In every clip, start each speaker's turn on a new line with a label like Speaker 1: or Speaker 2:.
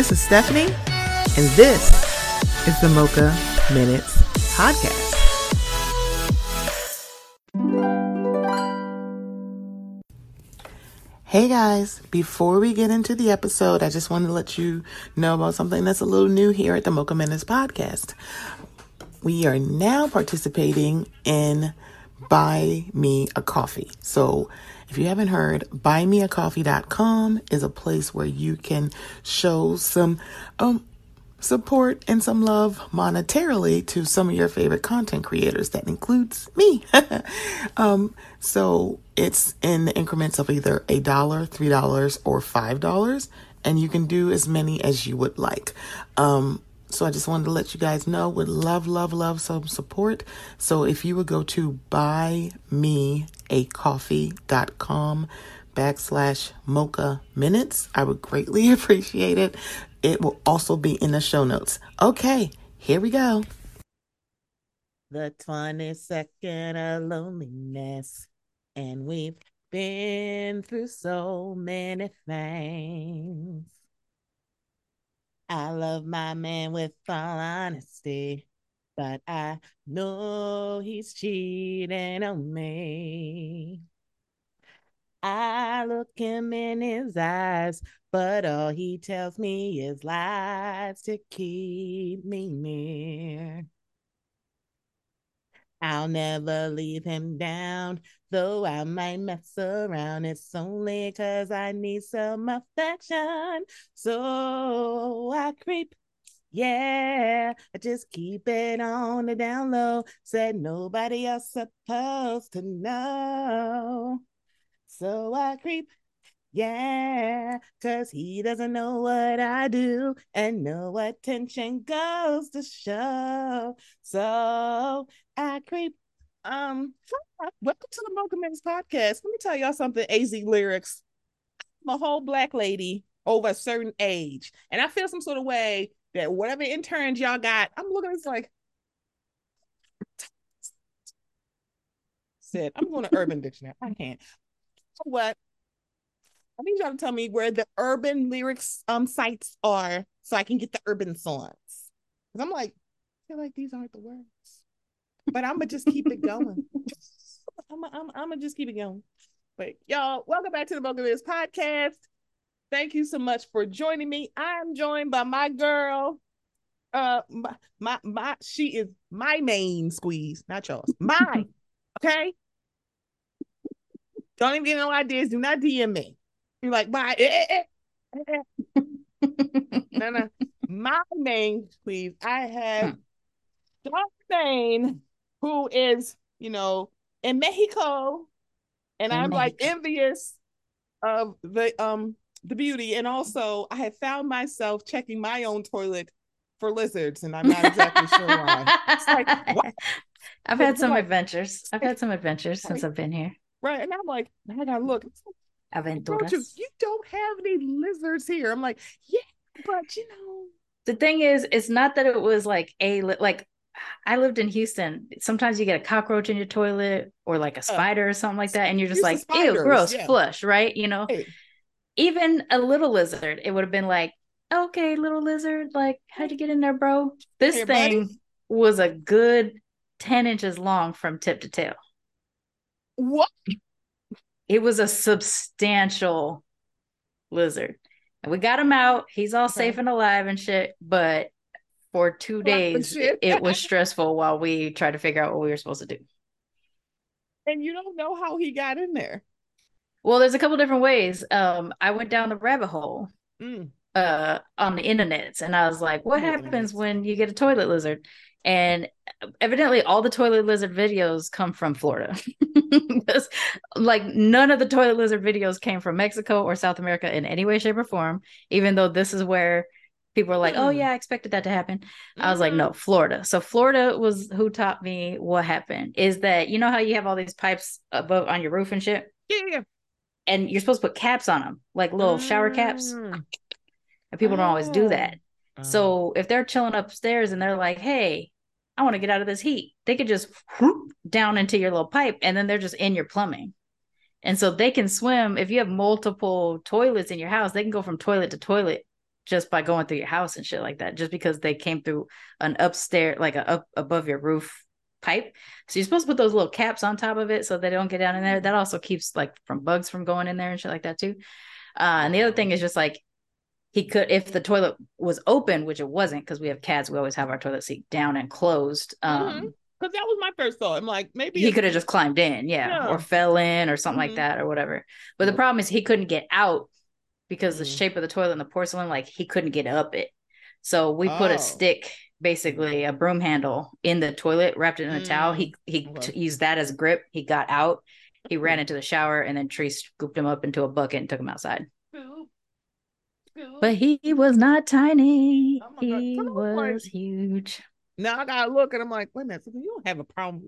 Speaker 1: This is Stephanie, and this is the Mocha Minutes Podcast. Hey guys, before we get into the episode, I just want to let you know about something that's a little new here at the Mocha Minutes podcast. We are now participating in Buy Me a Coffee. So, if you haven't heard, buymeacoffee.com is a place where you can show some um, support and some love monetarily to some of your favorite content creators. That includes me. um, so it's in the increments of either a dollar, three dollars, or five dollars, and you can do as many as you would like. Um, so I just wanted to let you guys know would love, love, love some support. So if you would go to buymeacoffee.com backslash mocha minutes, I would greatly appreciate it. It will also be in the show notes. Okay, here we go. The 22nd of loneliness, and we've been through so many things. I love my man with all honesty, but I know he's cheating on me. I look him in his eyes, but all he tells me is lies to keep me near. I'll never leave him down, though I might mess around. It's only cause I need some affection. So I creep. Yeah, I just keep it on the down low. Said nobody else supposed to know. So I creep, yeah, cause he doesn't know what I do, and no attention goes to show. So I creep. Um, welcome to the Mocha Minutes podcast. Let me tell y'all something. AZLyrics. I'm a whole black lady over a certain age, and I feel some sort of way that whatever interns y'all got, I'm looking. at It's like said. I'm going to Urban Dictionary. I can't what? I need y'all to tell me where the urban lyrics um sites are so I can get the urban songs. Cause I'm like, I feel like these aren't the words. But I'm gonna just keep it going. I'm gonna I'm, I'm gonna just keep it going. But y'all, welcome back to the Mocha Minutes podcast. Thank you so much for joining me. I'm joined by my girl. Uh my my, my she is my main squeeze, not yours. Mine. okay. Don't even get no ideas. Do not DM me. You're like, bye. Eh, eh, eh. no, no. My main squeeze. I have hmm. Who is, you know, in Mexico, and in I'm Mexico. like envious of the um the beauty. And also I have found myself checking my own toilet for lizards, and I'm not exactly sure why. It's like, what?
Speaker 2: I've had some like, adventures. I've had some adventures since I've been here.
Speaker 1: Right. And I'm like, I gotta look. Aventuras. You, you don't have any lizards here. I'm like, yeah, but you know.
Speaker 2: The thing is, it's not that it was like a like I lived in Houston. Sometimes you get a cockroach in your toilet or like a uh, spider uh, or something like that, and you're just like, ew, gross, yeah. flush, right? You know, hey. even a little lizard, it would have been like, okay, little lizard, like, how'd you get in there, bro? This hey, thing buddy. was a good 10 inches long from tip to tail.
Speaker 1: What?
Speaker 2: It was a substantial lizard. And we got him out. He's all okay. safe and alive and shit. But for two days, it was stressful while we tried to figure out what we were supposed to do.
Speaker 1: And you don't know how he got in there.
Speaker 2: Well, there's a couple different ways. Um, I went down the rabbit hole mm. uh on the internet and I was like, what happens when you get a toilet lizard? and evidently all the toilet lizard videos come from Florida. because like none of the toilet lizard videos came from Mexico or South America in any way, shape, or form, even though this is where people are like, oh yeah, I expected that to happen. Mm-hmm. I was like, no, mm-hmm. Florida. So Florida was who taught me what happened is that you know how you have all these pipes above on your roof and shit?
Speaker 1: Yeah.
Speaker 2: And you're supposed to put caps on them, like little shower caps. Mm. And people oh. don't always do that. So oh. if they're chilling upstairs and they're like, hey, I want to get out of this heat, they could just whoop down into your little pipe and then they're just in your plumbing. And so they can swim. If you have multiple toilets in your house, they can go from toilet to toilet just by going through your house and shit like that, just because they came through an upstairs, like a up above your roof pipe. So you're supposed to put those little caps on top of it so they don't get down in there. That also keeps like from bugs from going in there and shit like that too. Uh, and the other thing is just like he could if the toilet was open, which it wasn't because we have cats, we always have our toilet seat down and closed. Um mm-hmm.
Speaker 3: Because that was my first thought. I'm like, maybe
Speaker 2: he could have just climbed in, yeah, yeah, or fell in or something mm-hmm. like that or whatever. But the problem is he couldn't get out because mm-hmm. the shape of the toilet and the porcelain, like he couldn't get up it. So we oh. put a oh. stick, basically a broom handle, in the toilet, wrapped it in a mm. towel. He he okay. t- used that as a grip. He got out. He ran into the shower, and then Tree scooped him up into a bucket and took him outside. But he was not tiny. Oh he was huge.
Speaker 3: Now I gotta look, and I'm like, wait a minute, you don't have a problem.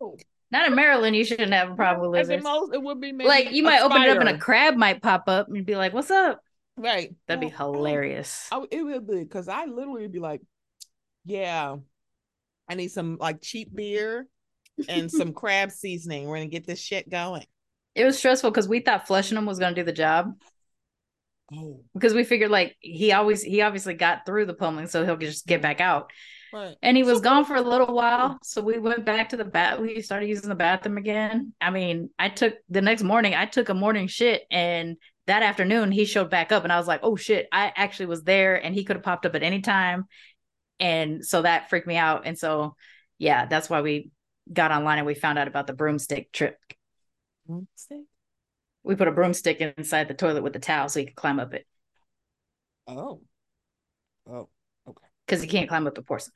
Speaker 2: Oh. Not in Maryland, you shouldn't have a problem with lizards.
Speaker 3: Most, it would be
Speaker 2: like you might spider. open it up and a crab might pop up and be like, "What's up?"
Speaker 3: Right.
Speaker 2: That'd well, be hilarious.
Speaker 3: I, it would be because I literally be like, yeah, I need some like cheap beer and some crab seasoning. We're gonna get this shit going.
Speaker 2: It was stressful because we thought flushing them was gonna do the job. Oh. Because we figured like he always he obviously got through the pummeling, so he'll just get back out. Right. And he was gone for a little while, so we went back to the bath. We started using the bathroom again. I mean, I took the next morning. I took a morning shit, and that afternoon he showed back up and I was like, oh shit, I actually was there and he could have popped up at any time. And so that freaked me out. And so yeah, that's why we got online and we found out about the broomstick trick. Broomstick? We put a broomstick inside the toilet with the towel so he could climb up it.
Speaker 3: Oh. Oh.
Speaker 2: Because he can't climb up the porcelain.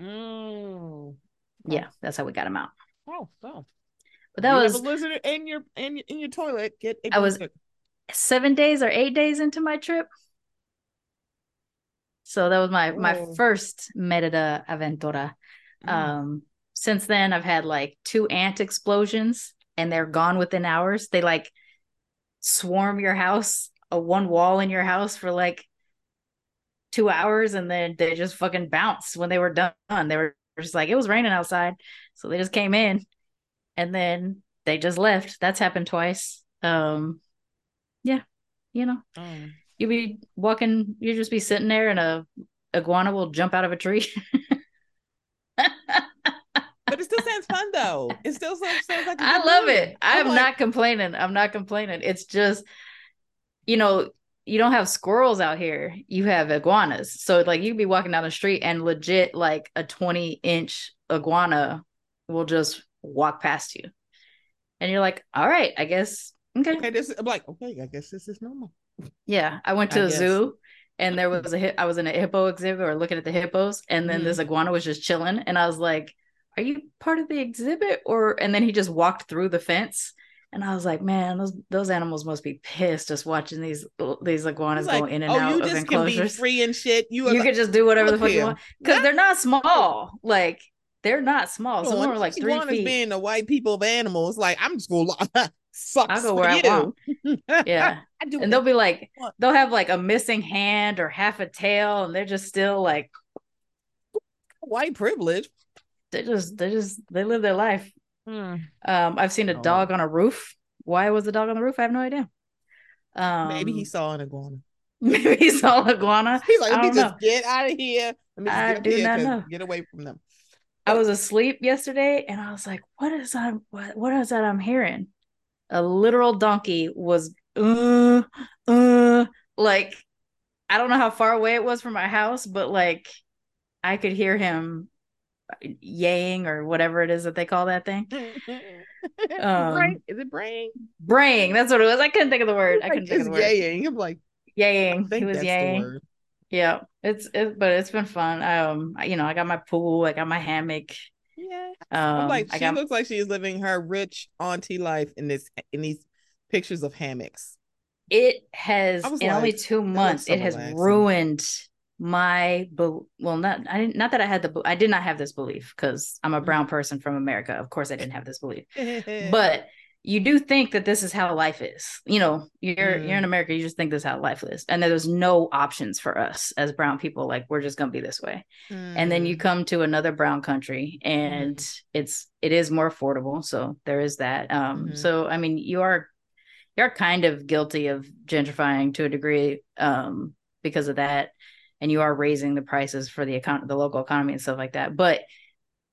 Speaker 2: Mm. Yeah, that's how we got him out.
Speaker 3: Oh, oh.
Speaker 2: But that
Speaker 3: you
Speaker 2: was
Speaker 3: a lizard in your in your, in your toilet. Get
Speaker 2: I was seven days or eight days into my trip. So that was my my first Merida Aventura. Mm. Um, since then, I've had like two ant explosions, and they're gone within hours. They like swarm your house, a one wall in your house for like two hours, and then they just fucking bounce when they were done. They were just like it was raining outside, so they just came in, and then they just left. That's happened twice. Um, yeah, you know, um, you'll be walking, you just be sitting there, and a iguana will jump out of a tree.
Speaker 3: but it still sounds fun though. It still sounds, sounds like
Speaker 2: I love movie. it. I'm, I'm like... not complaining. I'm not complaining. It's just, you know, you don't have squirrels out here. You have iguanas. So like you would be walking down the street and legit like a 20 inch iguana will just walk past you. And you're like, all right, I guess Okay.
Speaker 3: Okay. This I'm like, okay, I guess this is normal.
Speaker 2: Yeah. I went to I a guess. zoo and there was a hip I was in a hippo exhibit or looking at the hippos, and then mm this iguana was just chilling. And I was like, Are you part of the exhibit? Or and then he just walked through the fence. And I was like, man, those those animals must be pissed just watching these these iguanas like, go in and oh, out you just of enclosures. Can be
Speaker 3: free and shit.
Speaker 2: You, you like, could just do whatever the fuck you want because they're not small. Like they're not small. Some are like three feet.
Speaker 3: being the white people of animals. Like I'm just gonna sucks I'll go where I want.
Speaker 2: Yeah. I do and they'll be like, they'll have like a missing hand or half a tail, and they're just still like
Speaker 3: white privilege.
Speaker 2: They just, they just, they live their life. Hmm. Um, I've seen a oh. dog on a roof. Why was the dog on the roof? I have no idea.
Speaker 3: Um, maybe he saw an iguana.
Speaker 2: Maybe he saw an iguana.
Speaker 3: He's like, let me just know. get out of here. Let me
Speaker 2: I do not know.
Speaker 3: Get away from them.
Speaker 2: I was asleep yesterday, and I was like, "What is that? What, what is that I'm hearing?" a literal donkey was uh, uh, like I don't know how far away it was from my house, but like I could hear him yaying or whatever it is that they call that thing.
Speaker 3: um, Is it braying?
Speaker 2: Braying. That's what it was. I couldn't think of the word. I couldn't think of the word.
Speaker 3: Yaying. I'm like
Speaker 2: yaying. He was yaying. Yeah, it's it, but it's been fun. Um, you know, I got my pool, I got my hammock.
Speaker 3: Yeah. Um, like she got... looks like she's living her rich auntie life in this in these pictures of hammocks.
Speaker 2: It has in like, only two months. It, has relaxing. ruined my well not I didn't not that I had the I did not have this belief because I'm a mm-hmm. brown person from America. Of course I didn't have this belief. but you do think that this is how life is. You know, you're mm. you're in mm. America, you just think this is how life is. And there's no options for us as brown people. Like we're just gonna be this way. Mm. And then you mm. come to another brown country and mm. it's it is more affordable. So there is that. Um mm-hmm. so I mean you are you're kind of guilty of gentrifying to a degree. Um because of that and you are raising the prices for the account the local economy and stuff like that but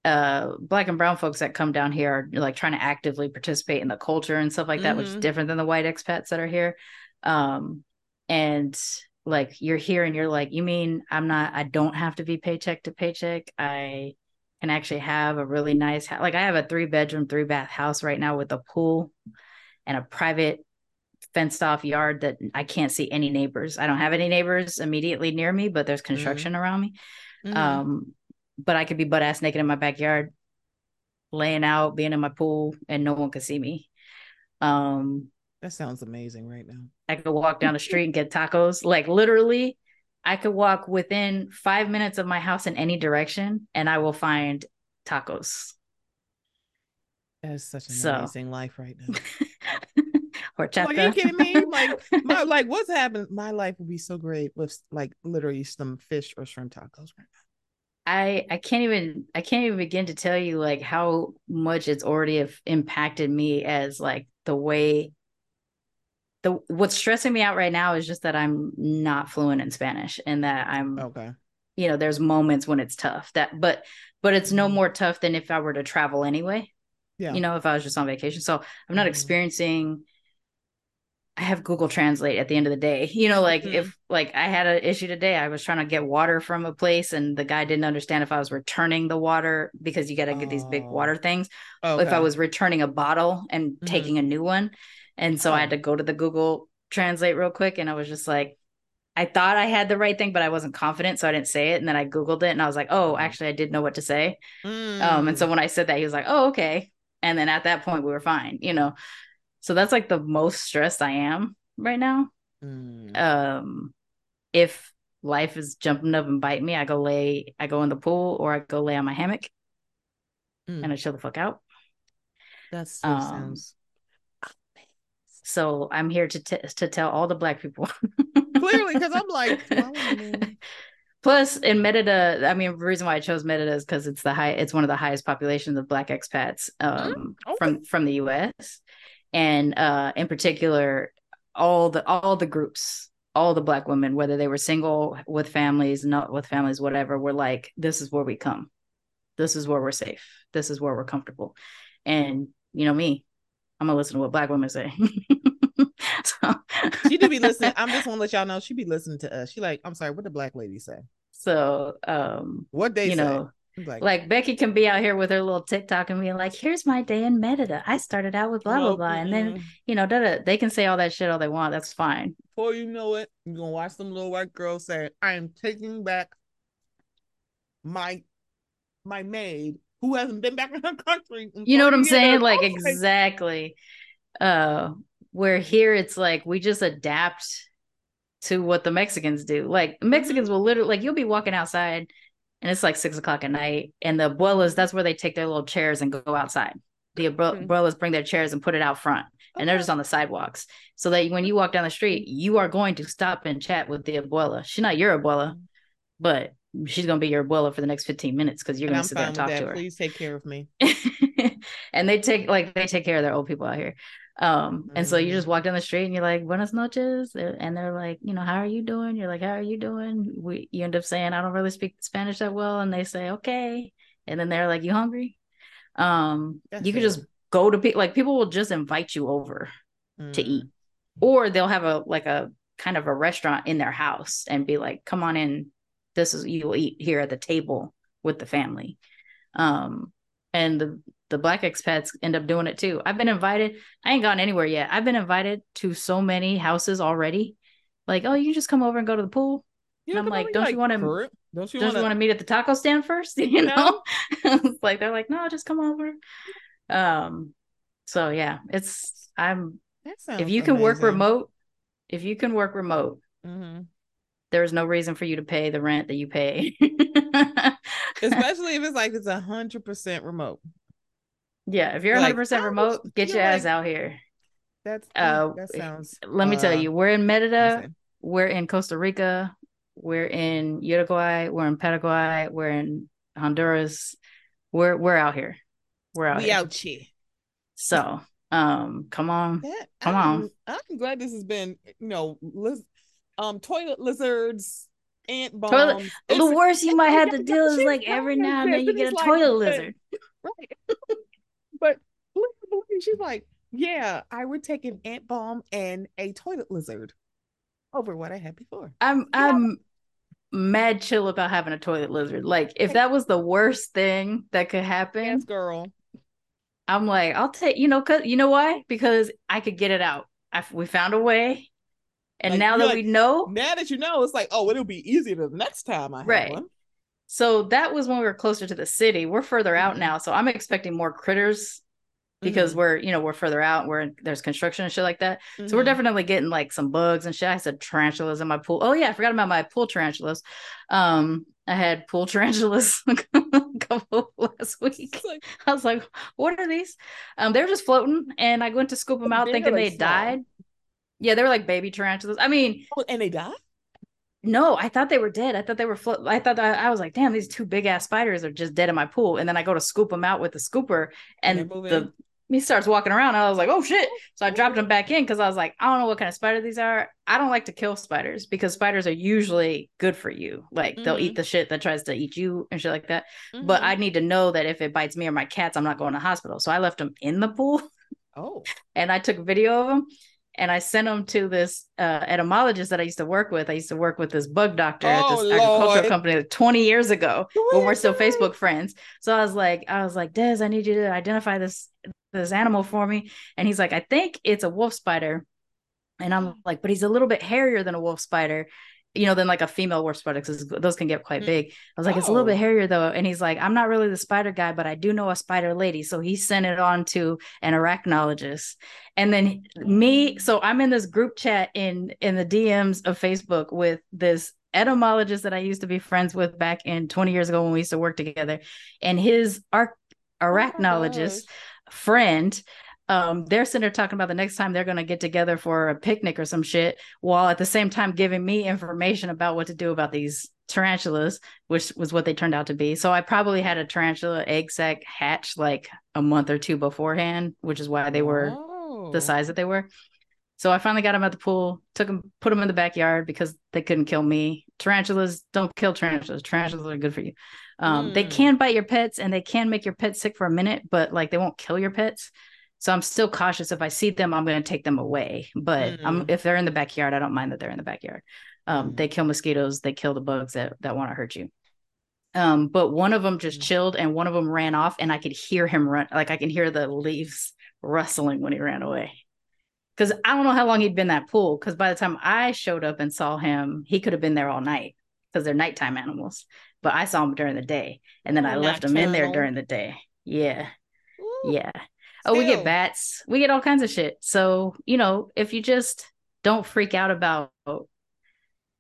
Speaker 2: uh black and brown folks that come down here are like trying to actively participate in the culture and stuff like that mm-hmm. which is mm-hmm. different than the white expats that are here um and like you're here and you're like you mean i'm not i don't have to be paycheck to paycheck i can actually have a really nice like i have a three bedroom three bath house right now with a pool and a private fenced off yard that I can't see any neighbors. I don't have any neighbors immediately near me, but there's construction mm-hmm. around me. Mm-hmm. Um, but I could be butt ass naked in my backyard, laying out, being in my pool, and no one could see me. Um,
Speaker 3: that sounds amazing right now.
Speaker 2: I could walk down the street and get tacos. Like literally, I could walk within five minutes of my house in any direction, and I will find tacos.
Speaker 3: That is such an so. amazing life right now.
Speaker 2: horchata.
Speaker 3: Are you kidding me? Like, my, like what's happened? My life would be so great with like literally some fish or shrimp tacos right now.
Speaker 2: I I can't even I can't even begin to tell you like how much it's already have impacted me as like the way the what's stressing me out right now is just that I'm not fluent in Spanish and that I'm
Speaker 3: okay.
Speaker 2: You know, there's moments when it's tough. That but but it's no mm-hmm. more tough than if I were to travel anyway. Yeah. You know, if I was just on vacation. So I'm not mm-hmm. experiencing I have Google Translate at the end of the day. You know, like mm-hmm. if like I had an issue today, I was trying to get water from a place and the guy didn't understand if I was returning the water because you got to get oh. these big water oh. things. Okay. If I was returning a bottle and mm-hmm. taking a new one. And so oh. I had oh. to go to the Google Translate real quick and I was just like I thought I had the right thing, but I wasn't confident, so I didn't say it. And then I Googled it and I was like, oh, mm-hmm. actually I did know what to say. Mm. Um, and so mm. when I said that, he was like, oh, okay. And then at that point we were fine, you know. So that's like the most stressed I am right now. Mm. Um, if life is jumping up and biting me, I go lay, I go in the pool or I go lay on my hammock mm. and I chill the fuck out.
Speaker 3: That's um, sounds.
Speaker 2: So I'm here to t- to tell all the black people.
Speaker 3: Clearly, because I'm like,
Speaker 2: plus in Merida, I mean, the reason why I chose Merida is because it's the high, it's one of the highest populations of black expats um, okay. from from the U.S and uh, in particular, all the all the groups, all the black women, whether they were single with families, not with families, whatever, were like, this is where we come. This is where we're safe. This is where we're comfortable. And you know me, I'm gonna listen to what black women say.
Speaker 3: so. she do be listening. I'm just gonna let y'all know she be listening to us. She like, I'm sorry, what the black lady say?
Speaker 2: So um
Speaker 3: what they
Speaker 2: you
Speaker 3: say?
Speaker 2: know like, like, Becky can be out here with her little TikTok and be like, "Here's my day in Merida. I started out with blah blah blah," and then you know, da-da, they can say all that shit all they want. That's fine.
Speaker 3: Before you know it, you're gonna watch some little white girl say, "I am taking back my my maid who hasn't been back in her country."
Speaker 2: You know what I'm saying? Like exactly. Uh, where here it's like we just adapt to what the Mexicans do. Like Mexicans mm-hmm. will literally like you'll be walking outside and it's like six o'clock at night. And the abuelas, that's where they take their little chairs and go outside. The abuelas mm-hmm. bring their chairs and put it out front, and okay. they're just on the sidewalks. So that when you walk down the street, you are going to stop and chat with the abuela. She's not your abuela, mm-hmm. but she's going to be your abuela for the next 15 minutes because you're going to sit there and talk to her.
Speaker 3: Please take care of me.
Speaker 2: and they take like they take care of their old people out here. Um, mm-hmm. and so you just mm-hmm. walk down the street and you're like, Buenas noches. And they're like, you know, how are you doing? You're like, how are you doing? We you end up saying, I don't really speak Spanish that well. And they say, okay. And then they're like, You hungry? Um, That's you could just go to people like people will just invite you over mm-hmm. to eat. Or they'll have a like a kind of a restaurant in their house and be like, come on in. This is you will eat here at the table with the family. Um, and the the black expats end up doing it too. I've been invited. I ain't gone anywhere yet. I've been invited to so many houses already. Like, oh, you just come over and go to the pool. and I'm like, don't like, you want to? Don't you, don't wanna... you want to meet at the taco stand first? You know, it's like they're like, no, just come over. Um, so yeah, it's I'm. If you can amazing. work remote, if you can work remote, mm-hmm. there's no reason for you to pay the rent that you pay.
Speaker 3: Especially if it's like it's a hundred percent remote.
Speaker 2: Yeah, if you're 100 percent remote, get your ass out here.
Speaker 3: That's uh, that sounds.
Speaker 2: Let uh, me tell you, we're in Merida, we're in Costa Rica, we're in Uruguay, we're in Paraguay, we're in Honduras. We're we're out here. We're out.
Speaker 3: We
Speaker 2: here.
Speaker 3: out here.
Speaker 2: So, um, come on, that, come I'm, on.
Speaker 3: I'm glad this has been, you know, let's um toilet lizards, ant bombs. Toilet,
Speaker 2: the worst you might have to deal is like every now and then you get a toilet lizard.
Speaker 3: Right. But she's like, yeah, I would take an ant bomb and a toilet lizard over what I had before.
Speaker 2: I'm. I'm mad chill about having a toilet lizard. Like if that was the worst thing that could happen,
Speaker 3: yes, girl.
Speaker 2: I'm like, I'll take, you know, cause you know why? Because I could get it out. I, we found a way, and like, now that like, we know,
Speaker 3: now that you know, it's like, oh, it'll be easier the next time I right. one.
Speaker 2: So that was when we were closer to the city. We're further out mm-hmm. now, so I'm expecting more critters because mm-hmm. we're you know we're further out where there's construction and shit like that mm-hmm. so we're mm-hmm. definitely getting like some bugs and shit i said tarantulas in my pool oh yeah i forgot about my pool tarantulas um i had pool tarantulas a couple last week like, i was like what are these um they're just floating and i went to scoop them out thinking they died yeah they were like baby tarantulas i mean
Speaker 3: oh, and they died
Speaker 2: no, I thought they were dead. I thought they were. Flo- I thought that, I was like, damn, these two big ass spiders are just dead in my pool. And then I go to scoop them out with the scooper, and, the he starts walking around. I was like, oh shit. So I dropped him back in because I was like, I don't know what kind of spider these are. I don't like to kill spiders because spiders are usually good for you. Like mm-hmm. they'll eat mm-hmm. the shit that tries to eat you and shit like that. Mm-hmm. But I need to know that if it bites me or my cats, I'm not going to hospital. So I left them in the pool.
Speaker 3: Oh.
Speaker 2: and I took a video of them and I sent them to this uh, entomologist that I used to work with. I used to work with this bug doctor oh, at this Lord. agricultural company like 20 years ago when we're still Facebook friends. So I was like, I was like, Des, I need you to identify this this animal for me. And he's like, I think it's a wolf spider. And I'm like, but he's a little bit hairier than a wolf spider you know, than like a female wolf spider because those can get quite mm. big. I was like, oh. it's a little bit oh. hairier though. And he's like, I'm not really the spider guy, but I do know a spider lady. So he sent it on to an arachnologist. And then me, so I'm in this group chat in in the DMs of Facebook with this entomologist that I used to be friends with back in 20 years ago when we used to work together, and his oh arachnologist oh friend um, they're sitting there talking about the next time they're going to get together for a picnic or some shit, while at the same time giving me information about what to do about these tarantulas, which was what they turned out to be. So I probably had a tarantula egg sac hatch like a month or two beforehand, which is why they were oh. the size that they were. So I finally got them at the pool, took them, put them in the backyard because they couldn't kill me. Tarantulas don't kill tarantulas. Tarantulas are good for you. Um, mm. They hmm. can bite your pets and they can make your pets sick for a minute, but like they won't kill your pets. So I'm still cautious. If I see them, I'm going to take them away. But mm. if they're in the backyard, I don't mind that they're in the backyard. Um, mm. They kill mosquitoes. They kill the bugs that that want to hurt you. Um, but one of them just mm. chilled, and one of them ran off, and I could hear him run. Like I can hear the leaves rustling when he ran away. Because I don't know how long he'd been that pool. Because by the time I showed up and saw him, he could have been there all night because they're nighttime animals. But I saw him during the day, and then I left him in there during the day. Yeah, Ooh. yeah. Oh, we get bats. We get all kinds of shit. So, you know, if you just don't freak out about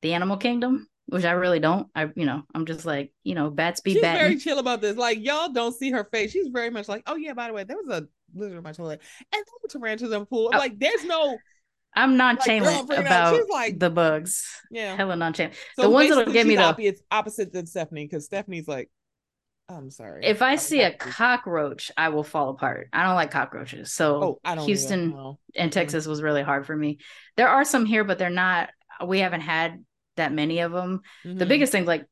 Speaker 2: the animal kingdom, which I really don't. I, you know, I'm just like, you know, bats be
Speaker 3: She's
Speaker 2: batting.
Speaker 3: very chill about this. Like, y'all don't see her face. She's very much like, oh yeah, by the way, there was a lizard in my toilet and there were tarantulas in the pool. Oh. Like, there's no.
Speaker 2: I'm nonchalant like, about like, the bugs.
Speaker 3: Yeah,
Speaker 2: hella nonchalant. So the ones that'll give me the
Speaker 3: opposite than Stephanie because Stephanie's like, I'm sorry.
Speaker 2: If I see a cockroach, I will fall apart. I don't like cockroaches. So oh, I Houston and Texas was really hard for me. There are some here, but they're not. We haven't had that many of them. Mm-hmm. The biggest thing, like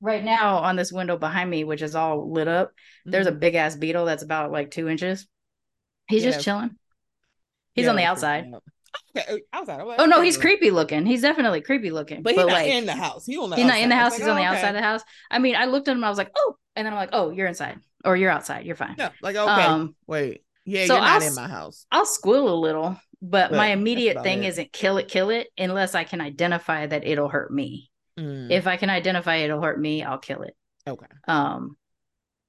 Speaker 2: right now on this window behind me, which is all lit up, mm-hmm. there's a mm-hmm. big ass beetle that's about like two inches. He's yeah. just chilling. He's yeah, on the outside.
Speaker 3: Okay, outside. Like,
Speaker 2: oh no, he's creepy looking. He's definitely creepy looking.
Speaker 3: But he's but not like, in the house. He
Speaker 2: on the he's outside. not in the house. Like, he's oh, on the okay. outside of the house. I mean, I looked at him. I was like, oh, and then I'm like, oh, you're inside or you're outside. You're fine.
Speaker 3: Yeah, like okay. Um, Wait, yeah, so you're not I'll, in my house.
Speaker 2: I'll squeal a little, but, but my immediate thing is isn't kill it, kill it, unless I can identify that it'll hurt me. Mm. If I can identify it'll hurt me, I'll kill it.
Speaker 3: Okay.
Speaker 2: Um,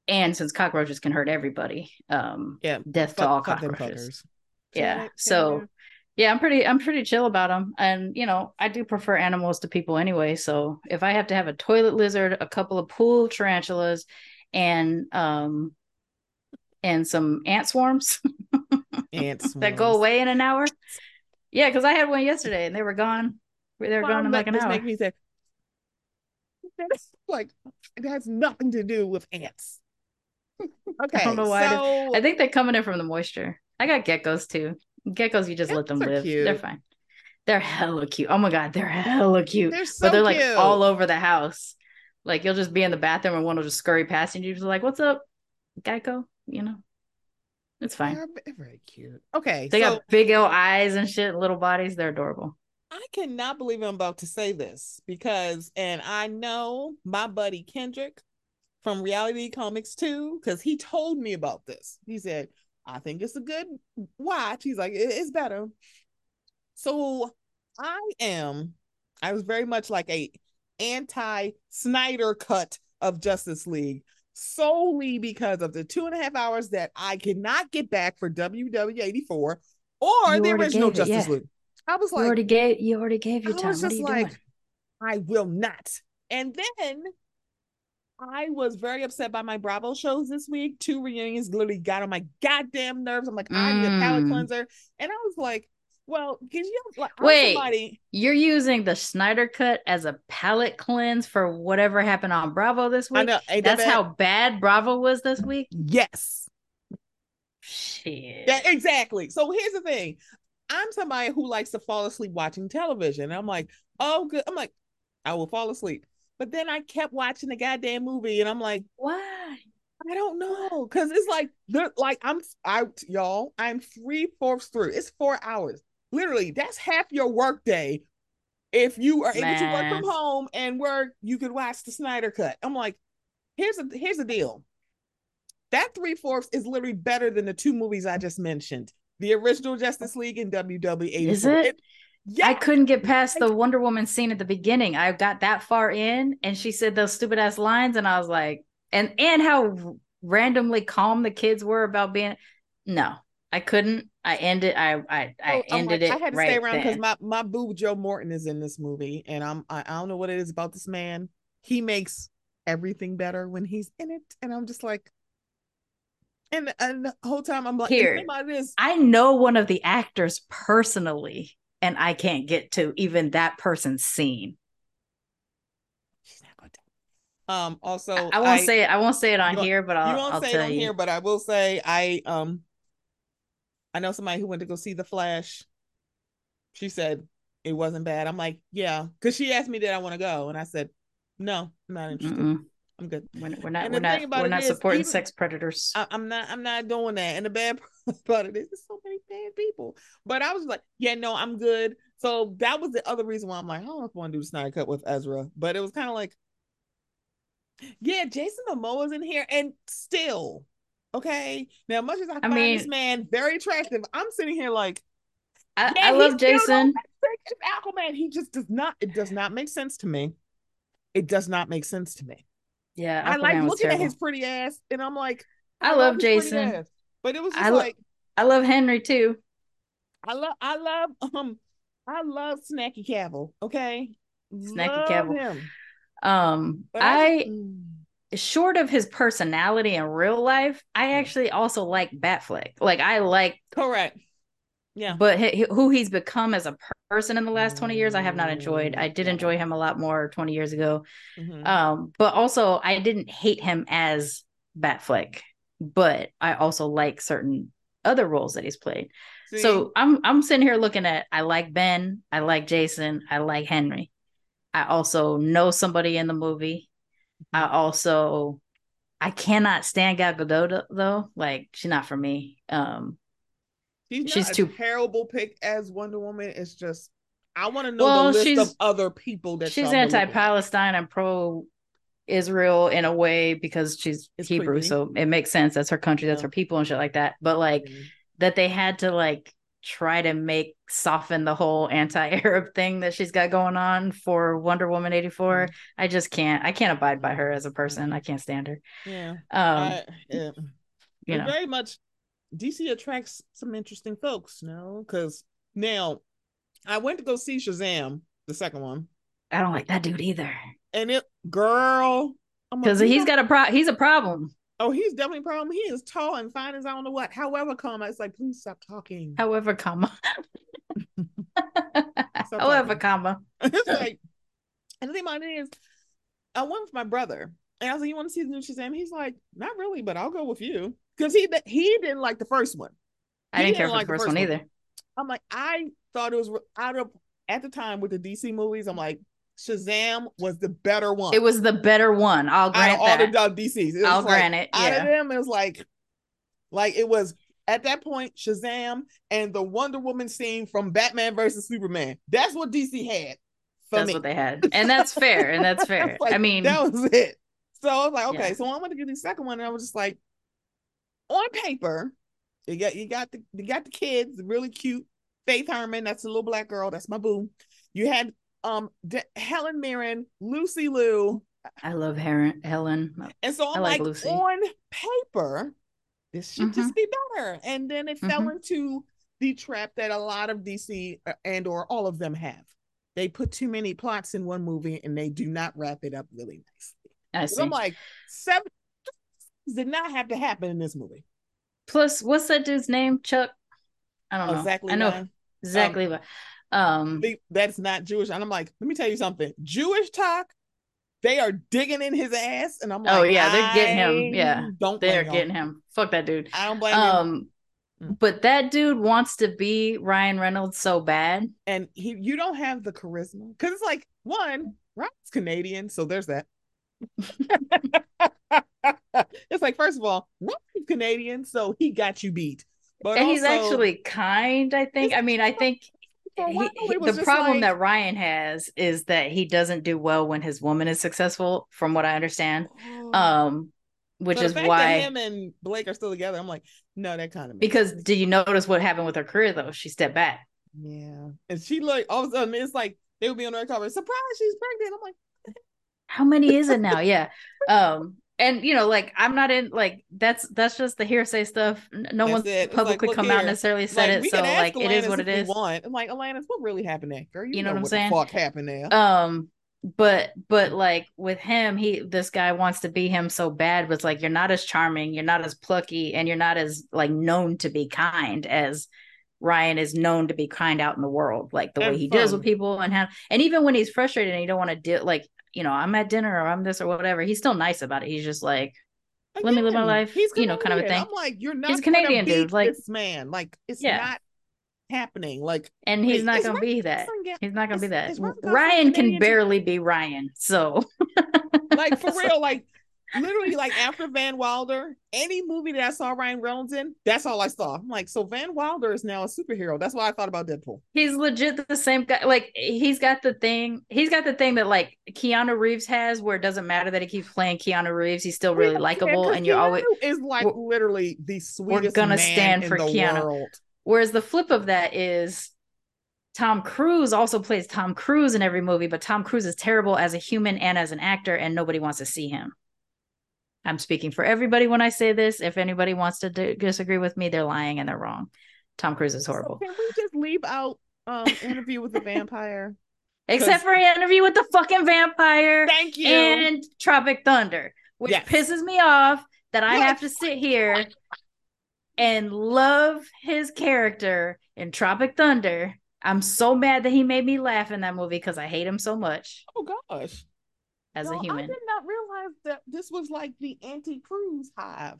Speaker 2: and since cockroaches can hurt everybody, um, yeah, death fuck, to all cockroaches. Yeah. So yeah i'm pretty i'm pretty chill about them and you know i do prefer animals to people anyway. So if i have to have a toilet lizard a couple of pool tarantulas and um and some ant swarms
Speaker 3: ant swarms.
Speaker 2: that go away in an hour. Yeah because i had one yesterday and they were gone. They were gone in like an hour make me say
Speaker 3: that's like it has nothing to do with ants. Okay
Speaker 2: i don't know why so... I think they're coming in from the moisture. I got geckos too Geckos, you just let them live. Cute. They're fine. They're hella cute. Oh my god, they're hella cute.
Speaker 1: They're so
Speaker 2: but they're
Speaker 1: cute.
Speaker 2: like all over the house. Like you'll just be in the bathroom and one will just scurry past you and you're just like, "What's up, Geico?" You know, it's fine.
Speaker 1: They're very cute. Okay,
Speaker 2: They
Speaker 1: so
Speaker 2: got big old eyes and shit, little bodies. They're adorable.
Speaker 1: I cannot believe I'm about to say this because, and I know my buddy Kendrick from Reality Comics too, because he told me about this. He said, I think it's a good watch. He's like, "It- it's better. So I am, I was very much like a anti Snyder cut of Justice League solely because of the two and a half hours that I cannot get back for WW84 or
Speaker 2: You
Speaker 1: the original
Speaker 2: gave it,
Speaker 1: Justice
Speaker 2: yeah.
Speaker 1: League. I was
Speaker 2: You
Speaker 1: like,
Speaker 2: already gave you already gave your
Speaker 1: I
Speaker 2: time.
Speaker 1: was
Speaker 2: What are
Speaker 1: just
Speaker 2: you
Speaker 1: like,
Speaker 2: doing?
Speaker 1: I will not. And then I was very upset by my Bravo shows this week. Two reunions literally got on my goddamn nerves. I'm like, I need a palate
Speaker 2: Mm.
Speaker 1: cleanser. And I was like, well, because you like,
Speaker 2: wait,
Speaker 1: somebody-
Speaker 2: you're using the Snyder cut as a palate cleanse for whatever happened on Bravo this
Speaker 1: I
Speaker 2: week.
Speaker 1: know ain't that
Speaker 2: That's
Speaker 1: bad?
Speaker 2: how bad Bravo was this week.
Speaker 1: yes.
Speaker 2: Shit.
Speaker 1: Yeah, exactly. So here's the thing. I'm somebody who likes to fall asleep watching television. I'm like, oh good. I'm like, I will fall asleep. But then I kept watching the goddamn movie and I'm like,
Speaker 2: Why?
Speaker 1: I don't know, cause it's like they're like I'm out, y'all. I'm three fourths through. It's four hours. Literally, that's half your work day. If you are able to work from home and work, you could watch the Snyder cut. I'm like, here's a here's the deal. That three fourths is literally better than the two movies I just mentioned: the original Justice League and WWE.
Speaker 2: Is it?
Speaker 1: Yeah,
Speaker 2: I couldn't get past the Wonder Woman scene at the beginning. I got that far in and she said those stupid ass lines and I was like and and how randomly calm the kids were about being no. I couldn't. I ended I I I
Speaker 1: oh, I'm
Speaker 2: ended
Speaker 1: like,
Speaker 2: it
Speaker 1: I had to
Speaker 2: right
Speaker 1: stay around because my my boo Joe Morton is in this movie, and I'm I, I don't know what it is about this man. He makes everything better when he's in it, and I'm just like, and and the whole time I'm like,
Speaker 2: Here. I know one of the actors personally and I can't get to even that person's scene.
Speaker 1: She's not going to. Um. Also,
Speaker 2: I, I won't say it. I won't say it on here, but
Speaker 1: you
Speaker 2: I'll,
Speaker 1: won't
Speaker 2: I'll
Speaker 1: say it on
Speaker 2: you.
Speaker 1: here, but I will say I um. I know somebody who went to go see The Flash. She said it wasn't bad. I'm like, yeah, because she asked me did I want to go, and I said, no, I'm not interested.
Speaker 2: Mm-mm.
Speaker 1: I'm good.
Speaker 2: We're, we're not. We're not. We're not
Speaker 1: is,
Speaker 2: supporting
Speaker 1: even-
Speaker 2: sex predators.
Speaker 1: I, I'm not I'm not doing that. And the bad part about it is there's so many bad people. But I was like, yeah, no, I'm good. So that was the other reason why I'm like, I don't I want to do the Snyder cut with Ezra. But it was kind of like, yeah, Jason Momoa's in here, and still, okay. Now, much as I, find this man very attractive, I'm sitting here like,
Speaker 2: I, I love Jason.
Speaker 1: Aquaman. He just does not. It does not make sense to me. It does not make sense to me.
Speaker 2: Yeah,
Speaker 1: I like
Speaker 2: Aquaman
Speaker 1: looking at his pretty ass, and I'm like,
Speaker 2: I love
Speaker 1: his pretty
Speaker 2: Jason.
Speaker 1: ass. But it was just
Speaker 2: I lo-
Speaker 1: like.
Speaker 2: I love Henry too.
Speaker 1: I love I love um I love Snacky Cavill. Okay,
Speaker 2: Snacky
Speaker 1: love
Speaker 2: Cavill.
Speaker 1: Him.
Speaker 2: Um,
Speaker 1: But
Speaker 2: I,
Speaker 1: just- mm.
Speaker 2: short of his personality in real life, I actually also like Batfleck. Like I like,
Speaker 1: correct. Yeah.
Speaker 2: but he, who he's become as a person in the last twenty years, I have not enjoyed. I did enjoy him a lot more twenty years ago.
Speaker 1: Mhm.
Speaker 2: Um, but also I didn't hate him as Batfleck, but I also like certain other roles that he's played.
Speaker 1: See?
Speaker 2: So I'm I'm sitting here looking at I like Ben, I like Jason, I like Henry. I also know somebody in the movie. I
Speaker 1: Mm-hmm.
Speaker 2: also I cannot stand Gal Gadot though. Like she's not for me. Um
Speaker 1: she's,
Speaker 2: she's
Speaker 1: a
Speaker 2: too-
Speaker 1: terrible pick as Wonder Woman. It's just I want to know
Speaker 2: Well,
Speaker 1: the list
Speaker 2: she's-
Speaker 1: of other people that
Speaker 2: she's
Speaker 1: y'all were looking at.
Speaker 2: anti-Palestine and pro Israel in a way because she's
Speaker 1: It's
Speaker 2: Hebrew,
Speaker 1: creepy.
Speaker 2: so it makes sense. That's her country, that's
Speaker 1: Yeah.
Speaker 2: her people and shit like that. But like
Speaker 1: Mhm.
Speaker 2: that they had to like try to make soften the whole anti-Arab thing that she's got going on for Wonder Woman 84. I just can't I can't abide by her as a person. I can't stand her.
Speaker 1: Yeah.
Speaker 2: Um
Speaker 1: I, yeah.
Speaker 2: you
Speaker 1: It
Speaker 2: know.
Speaker 1: very much DC attracts some interesting folks, no? Because now I went to go see Shazam, the second one,
Speaker 2: I don't like that dude either.
Speaker 1: And it girl.
Speaker 2: Because he's got a pro he's a problem.
Speaker 1: Oh, he's definitely a problem. He is tall and fine as I don't know what. However, comma, it's like, please stop talking.
Speaker 2: However, comma.
Speaker 1: Stop
Speaker 2: However,
Speaker 1: talking.
Speaker 2: comma.
Speaker 1: it's like, and the thing about it is, I went with my brother, and I was like, "You want to see the new Shazam?" He's like, "Not really, but I'll go with you," because he he didn't like the first one.
Speaker 2: I didn't care
Speaker 1: didn't
Speaker 2: for
Speaker 1: like
Speaker 2: the
Speaker 1: the
Speaker 2: first
Speaker 1: first
Speaker 2: one
Speaker 1: one.
Speaker 2: either.
Speaker 1: I'm like, I thought it was out of at the time with the DC movies, I'm like, Shazam was the better one.
Speaker 2: It was the better one. I'll grant out
Speaker 1: all
Speaker 2: that.
Speaker 1: the DCs.
Speaker 2: I'll
Speaker 1: like,
Speaker 2: grant it.
Speaker 1: Out of them, it was like, like it was at that point Shazam and the Wonder Woman scene from Batman versus Superman. That's what DC had.
Speaker 2: That's
Speaker 1: me.
Speaker 2: what they had, and that's fair. And that's fair.
Speaker 1: like,
Speaker 2: I mean,
Speaker 1: that was it. So I was like, okay,
Speaker 2: Yeah.
Speaker 1: so I'm gonna get the second one, and I was just like, on paper, you got you got the you got the kids, really cute. Faithe Herman, that's a little black girl, that's my boo. You had um De- Helen Mirren, Lucy Liu,
Speaker 2: I love Helen. Helen.
Speaker 1: and so I'm
Speaker 2: I like
Speaker 1: like,
Speaker 2: Lucy.
Speaker 1: on paper, this should
Speaker 2: Mm-hmm.
Speaker 1: just be better. And then it fell into the trap that a lot of DC uh, and or all of them have. They put too many plots in one movie and they do not wrap it up really nicely.
Speaker 2: I see.
Speaker 1: I'm like, seven did not have to happen in this movie.
Speaker 2: Plus, what's that dude's name? Chuck. I don't know.
Speaker 1: Exactly.
Speaker 2: I know
Speaker 1: why.
Speaker 2: exactly. what. Um.
Speaker 1: That's not Jewish. And I'm like, let me tell you something. Jewish talk, they are digging in his ass, and I'm like,
Speaker 2: Oh, yeah, they're getting him. Yeah,
Speaker 1: don't.
Speaker 2: They're getting him. Fuck that dude.
Speaker 1: I don't blame him.
Speaker 2: Um.
Speaker 1: Mm.
Speaker 2: But that dude wants to be Ryan Reynolds so bad.
Speaker 1: and he you don't have the charisma because it's like one Ryan's Canadian, so there's that. it's like first of all, Ryan's Canadian, so he got you beat. But
Speaker 2: and he's actually kind, I think. I mean, I think he- he- the problem
Speaker 1: like-
Speaker 2: that Ryan has is that he doesn't do well when his woman is successful, from what I understand. Um, which
Speaker 1: So
Speaker 2: is
Speaker 1: fact that
Speaker 2: why
Speaker 1: him and Blake are still together. I'm like, no, that kind of
Speaker 2: because do you notice what happened with her career though? She stepped back.
Speaker 1: yeah, and she like all of a sudden it's like they would be on the cover, surprise, she's pregnant. I'm like,
Speaker 2: How many is it now? yeah. Um, and you know, like I'm not in like that's that's just the hearsay stuff. No
Speaker 1: That's
Speaker 2: one's
Speaker 1: it. Like,
Speaker 2: publicly
Speaker 1: look
Speaker 2: come out
Speaker 1: here.
Speaker 2: necessarily said
Speaker 1: like,
Speaker 2: it, so like it is what it is.
Speaker 1: Want. I'm like, Alanis, what really happened there, girl? You,
Speaker 2: You know what I'm
Speaker 1: what
Speaker 2: saying?
Speaker 1: The fuck happened there?
Speaker 2: um but but like with him he this guy wants to be him so bad but it's like you're not as charming you're not as plucky and you're not as like known to be kind as ryan is known to be kind out in the world like the way
Speaker 1: And
Speaker 2: he deals with people and how and even when he's frustrated and you don't want to deal like you know i'm at dinner or i'm this or whatever he's still nice about it he's just like let me live my life,
Speaker 1: He's
Speaker 2: you know, kind of a thing.
Speaker 1: I'm like, you're not.
Speaker 2: He's Canadian, dude, like-
Speaker 1: this man, like it's
Speaker 2: Yeah.
Speaker 1: not happening. Like
Speaker 2: and he's
Speaker 1: Wait,
Speaker 2: not gonna
Speaker 1: Ryan
Speaker 2: be that
Speaker 1: get-
Speaker 2: he's not gonna be
Speaker 1: is-
Speaker 2: that
Speaker 1: is Ryan
Speaker 2: ryan can barely be ryan so
Speaker 1: like for real, like literally, like after Van Wilder, any movie that I saw Ryan Reynolds in, that's all I saw. I'm like, so Van Wilder is now a superhero. That's why I thought about Deadpool.
Speaker 2: he's legit the same guy. Like he's got the thing. He's got the thing that like Keanu Reeves has, where it doesn't matter that he keeps playing Keanu Reeves. He's still really
Speaker 1: Yeah,
Speaker 2: likable,
Speaker 1: 'cause
Speaker 2: and you're always.
Speaker 1: Keanu is like literally the sweetest.
Speaker 2: We're gonna
Speaker 1: man
Speaker 2: stand for
Speaker 1: the
Speaker 2: Keanu.
Speaker 1: world.
Speaker 2: Whereas the flip of that is Tom Cruise also plays Tom Cruise in every movie, but Tom Cruise is terrible as a human and as an actor, and nobody wants to see him. I'm speaking for everybody when I say this. If anybody wants to d- disagree with me, they're lying and they're wrong. Tom Cruise is
Speaker 1: So
Speaker 2: horrible.
Speaker 1: can we just leave out um interview with the vampire?
Speaker 2: Except for an interview with the fucking vampire.
Speaker 1: Thank you.
Speaker 2: and Tropic Thunder, which
Speaker 1: Yes.
Speaker 2: pisses me off that I
Speaker 1: Yes.
Speaker 2: have to sit here and love his character in Tropic Thunder. I'm so mad that he made me laugh in that movie because I hate him so much
Speaker 1: oh gosh.
Speaker 2: As
Speaker 1: No,
Speaker 2: a human.
Speaker 1: I did not realize that this was like the anti-cruise hive.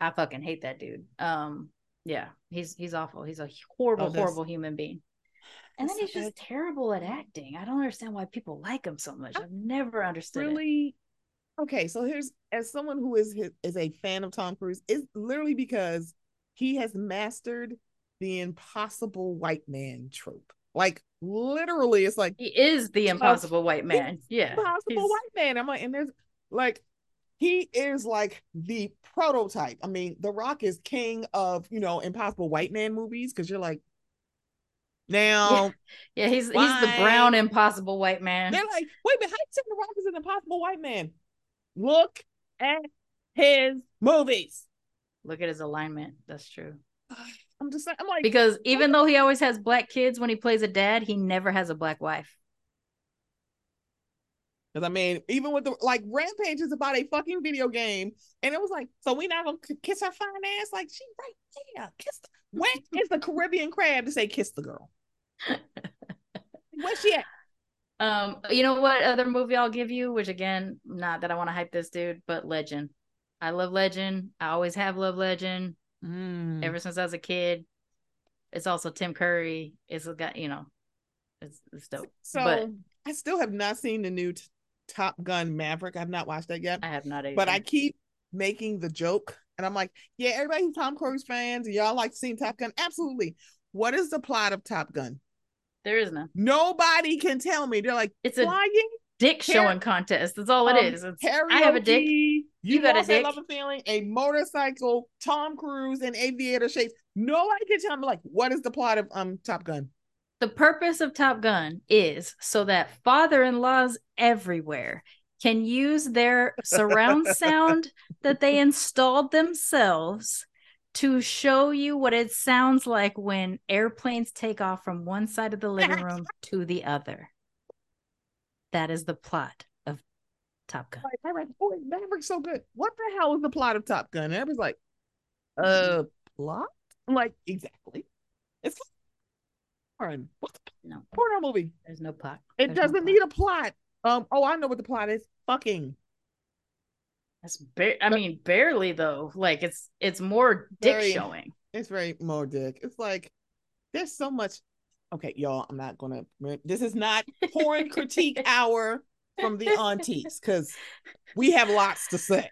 Speaker 2: I fucking hate that dude. Um, yeah, he's he's awful. He's a horrible,
Speaker 1: Oh,
Speaker 2: horrible human being. And then he's
Speaker 1: so
Speaker 2: just terrible at acting. I don't understand why people like him so much. I've never understood it.
Speaker 1: really okay so here's as someone who is is a fan of tom cruise it's literally because he has mastered the impossible white man trope like literally it's like
Speaker 2: He is the impossible white man. Yeah,
Speaker 1: impossible
Speaker 2: he's-
Speaker 1: white man i'm like and there's like he is like the prototype i mean the rock is king of you know impossible white man movies because you're like now
Speaker 2: Yeah, he's he's the brown impossible white man.
Speaker 1: They're like, wait, but how you saying the Rock is an impossible white man? Look at his movies.
Speaker 2: Look at his alignment. That's true.
Speaker 1: I'm just saying, I'm like,
Speaker 2: Because even though he always has black kids when he plays a dad, he never has a black wife.
Speaker 1: because I mean, even with the like, Rampage is about a fucking video game, and it was like, so we not gonna kiss her fine ass? Like, she right there, kiss. The- Where is the Caribbean crab to say kiss the girl? Where's she at?
Speaker 2: Um, you know what other movie I'll give you, which again, not that I want to hype this dude, but Legend. I love Legend. I always have loved Legend
Speaker 1: Mm.
Speaker 2: ever since I was a kid. It's also Tim Curry. It's got you know, it's, it's dope.
Speaker 1: So but, I still have not seen the new t- Top Gun Maverick. I've not watched that yet.
Speaker 2: I have not either.
Speaker 1: But I keep making the joke, and I'm like, yeah, everybody who's Tom Cruise fans, and y'all like seeing Top Gun. Absolutely. What is the plot of Top Gun?
Speaker 2: There is none.
Speaker 1: Nobody can tell me. They're like,
Speaker 2: it's flying. Dick showing contest. That's all um, it is. It's, I have a dick. You,
Speaker 1: you got a dick. Love a feeling. A motorcycle. Tom Cruise in aviator shapes. Nobody can tell me like what is the plot of um Top Gun.
Speaker 2: The purpose of Top Gun is so that father-in-laws everywhere can use their surround sound that they installed themselves to show you what it sounds like when airplanes take off from one side of the living room to the other. That is the plot of Top Gun.
Speaker 1: Like, I read, boy, Maverick's so good. What the hell is the plot of Top Gun? And everybody's like, uh, plot? I'm like, exactly. It's porn. What the no. porno movie?
Speaker 2: There's no plot.
Speaker 1: It
Speaker 2: There's
Speaker 1: doesn't no need a plot. Um, oh, I know what the plot is. Fucking.
Speaker 2: That's ba- I mean, barely though. Like it's it's more dick very, showing.
Speaker 1: It's very more dick. It's like there's so much. Okay, y'all. I'm not gonna. This is not porn critique hour from the aunties because we have lots to say.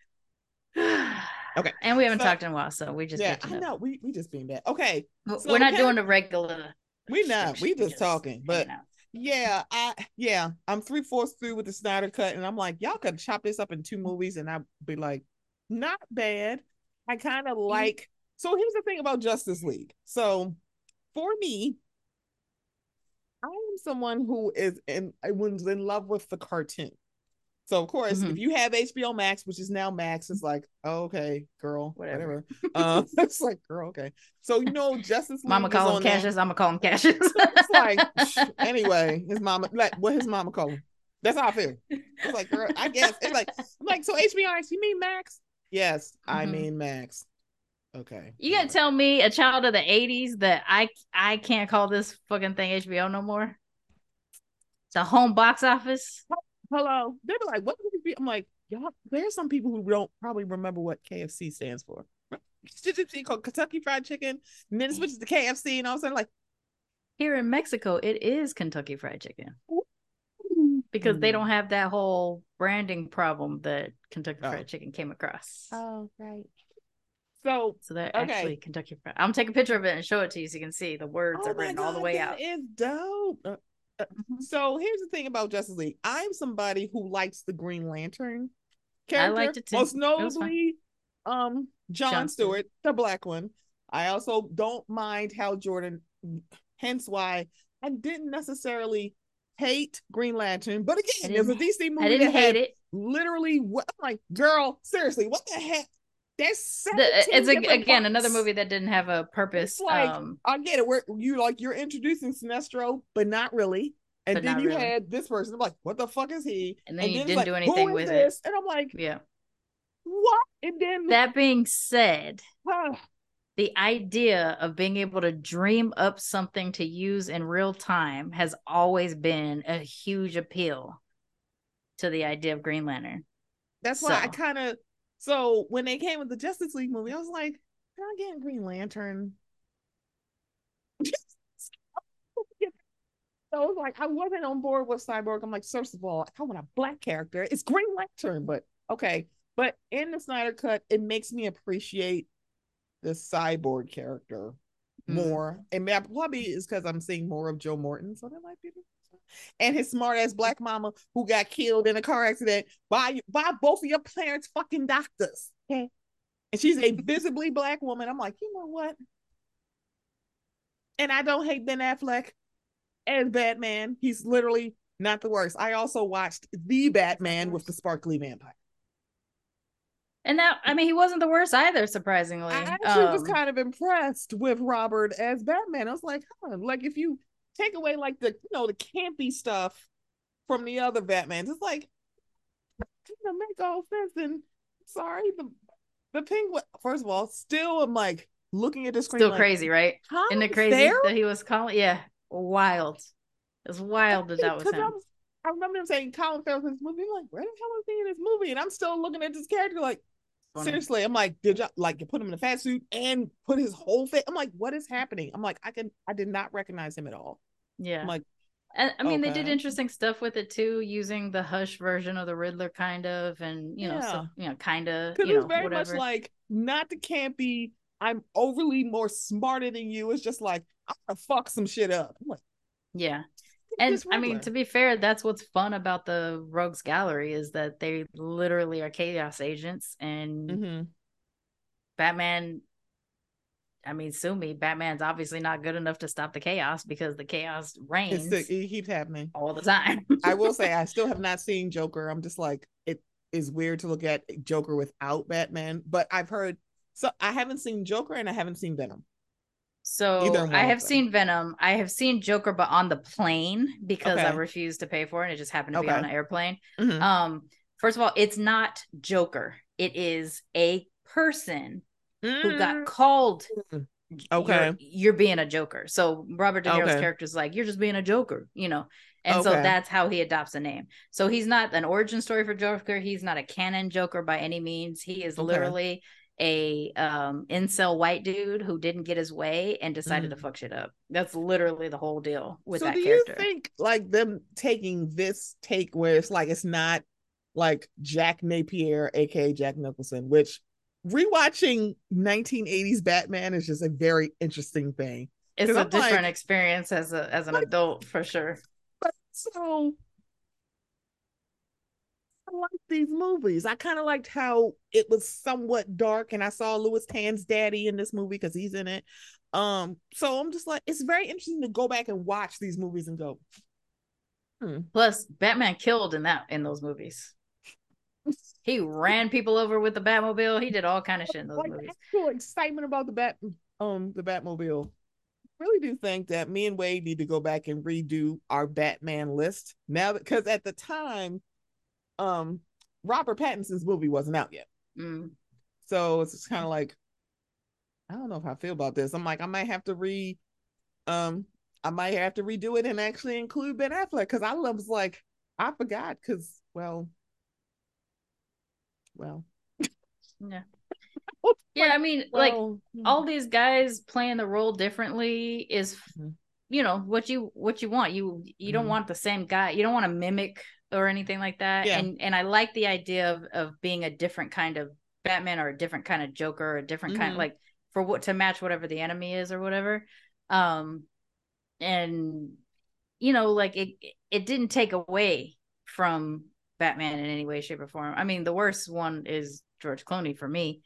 Speaker 1: Okay.
Speaker 2: And we haven't so, talked in a while, so we just
Speaker 1: yeah. I know we we just being bad. Okay.
Speaker 2: So we're not doing a regular.
Speaker 1: We not. We just, talking, but yeah, I yeah, I'm three fourths through with the Snyder cut, and I'm like, y'all could chop this up in two movies, and I'd be like, not bad. I kind of like. So here's the thing about Justice League. So for me, I am someone who is in was in love with the cartoon. So of course, mm-hmm. if you have HBO Max, which is now Max, it's like, oh, okay, girl, whatever. uh, it's like, girl, okay. So you know, Justice League.
Speaker 2: Mama call him Cassius. I'm gonna call him Cassius. it's
Speaker 1: like, anyway, his mama, like, what his mama call him. That's how I feel. It's like, girl, I guess it's like, I'm like, so HBO Max, you mean Max? Yes, mm-hmm. I mean Max. Okay.
Speaker 2: You gotta tell me, a child of the '80s, that I I can't call this fucking thing HBO no more. The home box office
Speaker 1: hello. They were like, what would it be? I'm like, y'all, there's some people who don't probably remember what KFC stands for. called Kentucky Fried Chicken, and then it switches to KFC, and all of a sudden, like,
Speaker 2: here in Mexico, it is Kentucky Fried Chicken because they hmm. don't have that whole branding problem that Kentucky oh. Fried Chicken came across.
Speaker 1: Oh, right. So,
Speaker 2: so they're okay. actually Kentucky Fried. I'm take a picture of it and show it to you so you can see the words oh are written God, all the way out.
Speaker 1: It's dope. Uh, Mm-hmm. So here's the thing about Justice League. I'm somebody who likes the Green Lantern character. I liked it too. Most notably, um, John, John Stewart, Stewart, the black one. I also don't mind Hal Jordan, hence why I didn't necessarily hate Green Lantern. But again, there's a DC movie. I didn't hate it. Literally, what I'm like, girl, seriously, what the heck? There's the,
Speaker 2: it's a, again parts. another movie that didn't have a purpose. It's like um,
Speaker 1: I get it. Where you like you're introducing Sinestro, but not really. And then you really. had this person. I'm like, what the fuck is he?
Speaker 2: And then and you then didn't like, do anything with this?
Speaker 1: it. And I'm like,
Speaker 2: yeah,
Speaker 1: what? And then
Speaker 2: that being said, the idea of being able to dream up something to use in real time has always been a huge appeal to the idea of Green Lantern.
Speaker 1: That's so. why I kind of so when they came with the Justice League movie, I was like, "Can I get Green Lantern?" so I was like, I wasn't on board with Cyborg. I'm like, first of all, I want a black character. It's Green Lantern, but okay. But in the Snyder Cut, it makes me appreciate the Cyborg character mm-hmm. more, and probably is because I'm seeing more of Joe Morton, so that might be and his smart ass black mama who got killed in a car accident by by both of your parents' fucking doctors. Okay. And she's a visibly black woman. I'm like, you know what? And I don't hate Ben Affleck as Batman. He's literally not the worst. I also watched The Batman with the sparkly vampire.
Speaker 2: And that, I mean, he wasn't the worst either, surprisingly. I
Speaker 1: actually um, was kind of impressed with Robert as Batman. I was like, huh, like if you take away like the you know the campy stuff from the other Batmans. It's like you know, make all sense. And sorry, the the penguin. First of all, still I'm like looking at the screen.
Speaker 2: Still
Speaker 1: like,
Speaker 2: crazy, right? Isn't it crazy there? that he was calling? Yeah, wild. It's wild that that was him.
Speaker 1: I remember him saying Colin Farrell's in this movie. I'm like, where the hell is he in this movie? And I'm still looking at this character like, Funny. seriously. I'm like, did you like you put him in a fat suit and put his whole face? I'm like, what is happening? I'm like, I can I did not recognize him at all.
Speaker 2: Yeah. I'm
Speaker 1: like,
Speaker 2: And I mean, okay. they did interesting stuff with it too, using the hush version of the Riddler, kind of, and you know, yeah. so you know, kind of. Because it's
Speaker 1: very
Speaker 2: whatever.
Speaker 1: much like not the campy. I'm overly more smarter than you. It's just like I'm gonna fuck some shit up. Like,
Speaker 2: yeah, and I mean, to be fair, that's what's fun about the Rogues Gallery is that they literally are chaos agents, and mm-hmm. Batman I mean, sue me. Batman's obviously not good enough to stop the chaos because the chaos reigns.
Speaker 1: it keeps happening
Speaker 2: all the time.
Speaker 1: I will say, I still have not seen Joker. I'm just like, it is weird to look at Joker without Batman, but I've heard. So I haven't seen Joker and I haven't seen Venom.
Speaker 2: So I have seen Venom. I have seen Joker, but on the plane because okay. I refused to pay for it. And it just happened to okay. be on an airplane. Mm-hmm. Um, first of all, it's not Joker. It is a person mm. who got mm. called
Speaker 1: okay
Speaker 2: you're, you're, being a joker so robert de niro's okay. character is like you're just being a joker you know and okay. so that's how he adopts a name so he's not an origin story for joker he's not a canon joker by any means he is okay. literally a um incel white dude who didn't get his way and decided mm. to fuck shit up that's literally the whole deal with so that do character
Speaker 1: you think like them taking this take where it's like it's not like jack napier aka jack nicholson which rewatching 1980s Batman is just a very interesting thing.
Speaker 2: It's a I'm different like, experience as a as an like, adult for sure.
Speaker 1: But so I like these movies. I kind of liked how it was somewhat dark, and I saw Lewis Tan's daddy in this movie because he's in it. Um, so I'm just like, it's very interesting to go back and watch these movies and go.
Speaker 2: Hmm. Plus, Batman killed in that in those movies. He ran people over with the Batmobile. He did all kind of shit in those like, movies.
Speaker 1: Cool excitement about the Bat um the Batmobile. I really do think that me and Wade need to go back and redo our Batman list now because at the time, um, Robert Pattinson's movie wasn't out yet. Mm. So it's just kind of like, I don't know if I feel about this. I'm like, I might have to re, um, I might have to redo it and actually include Ben Affleck because I was like, I forgot because well, well.
Speaker 2: Yeah. yeah, I mean, like hmm. all these guys playing the role differently is mm-hmm. you know what you what you want. You you mm-hmm. don't want the same guy. You don't want to mimic or anything like that. Yeah. And and I like the idea of of being a different kind of Batman or a different kind of Joker or a different mm-hmm. kind like for what to match whatever the enemy is or whatever. Um and you know like it it didn't take away from Batman in any way, shape, or form. I mean, the worst one is George Clooney for me,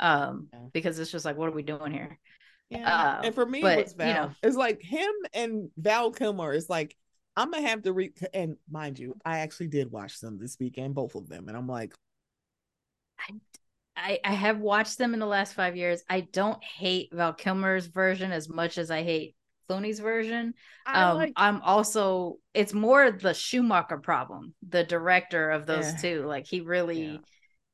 Speaker 2: um, yeah. because it's just like, what are we doing here?
Speaker 1: Yeah. Uh, and for me, but, it's Val. You know, it's like him and Val Kilmer It's like, I'm gonna have to read. And mind you, I actually did watch them this weekend, both of them, and I'm like,
Speaker 2: I, I, I have watched them in the last five years. I don't hate Val Kilmer's version as much as I hate Clooney's version. Um, like- I'm also it's more the Schumacher problem, the director of those yeah. two. Like he really, yeah.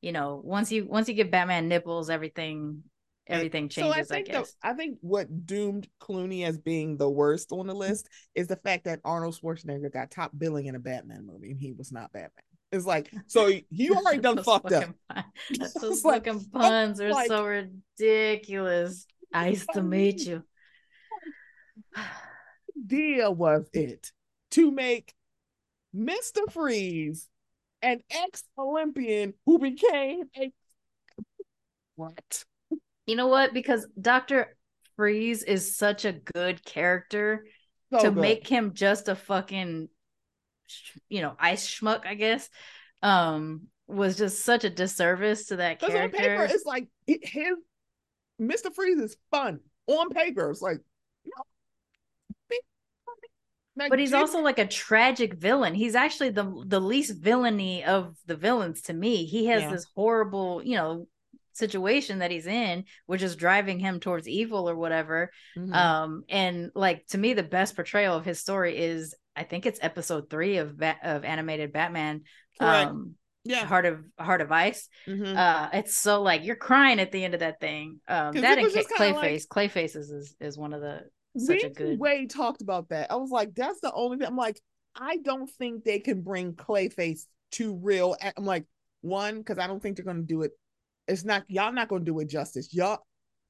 Speaker 2: you know, once you once you get Batman nipples, everything everything changes. So I, think I guess.
Speaker 1: The, I think what doomed Clooney as being the worst on the list is the fact that Arnold Schwarzenegger got top billing in a Batman movie and he was not Batman. It's like so you already done fucked up.
Speaker 2: Those fucking like, puns are like, so ridiculous. Nice to meet you
Speaker 1: idea was it to make Mr. Freeze an ex Olympian who became a what?
Speaker 2: You know what? Because Dr. Freeze is such a good character so to good. make him just a fucking you know, ice schmuck, I guess. Um was just such a disservice to that character. On paper,
Speaker 1: it's like his Mr. Freeze is fun on paper. It's like,
Speaker 2: but he's also like a tragic villain. He's actually the the least villainy of the villains to me. He has yeah. this horrible, you know, situation that he's in, which is driving him towards evil or whatever. Mm-hmm. Um, and like to me, the best portrayal of his story is I think it's episode three of ba- of animated Batman. Correct. Um, yeah, Heart of Heart of Ice. Mm-hmm. Uh, it's so like you're crying at the end of that thing. Um, that and Clayface, like... Clayface is is one of the such a good
Speaker 1: way talked about that. I was like, that's the only thing. I'm like, I don't think they can bring Clayface to real. I'm like, one, because I don't think they're gonna do it. It's not y'all not gonna do it justice. Y'all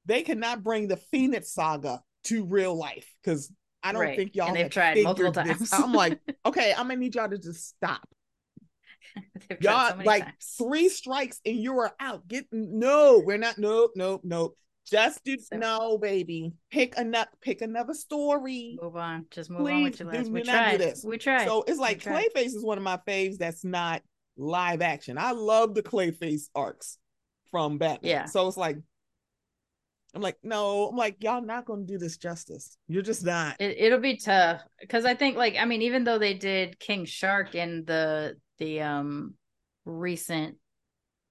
Speaker 1: they cannot bring the Phoenix saga to real life because I don't right. think y'all and they've tried multiple times. I'm like, okay, I'm gonna need y'all to just stop. y'all so like times. three strikes and you are out. Get no, we're not. Nope, nope, nope. Just do so, no, baby. Pick another. Pick another story.
Speaker 2: Move on. Just move Please, on with your life. We tried. This. We tried.
Speaker 1: So it's like Clayface is one of my faves. That's not live action. I love the Clayface arcs from Batman. Yeah. So it's like I'm like, no, I'm like, y'all not gonna do this justice. You're just not.
Speaker 2: It, will be tough because I think, like, I mean, even though they did King Shark in the the um recent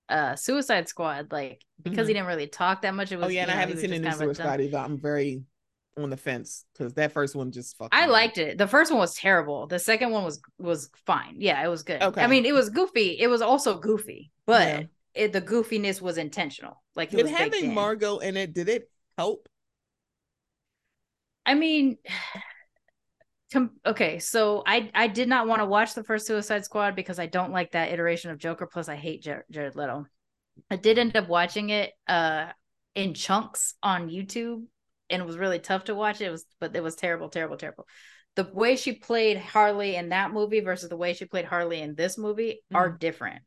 Speaker 2: uh Suicide Squad, like because mm-hmm. he didn't really talk that much. It
Speaker 1: was. Oh yeah, and know, I haven't seen new Suicide Squad either. I'm very on the fence because that first one just fucked.
Speaker 2: I liked it. The first one was terrible. The second one was was fine. Yeah, it was good. Okay. I mean, it was goofy. It was also goofy, but. Yeah it, the goofiness was intentional. Like
Speaker 1: it did having in. Margot in it, did it help?
Speaker 2: I mean, okay, so I I did not want to watch the first Suicide Squad because I don't like that iteration of Joker. Plus, I hate Jared, Jared Leto. I did end up watching it uh in chunks on YouTube, and it was really tough to watch. It was, but it was terrible, terrible, terrible. The way she played Harley in that movie versus the way she played Harley in this movie mm-hmm. are different.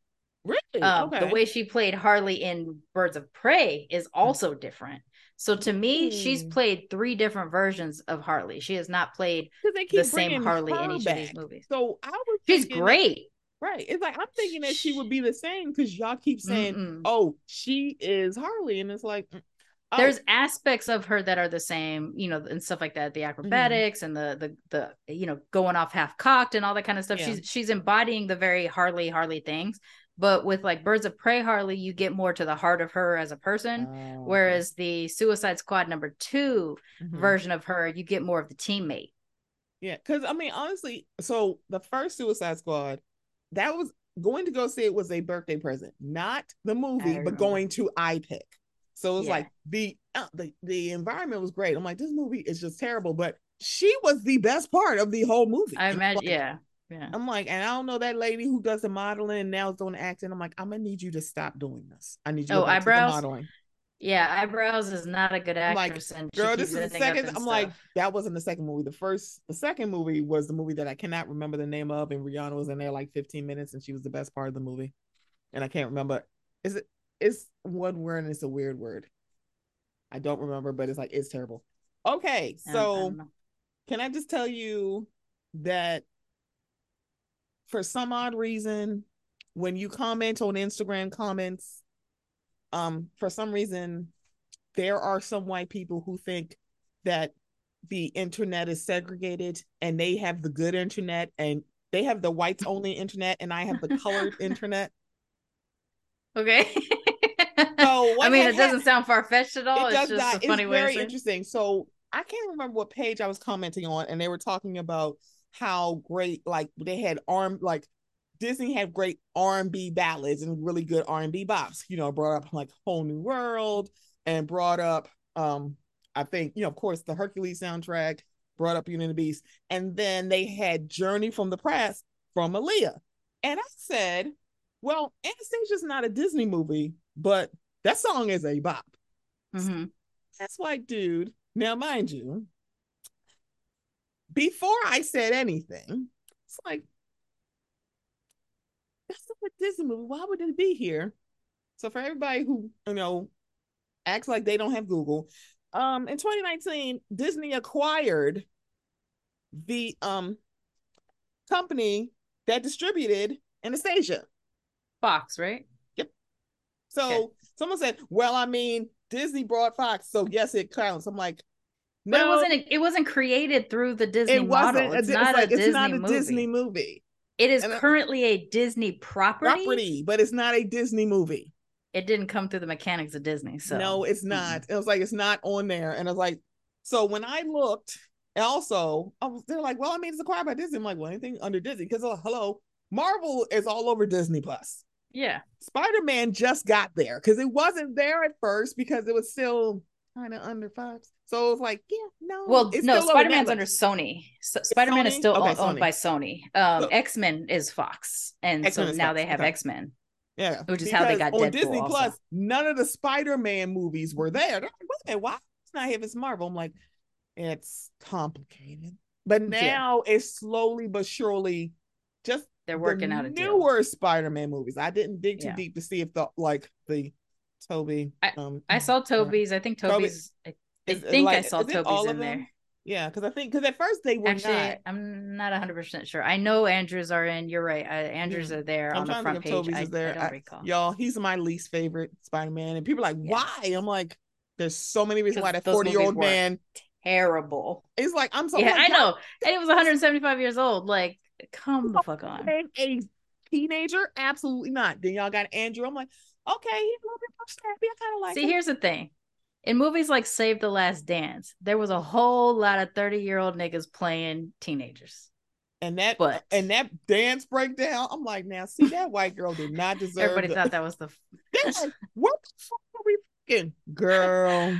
Speaker 2: Really? Um, okay. The way she played Harley in Birds of Prey is also different. So to me, mm. she's played three different versions of Harley. She has not played the same Harley in each back. of these movies.
Speaker 1: So I was
Speaker 2: she's great.
Speaker 1: That, right. It's like I'm thinking that she would be the same because y'all keep saying, Mm-mm. "Oh, she is Harley," and it's like. Mm,
Speaker 2: oh. There's aspects of her that are the same, you know, and stuff like that. The mm-hmm. acrobatics mm-hmm. and the the the you know going off half cocked and all that kind of stuff. Yeah. She's she's embodying the very Harley Harley things but with like Birds of Prey Harley, you get more to the heart of her as a person. Oh, whereas the Suicide Squad number 2 mm-hmm. version of her, you get more of the teammate.
Speaker 1: Yeah, because I mean, honestly, so the first Suicide Squad, that was going to go see it was a birthday present, not the movie, but going to iPic. So it was yeah. like the, uh, the the environment was great. I'm like, this movie is just terrible, but she was the best part of the whole movie.
Speaker 2: I imagine, like, yeah.
Speaker 1: Yeah. I'm like, and I don't know that lady who does the modeling and now is doing acting. I'm like, I'm gonna need you to stop doing this. I need you. Oh, eyebrows. modeling.
Speaker 2: Yeah, eyebrows is not a good actress.
Speaker 1: Like, and girl, this is the second. I'm stuff. like, that wasn't the second movie. The first, the second movie was the movie that I cannot remember the name of, and Rihanna was in there like 15 minutes, and she was the best part of the movie. And I can't remember. Is it? It's one word, and it's a weird word. I don't remember, but it's like it's terrible. Okay, so can I just tell you that for some odd reason, when you comment on Instagram comments, um, for some reason, there are some white people who think that the internet is segregated and they have the good internet and they have the whites only internet and I have the colored internet.
Speaker 2: Okay. so I mean, it doesn't sound far fetched at all. It it's just not. a funny
Speaker 1: it's
Speaker 2: way.
Speaker 1: Very interesting. So I can't remember what page I was commenting on, and they were talking about how great like they had arm like Disney had great R&B ballads and really good R&B bops. You know, brought up like Whole New World and brought up um I think, you know, of course the Hercules soundtrack brought up Beauty and the Beast. And then they had Journey from the Past from Aaliyah. And I said, well, Anastasia's not a Disney movie, but that song is a bop. Mm-hmm. That's like, dude. Now, mind you, before I said anything, it's like, that's not a Disney movie. Why would it be here? So for everybody who, you know, acts like they don't have Google, um, in 2019, Disney acquired the um company that distributed Anastasia.
Speaker 2: Fox, right?
Speaker 1: Yep. So okay. someone said, Well, I mean, Disney brought Fox, so yes, it counts. I'm like,
Speaker 2: no, but it wasn't. It wasn't created through the Disney it wasn't model. It's, a, not, like, a it's not a movie.
Speaker 1: Disney movie.
Speaker 2: It is and currently a Disney property.
Speaker 1: Property, but it's not a Disney movie.
Speaker 2: It didn't come through the mechanics of Disney. So
Speaker 1: no, it's not. Mm-hmm. It was like it's not on there, and I was like, so when I looked, also, I was they're like, well, I mean, it's acquired by Disney. I'm like, well, anything under Disney because uh, hello, Marvel is all over Disney Plus.
Speaker 2: Yeah,
Speaker 1: Spider Man just got there because it wasn't there at first because it was still kind of under Fox. So it was like, yeah, no.
Speaker 2: Well, no, Spider Man's under Sony. So Spider Man is still okay, owned, by Sony. Um, so, X Men is Fox, and X-Men so now Fox. they have okay. X Men.
Speaker 1: Yeah,
Speaker 2: which is because how they got on Deadpool Disney also. Plus.
Speaker 1: None of the Spider Man movies were there. Like, wait, why it's not here? It's Marvel. I'm like, it's complicated. But now yeah. it's slowly but surely just
Speaker 2: they're working
Speaker 1: the
Speaker 2: out a
Speaker 1: newer
Speaker 2: deal.
Speaker 1: Spider-Man movies. I didn't dig too yeah. deep to see if the like the Tobey.
Speaker 2: I, um, I saw Tobey's. I think Tobey's. Tobey, I, I think like, I saw Tobey's in there.
Speaker 1: Yeah, because I think because at first they were
Speaker 2: actually
Speaker 1: not.
Speaker 2: I'm not 100 percent sure. I know Andrews are in. You're right. Uh, Andrews yeah. are there I'm on the front page. Tobey's I, is there. I don't recall.
Speaker 1: Y'all, he's my least favorite Spider-Man, and people are like, yeah. why? I'm like, there's so many reasons why that 40 year old man
Speaker 2: terrible.
Speaker 1: It's like I'm so.
Speaker 2: Yeah, like, I know, and it was 175 years old. Like, come the fuck on.
Speaker 1: A teenager? Absolutely not. Then y'all got Andrew. I'm like, okay, he's a little bit more snappy. I kind of like.
Speaker 2: See,
Speaker 1: him.
Speaker 2: here's the thing in movies like Save the Last Dance, there was a whole lot of 30 year old niggas playing teenagers.
Speaker 1: And that but and that dance breakdown, I'm like, now see that white girl did not deserve.
Speaker 2: Everybody the... thought that was the.
Speaker 1: like, what the fuck are we fucking girl?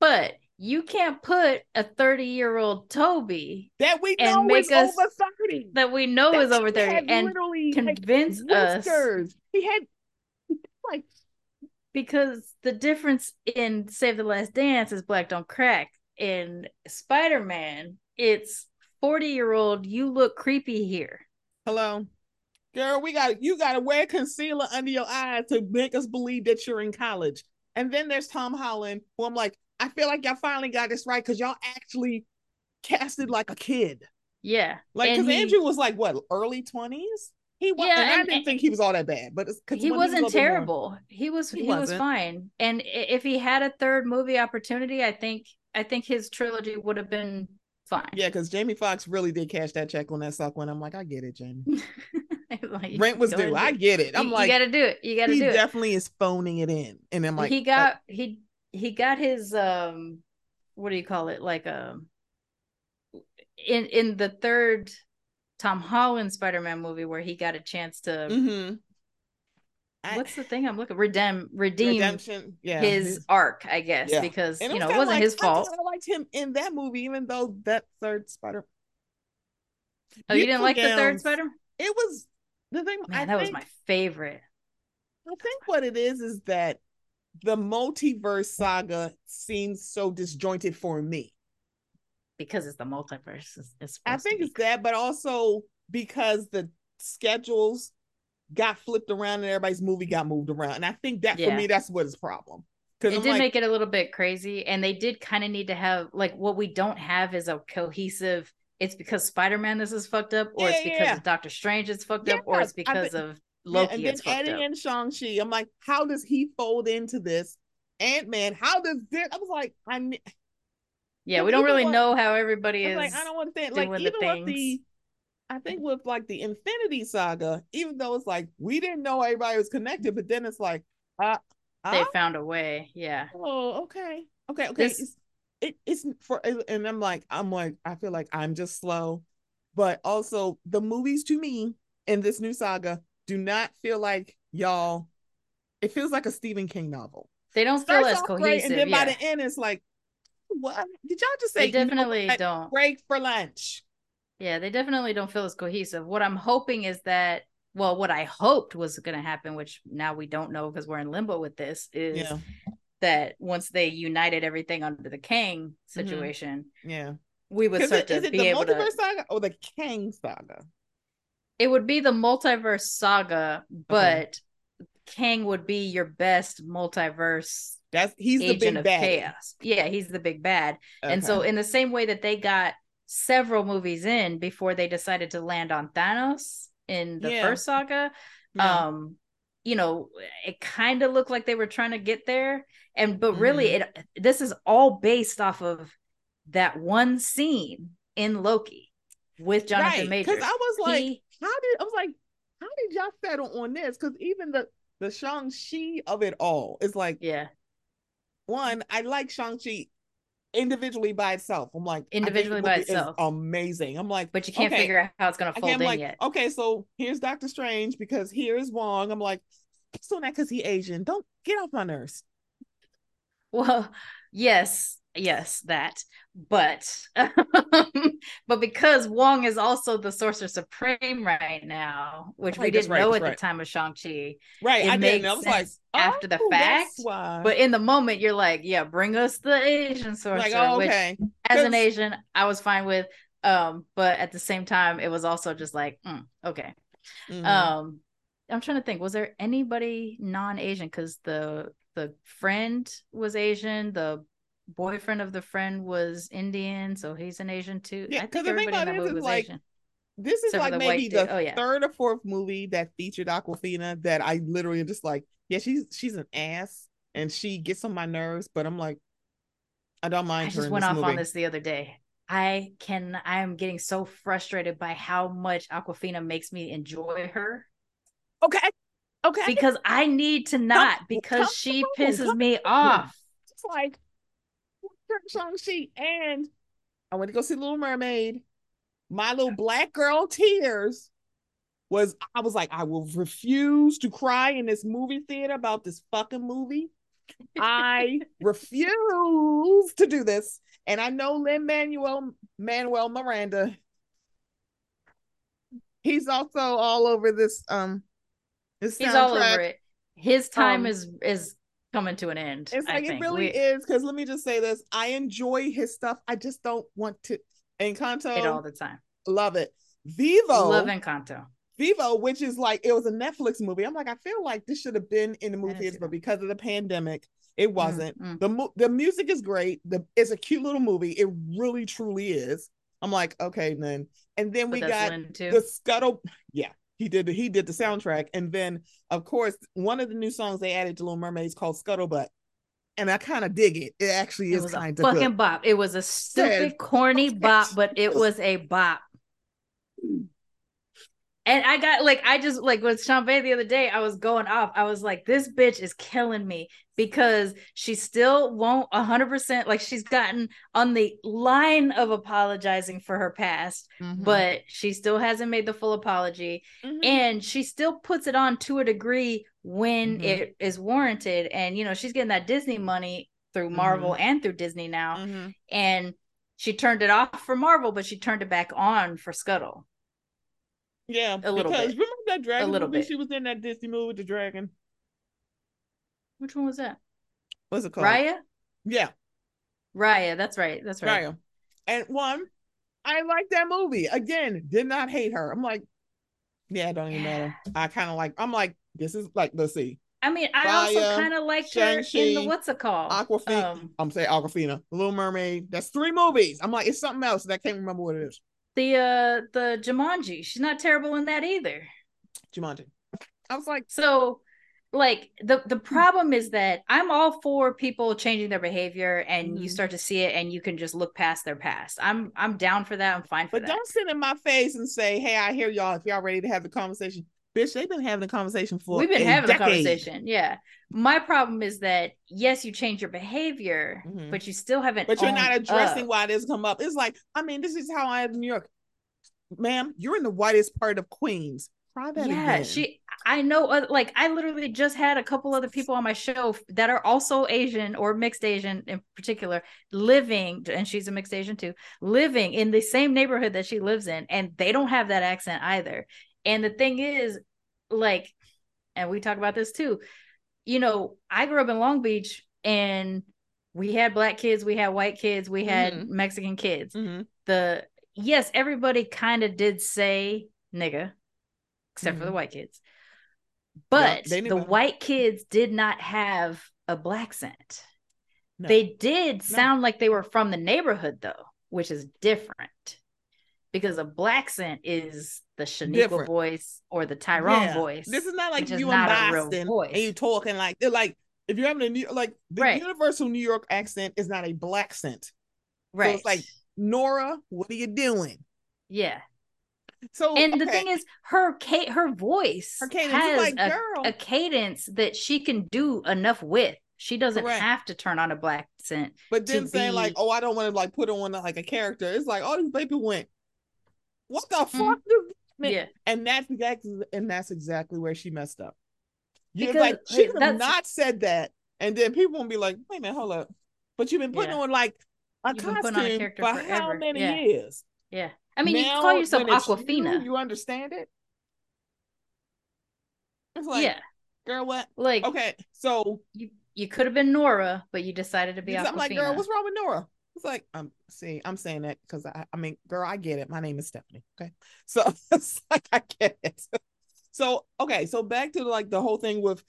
Speaker 2: But you can't put a 30 year old Tobey
Speaker 1: that we know and make is us, over 30
Speaker 2: that we know that is over 30 and convince us
Speaker 1: he had like
Speaker 2: because the difference in Save the Last Dance is Black Don't Crack. In Spider Man, it's 40 year old, you look creepy here.
Speaker 1: Hello. Girl, we got you gotta wear concealer under your eyes to make us believe that you're in college. And then there's Tom Holland, who I'm like, I feel like y'all finally got this right because y'all actually casted like a kid.
Speaker 2: Yeah.
Speaker 1: Like because Andrew was like what, early 20s? He was, yeah, and, and I didn't think he was all that bad, but
Speaker 2: he wasn't terrible. More, he was he, he was fine. And if he had a third movie opportunity, I think I think his trilogy would have been fine.
Speaker 1: Yeah, because Jamie Foxx really did cash that check on that suck when I'm like, I get it, Jamie. like, Rent was due. I get it. I'm
Speaker 2: you,
Speaker 1: like,
Speaker 2: you got to do it. You got to do
Speaker 1: it. He definitely is phoning it in, and I'm like,
Speaker 2: he got he he got his um, what do you call it? Like um, in in the third Tom Holland Spider Man movie where he got a chance to.
Speaker 1: Mm-hmm.
Speaker 2: What's the thing I'm looking redeem redeem
Speaker 1: redemption yeah
Speaker 2: his, arc I guess yeah. because you know it wasn't like, his fault.
Speaker 1: I liked him in that movie even though that third Spider.
Speaker 2: Oh, you didn't like gowns, the third Spider?
Speaker 1: It was the thing.
Speaker 2: Man, I that think, was my favorite.
Speaker 1: I think what it is is that the multiverse saga seems so disjointed for me
Speaker 2: because it's the multiverse. It's, it's
Speaker 1: I think it's that, but also because the schedules got flipped around and everybody's movie got moved around. And I think that yeah. for me, that's what is problem.
Speaker 2: It I'm did like, make it a little bit crazy. And they did kind of need to have like what we don't have is a cohesive. It's because Spider Man this is fucked up, or yeah, it's because yeah. of Doctor Strange it's fucked up, or it's because of Loki and then it's
Speaker 1: adding up. in Shang Chi, I'm like, how does he fold into this? Ant Man, how does this? I was like, I
Speaker 2: yeah, we don't really know how everybody is.
Speaker 1: Like, I don't want to think like even with the, I think with like the Infinity Saga, even though it's like we didn't know everybody was connected, but then it's like, uh,
Speaker 2: they uh, found a way. Yeah.
Speaker 1: Oh, okay, okay, okay. This... It's, it, it's for, and I'm like, I'm like, I feel like I'm just slow, but also the movies to me in this new saga do not feel like y'all. It feels like a Stephen King novel.
Speaker 2: They don't feel as cohesive, great,
Speaker 1: and then
Speaker 2: yeah.
Speaker 1: by the end, it's like, what did y'all just say?
Speaker 2: They definitely know don't
Speaker 1: break for lunch.
Speaker 2: Yeah, they definitely don't feel as cohesive. What I'm hoping is that, well, what I hoped was going to happen, which now we don't know because we're in limbo with this, is yeah. that once they united everything under the Kang mm-hmm. situation,
Speaker 1: mm-hmm. yeah,
Speaker 2: we would start
Speaker 1: it,
Speaker 2: to be able
Speaker 1: to. saga or the Kang saga?
Speaker 2: It would be the multiverse saga, but okay. Kang would be your best multiverse
Speaker 1: that's he's the big bad.
Speaker 2: Chaos. Yeah, he's the big bad. Okay. And so in the same way that they got several movies in before they decided to land on Thanos in the yeah. first saga, yeah. um you know, it kind of looked like they were trying to get there and but really mm. it this is all based off of that one scene in Loki with Jonathan right. Majors.
Speaker 1: Cuz I was like he, how did I was like how did y'all settle on this? Cuz even the the Shang-Chi of it all is like
Speaker 2: yeah
Speaker 1: one, I like Shang-Chi individually by itself. I'm like
Speaker 2: individually by itself.
Speaker 1: Amazing. I'm like,
Speaker 2: but you can't okay. figure out how it's gonna fold in
Speaker 1: like,
Speaker 2: yet.
Speaker 1: Okay, so here's Doctor Strange because here's Wong. I'm like, it's doing that because he Asian. Don't get off my nerves.
Speaker 2: Well, yes, yes, that. But but because Wong is also the Sorcerer Supreme right now, which right, we didn't right, know at right. the time of Shang Chi,
Speaker 1: right? I didn't. I was like,
Speaker 2: oh, after the fact, but in the moment, you're like, yeah, bring us the Asian Sorcerer. Like, oh, okay. Which, as an Asian, I was fine with. Um, but at the same time, it was also just like, mm, okay. Mm-hmm. Um, I'm trying to think. Was there anybody non-Asian? Because the the friend was Asian. The boyfriend of the friend was Indian, so he's an Asian too. Yeah, because everybody in that movie was
Speaker 1: like, Asian. This is like maybe the oh, yeah. third or fourth movie that featured Awkwafina that I literally just like, yeah, she's she's an ass and she gets on my nerves, but I'm like, I don't mind. I
Speaker 2: just went off movie. on this the other day. I can I am getting so frustrated by how much Awkwafina makes me enjoy her.
Speaker 1: Okay. Okay.
Speaker 2: Because I need to not come, because come, she pisses me off.
Speaker 1: It's like Shang-Chi and I went to go see Little Mermaid. My little black girl tears was I was like, I will refuse to cry in this movie theater about this fucking movie. I refuse to do this. And I know Lin Manuel Manuel Miranda. He's also all over this um
Speaker 2: his He's all over it. His time um, is is coming to an end.
Speaker 1: It's like it really we, is because let me just say this: I enjoy his stuff. I just don't want to. Encanto,
Speaker 2: it all the time.
Speaker 1: Love it. Vivo,
Speaker 2: love Encanto.
Speaker 1: Vivo, which is like it was a Netflix movie. I'm like, I feel like this should have been in the movie theaters, but because of the pandemic, it mm, wasn't. Mm-hmm. The the music is great. The it's a cute little movie. It really truly is. I'm like, okay, then. And then we got the scuttle. Yeah, he did he did the soundtrack, and then of course one of the new songs they added to Little Mermaid is called Scuttlebutt, and I kind of dig it. It actually is kind of
Speaker 2: fucking good. bop. It was a stupid, corny bop, but it was a bop. And I got like I just like with Champagne the other day, I was going off. I was like, this bitch is killing me because she still won't 100% like she's gotten on the line of apologizing for her past, mm-hmm. but she still hasn't made the full apology. Mm-hmm. And she still puts it on to a degree when mm-hmm. it is warranted. And you know, she's getting that Disney money through Marvel mm-hmm. and through Disney now. Mm-hmm. And she turned it off for Marvel, but she turned it back on for Scuttle.
Speaker 1: Yeah, a little because bit. Remember that dragon a little movie? Bit. She was in that Disney movie with the dragon.
Speaker 2: Which one was that?
Speaker 1: What's it called?
Speaker 2: Raya.
Speaker 1: Yeah,
Speaker 2: Raya. That's right. That's right. Raya.
Speaker 1: And one, I like that movie. Again, did not hate her. I'm like, yeah, don't even yeah. matter. I kind of like. I'm like, this is like, let's see.
Speaker 2: I mean, I Raya, also kind of liked her in the what's it called?
Speaker 1: Awkwafina. Um, I'm saying Awkwafina, Little Mermaid. That's three movies. I'm like, it's something else, and I can't remember what it is
Speaker 2: the uh the Jumanji. She's not terrible in that either.
Speaker 1: Jumanji. I was like,
Speaker 2: so like the the problem is that I'm all for people changing their behavior and mm-hmm. you start to see it and you can just look past their past. I'm I'm down for that. I'm fine for
Speaker 1: but
Speaker 2: that.
Speaker 1: But don't sit in my face and say, "Hey, I hear y'all. If y'all ready to have the conversation, bitch, they've been having a conversation for
Speaker 2: we've been having
Speaker 1: decade.
Speaker 2: a conversation. Yeah. My problem is that yes, you change your behavior, mm-hmm. but you still haven't.
Speaker 1: But you're not addressing up. why this come up. It's like, I mean, this is how I am in New York, ma'am. You're in the whitest part of Queens. Try that yeah, again.
Speaker 2: she. I know. Uh, like, I literally just had a couple other people on my show that are also Asian or mixed Asian in particular, living, and she's a mixed Asian too, living in the same neighborhood that she lives in, and they don't have that accent either. And the thing is, like, and we talk about this too, you know, I grew up in Long Beach and we had black kids, we had white kids, we had mm-hmm. Mexican kids. Mm-hmm. The yes, everybody kind of did say nigga, except mm-hmm. for the mm-hmm. white kids. But the white kids did not have a black scent. No. They did sound no. like they were from the neighborhood though, which is different because a black scent is the Shaniqua voice or the Tyrone yeah. voice.
Speaker 1: This is not like you in Boston and you talking like they're like if you're having a new like the right. universal New York accent is not a black scent. Right. So it's like Nora, what are you doing?
Speaker 2: Yeah. So and okay. the thing is, her Kate, her voice her cadence has like, a, a, cadence that she can do enough with. She doesn't Correct. have to turn on a black scent.
Speaker 1: But then saying be... like, "Oh, I don't want to like put on like a character," it's like all these people went, "What the mm-hmm. fuck?" Yeah. And that's exactly and that's exactly where she messed up. You're like she could have not said that, and then people will be like, wait a minute, hold up. But you've been putting yeah. on like a you've costume a for forever. how many yeah. years?
Speaker 2: Yeah. I mean, now, you call yourself Awkwafina.
Speaker 1: You, you, understand it? It's like, yeah. girl, what?
Speaker 2: Like,
Speaker 1: okay, so
Speaker 2: you you could have been Nora, but you decided to be. I'm like,
Speaker 1: girl, what's wrong with Nora? It's like, I'm um, see, I'm saying that because I, I mean, girl, I get it. My name is Stephanie. Okay, so it's like I get it. So okay, so back to like the whole thing with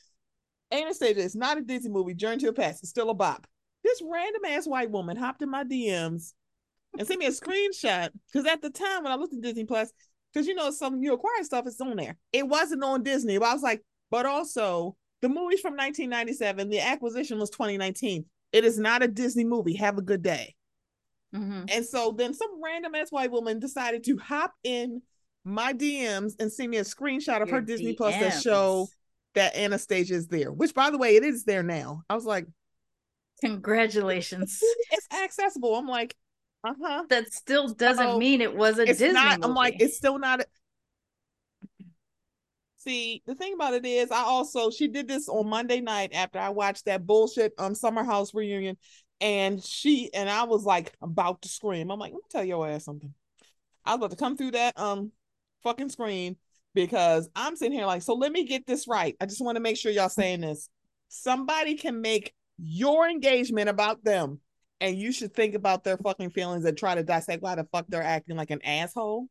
Speaker 1: Anastasia. It's not a Disney movie. Journey to the Past. It's still a bop. This random ass white woman hopped in my DMs and sent me a screenshot because at the time when I looked at Disney Plus, because you know some you acquire stuff is on there. It wasn't on Disney, but I was like, but also the movie's from 1997. The acquisition was 2019. It is not a Disney movie. Have a good day. Mm-hmm. And so then some random ass white woman decided to hop in my DMs and send me a screenshot of Your her Disney DMs. Plus that show that Anastasia is there, which by the way, it is there now. I was like,
Speaker 2: Congratulations.
Speaker 1: It's accessible. I'm like, uh-huh.
Speaker 2: That still doesn't mean it was a Disney
Speaker 1: not. I'm like, it's still not a... See, the thing about it is I also she did this on Monday night after I watched that bullshit um summer house reunion and she and I was like about to scream. I'm like, let me tell your ass something. I was about to come through that um fucking screen because I'm sitting here like, so let me get this right. I just want to make sure y'all saying this. Somebody can make your engagement about them, and you should think about their fucking feelings and try to dissect why the fuck they're acting like an asshole.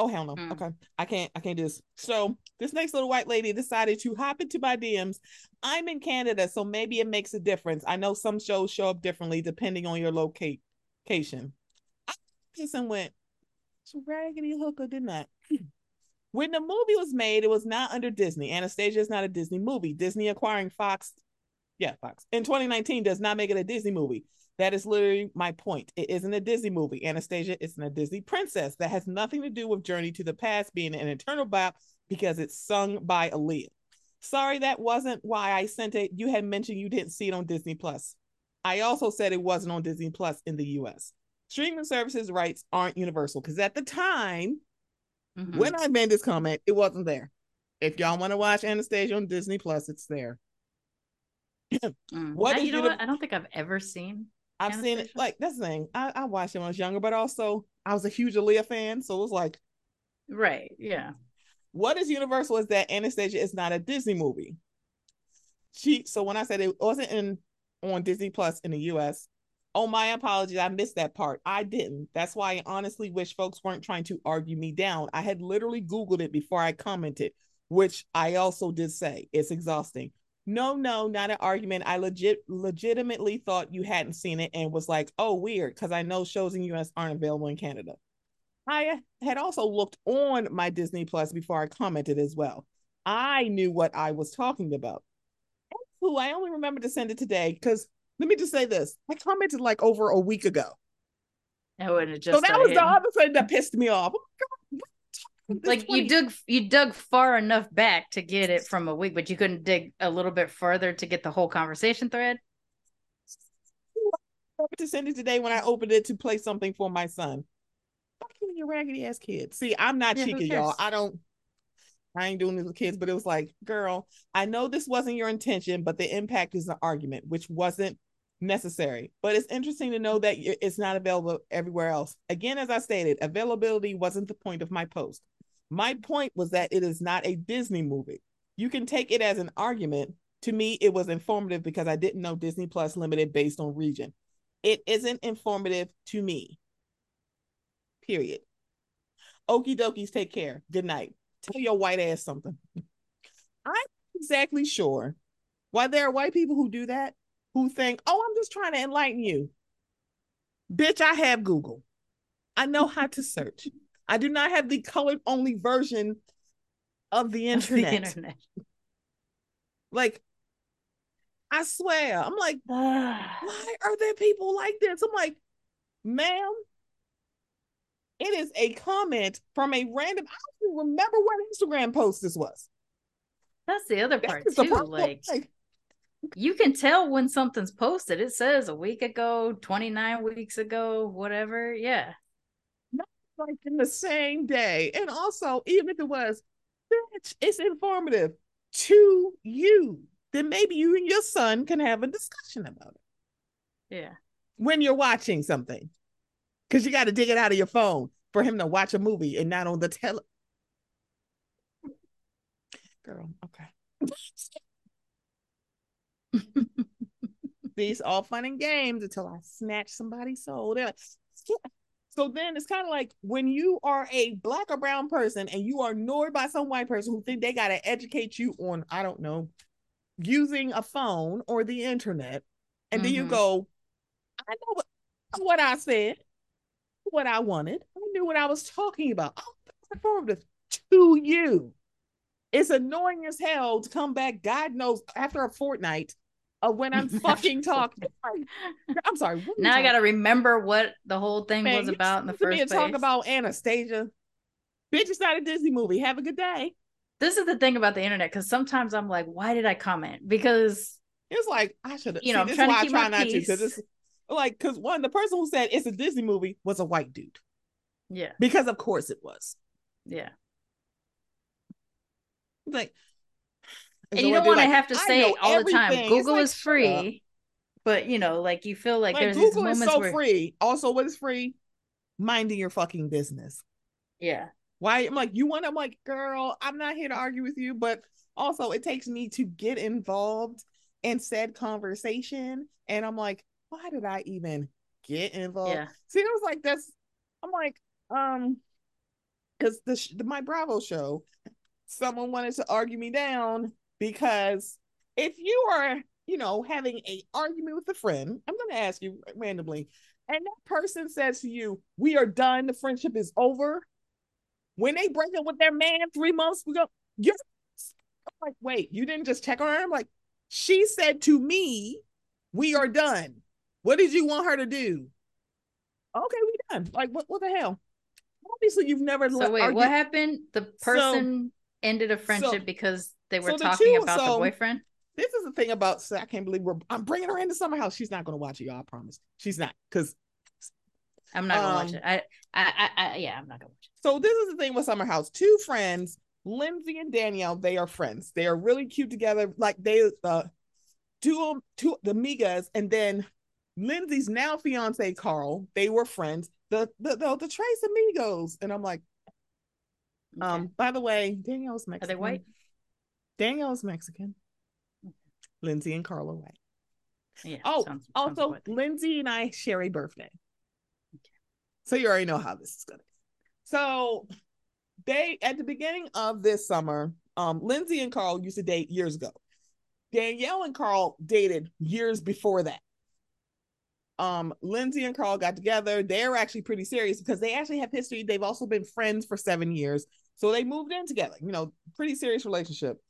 Speaker 1: Oh hell no. Mm. Okay. I can't I can't do this. So this next little white lady decided to hop into my DMs. I'm in Canada, so maybe it makes a difference. I know some shows show up differently depending on your location. I just went, raggedy hooker did not. I? When the movie was made, it was not under Disney. Anastasia is not a Disney movie. Disney acquiring Fox, yeah, Fox in 2019 does not make it a Disney movie. That is literally my point. It isn't a Disney movie. Anastasia isn't a Disney princess. That has nothing to do with Journey to the Past being an eternal bop because it's sung by Aaliyah. Sorry, that wasn't why I sent it. You had mentioned you didn't see it on Disney Plus. I also said it wasn't on Disney Plus in the US. Streaming services rights aren't universal because at the time mm-hmm. when I made this comment, it wasn't there. If y'all want to watch Anastasia on Disney Plus, it's there.
Speaker 2: mm. What I, you know what? I don't think I've ever seen
Speaker 1: I've seen it like that's the thing. I, I watched it when I was younger, but also I was a huge Aaliyah fan, so it was like,
Speaker 2: right, yeah.
Speaker 1: What is universal is that Anastasia is not a Disney movie. She so when I said it wasn't in on Disney Plus in the U.S. Oh, my apologies. I missed that part. I didn't. That's why I honestly wish folks weren't trying to argue me down. I had literally Googled it before I commented, which I also did say it's exhausting no, no, not an argument. I legit legitimately thought you hadn't seen it and was like, oh, weird, because I know shows in US aren't available in Canada. I had also looked on my Disney Plus before I commented as well. I knew what I was talking about. Who I only remember to send it today because let me just say this: I commented like over a week ago.
Speaker 2: I would have just
Speaker 1: so that was the other thing that pissed me off. Oh
Speaker 2: like you dug you dug far enough back to get it from a week, but you couldn't dig a little bit further to get the whole conversation thread.
Speaker 1: To send it today when I opened it to play something for my son. Fuck you and your raggedy ass kids. See, I'm not yeah, cheeky, y'all. I don't. I ain't doing this with kids, but it was like, girl, I know this wasn't your intention, but the impact is an argument, which wasn't necessary. But it's interesting to know that it's not available everywhere else. Again, as I stated, availability wasn't the point of my post. My point was that it is not a Disney movie. You can take it as an argument. To me, it was informative because I didn't know Disney Plus limited based on region. It isn't informative to me. Period. Okie dokies, take care. Good night. Tell your white ass something. I'm exactly sure why there are white people who do that, who think, oh, I'm just trying to enlighten you. Bitch, I have Google. I know how to search. I do not have the colored only version of the internet. the internet. Like, I swear, I'm like, why are there people like this? I'm like, ma'am, it is a comment from a random. I don't even remember what Instagram post this was.
Speaker 2: That's the other part too. Like, like, you can tell when something's posted. It says a week ago, 29 weeks ago, whatever. Yeah
Speaker 1: like in the same day. And also, even if it was, bitch, it's informative to you. Then maybe you and your son can have a discussion about it.
Speaker 2: Yeah.
Speaker 1: When you're watching something. because you got to dig it out of your phone for him to watch a movie and not on the tele. Girl, okay. These all fun and games until I snatch somebody's soul. They're like, so then it's kind of like when you are a black or brown person and you are ignored by some white person who think they got to educate you on, I don't know, using a phone or the internet. And mm-hmm. then you mm-hmm. go, I know what, what I said, what I wanted. I knew what I was talking about. Oh, informative to you. It's annoying as hell to come back, God knows, after a fortnight of when I'm fucking talking. I'm sorry.
Speaker 2: Now I got to remember what the whole thing Man, was about in the first place.
Speaker 1: Talk about Anastasia. Bitch, it's not a Disney movie. Have a good day.
Speaker 2: This is the thing about the internet because sometimes I'm like, why did I comment? Because
Speaker 1: it's like I should have. You know, See, I'm trying to keep I try not peace. to because it's like because one the person who said it's a Disney movie was a white dude.
Speaker 2: Yeah.
Speaker 1: Because of course it was.
Speaker 2: Yeah.
Speaker 1: Like
Speaker 2: and you don't want to have to say it all the time. Google like, is free, but you know, like you feel like, like there's Google is so where...
Speaker 1: free. Also, what is free? Minding your fucking business.
Speaker 2: Yeah.
Speaker 1: Why? I'm like, you want? I'm like, girl, I'm not here to argue with you, but also it takes me to get involved in said conversation, and I'm like, why did I even get involved? Yeah. See, it was like this. I'm like, um, because the, the my Bravo show, someone wanted to argue me down because if you are, you know, having a argument with a friend, I'm going to ask you randomly, and that person says to you, "We are done. The friendship is over." When they break up with their man three months ago, you're like, "Wait, you didn't just check on her?" I'm like, "She said to me, we are done. What did you want her to do?" Okay, we done. Like, what? What the hell? Obviously, you've never.
Speaker 2: So wait, argue. what happened? The person so, ended a friendship so, because they were so talking about so, the boyfriend.
Speaker 1: This is the thing about. So I can't believe we're. I'm bringing her into summer house. She's not going to watch it, y'all. I promise. She's not because.
Speaker 2: I'm not gonna um, watch it. I, I, I, I, yeah, I'm not gonna watch it.
Speaker 1: So this is the thing with Summer House. Two friends, Lindsay and Danielle. They are friends. They are really cute together. Like they, uh, two, two, the Migas, and then Lindsay's now fiance Carl. They were friends. The the the, the Tres Amigos, and I'm like, okay. um. By the way, Danielle's Mexican.
Speaker 2: Are they white?
Speaker 1: Danielle's Mexican. Lindsay and Carla white. Yeah. Oh, sounds, also sounds Lindsay and I share a birthday. Okay. So you already know how this is gonna. Be. So they at the beginning of this summer, um, Lindsay and Carl used to date years ago. Danielle and Carl dated years before that. Um, Lindsay and Carl got together. They're actually pretty serious because they actually have history. They've also been friends for seven years. So they moved in together, you know, pretty serious relationship.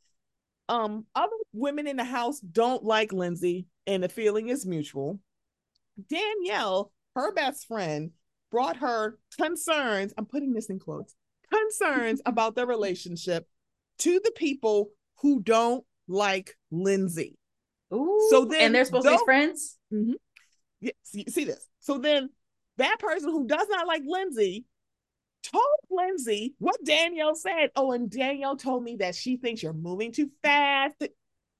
Speaker 1: Um, other women in the house don't like Lindsay, and the feeling is mutual. Danielle, her best friend, brought her concerns. I'm putting this in quotes concerns about their relationship to the people who don't like Lindsay.
Speaker 2: Ooh, so then, and they're supposed to be friends.
Speaker 1: Mm-hmm, yes, see this. So then, that person who does not like Lindsay told Lindsay what Danielle said. Oh, and Danielle told me that she thinks you're moving too fast.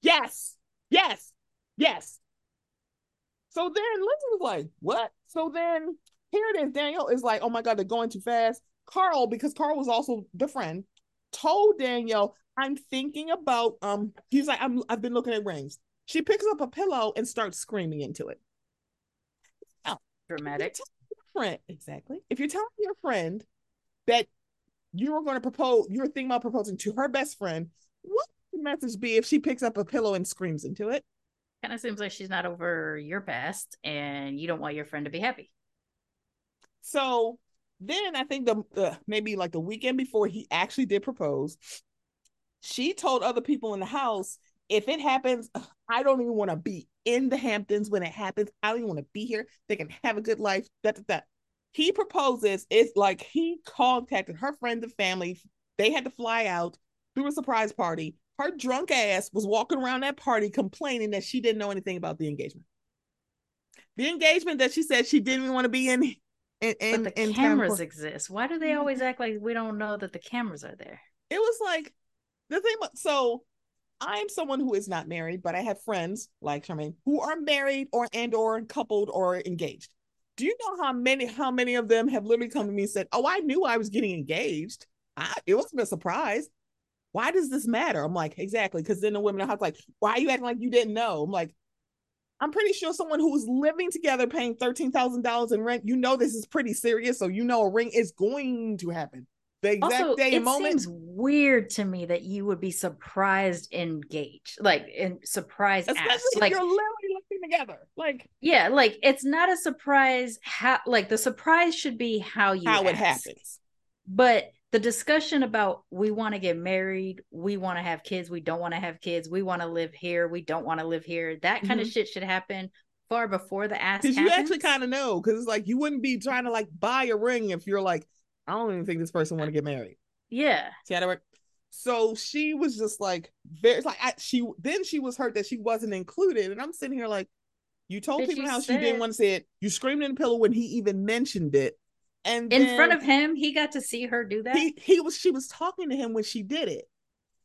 Speaker 1: Yes, yes, yes. So then Lindsay was like, What? So then here it is. Danielle is like, Oh my God, they're going too fast. Carl, because Carl was also the friend, told Danielle, I'm thinking about um, he's like, I'm I've been looking at rings. She picks up a pillow and starts screaming into it.
Speaker 2: Oh, dramatic.
Speaker 1: Friend, exactly. If you're telling your friend that you were going to propose, you were thinking about proposing to her best friend, what would the message be if she picks up a pillow and screams into it?
Speaker 2: Kind of seems like she's not over your past and you don't want your friend to be happy.
Speaker 1: So then I think the uh, maybe like the weekend before he actually did propose, she told other people in the house, if it happens, I don't even want to be in the Hamptons when it happens. I don't even want to be here. They can have a good life. That that. that he proposes. It's like he contacted her friends and family. They had to fly out, through a surprise party. Her drunk ass was walking around that party complaining that she didn't know anything about the engagement. The engagement that she said she didn't even want to be in. in, in
Speaker 2: but the in cameras exist. Why do they always act like we don't know that the cameras are there?
Speaker 1: It was like the thing. So I'm someone who is not married, but I have friends like Sharmane who are married or and or coupled or engaged Do you know how many how many of them have literally come to me and said, "Oh, I knew I was getting engaged. I, it wasn't a surprise. Why does this matter?" I'm like, exactly, because then the women are like, "Why are you acting like you didn't know?" I'm like, I'm pretty sure someone who's living together paying thirteen thousand dollars in rent, you know this is pretty serious, so you know a ring is going to happen. The exact
Speaker 2: also,
Speaker 1: day
Speaker 2: it
Speaker 1: moment.
Speaker 2: seems weird to me that you would be surprised engaged, like in surprise
Speaker 1: Especially
Speaker 2: asked.
Speaker 1: if
Speaker 2: Like
Speaker 1: you're living together. Like
Speaker 2: yeah, like it's not a surprise how like the surprise should be how you
Speaker 1: how it happens.
Speaker 2: But the discussion about we want to get married, we want to have kids, we don't want to have kids, we want to live here, we don't want to live here. That kind of
Speaker 1: Mhm.
Speaker 2: shit should happen far before the ask
Speaker 1: Because you actually kind of know, because it's like you wouldn't be trying to like buy a ring if you're like, I don't even think this person want to get married.
Speaker 2: yeah.
Speaker 1: See how that work? So she was just like very like I, she then she was hurt that she wasn't included, and I'm sitting here like, you told people
Speaker 2: you
Speaker 1: how she didn't want to say it. You screamed in the pillow when he even mentioned it, and
Speaker 2: In front of him, he got to see her do that.
Speaker 1: he he was she was talking to him when she did it.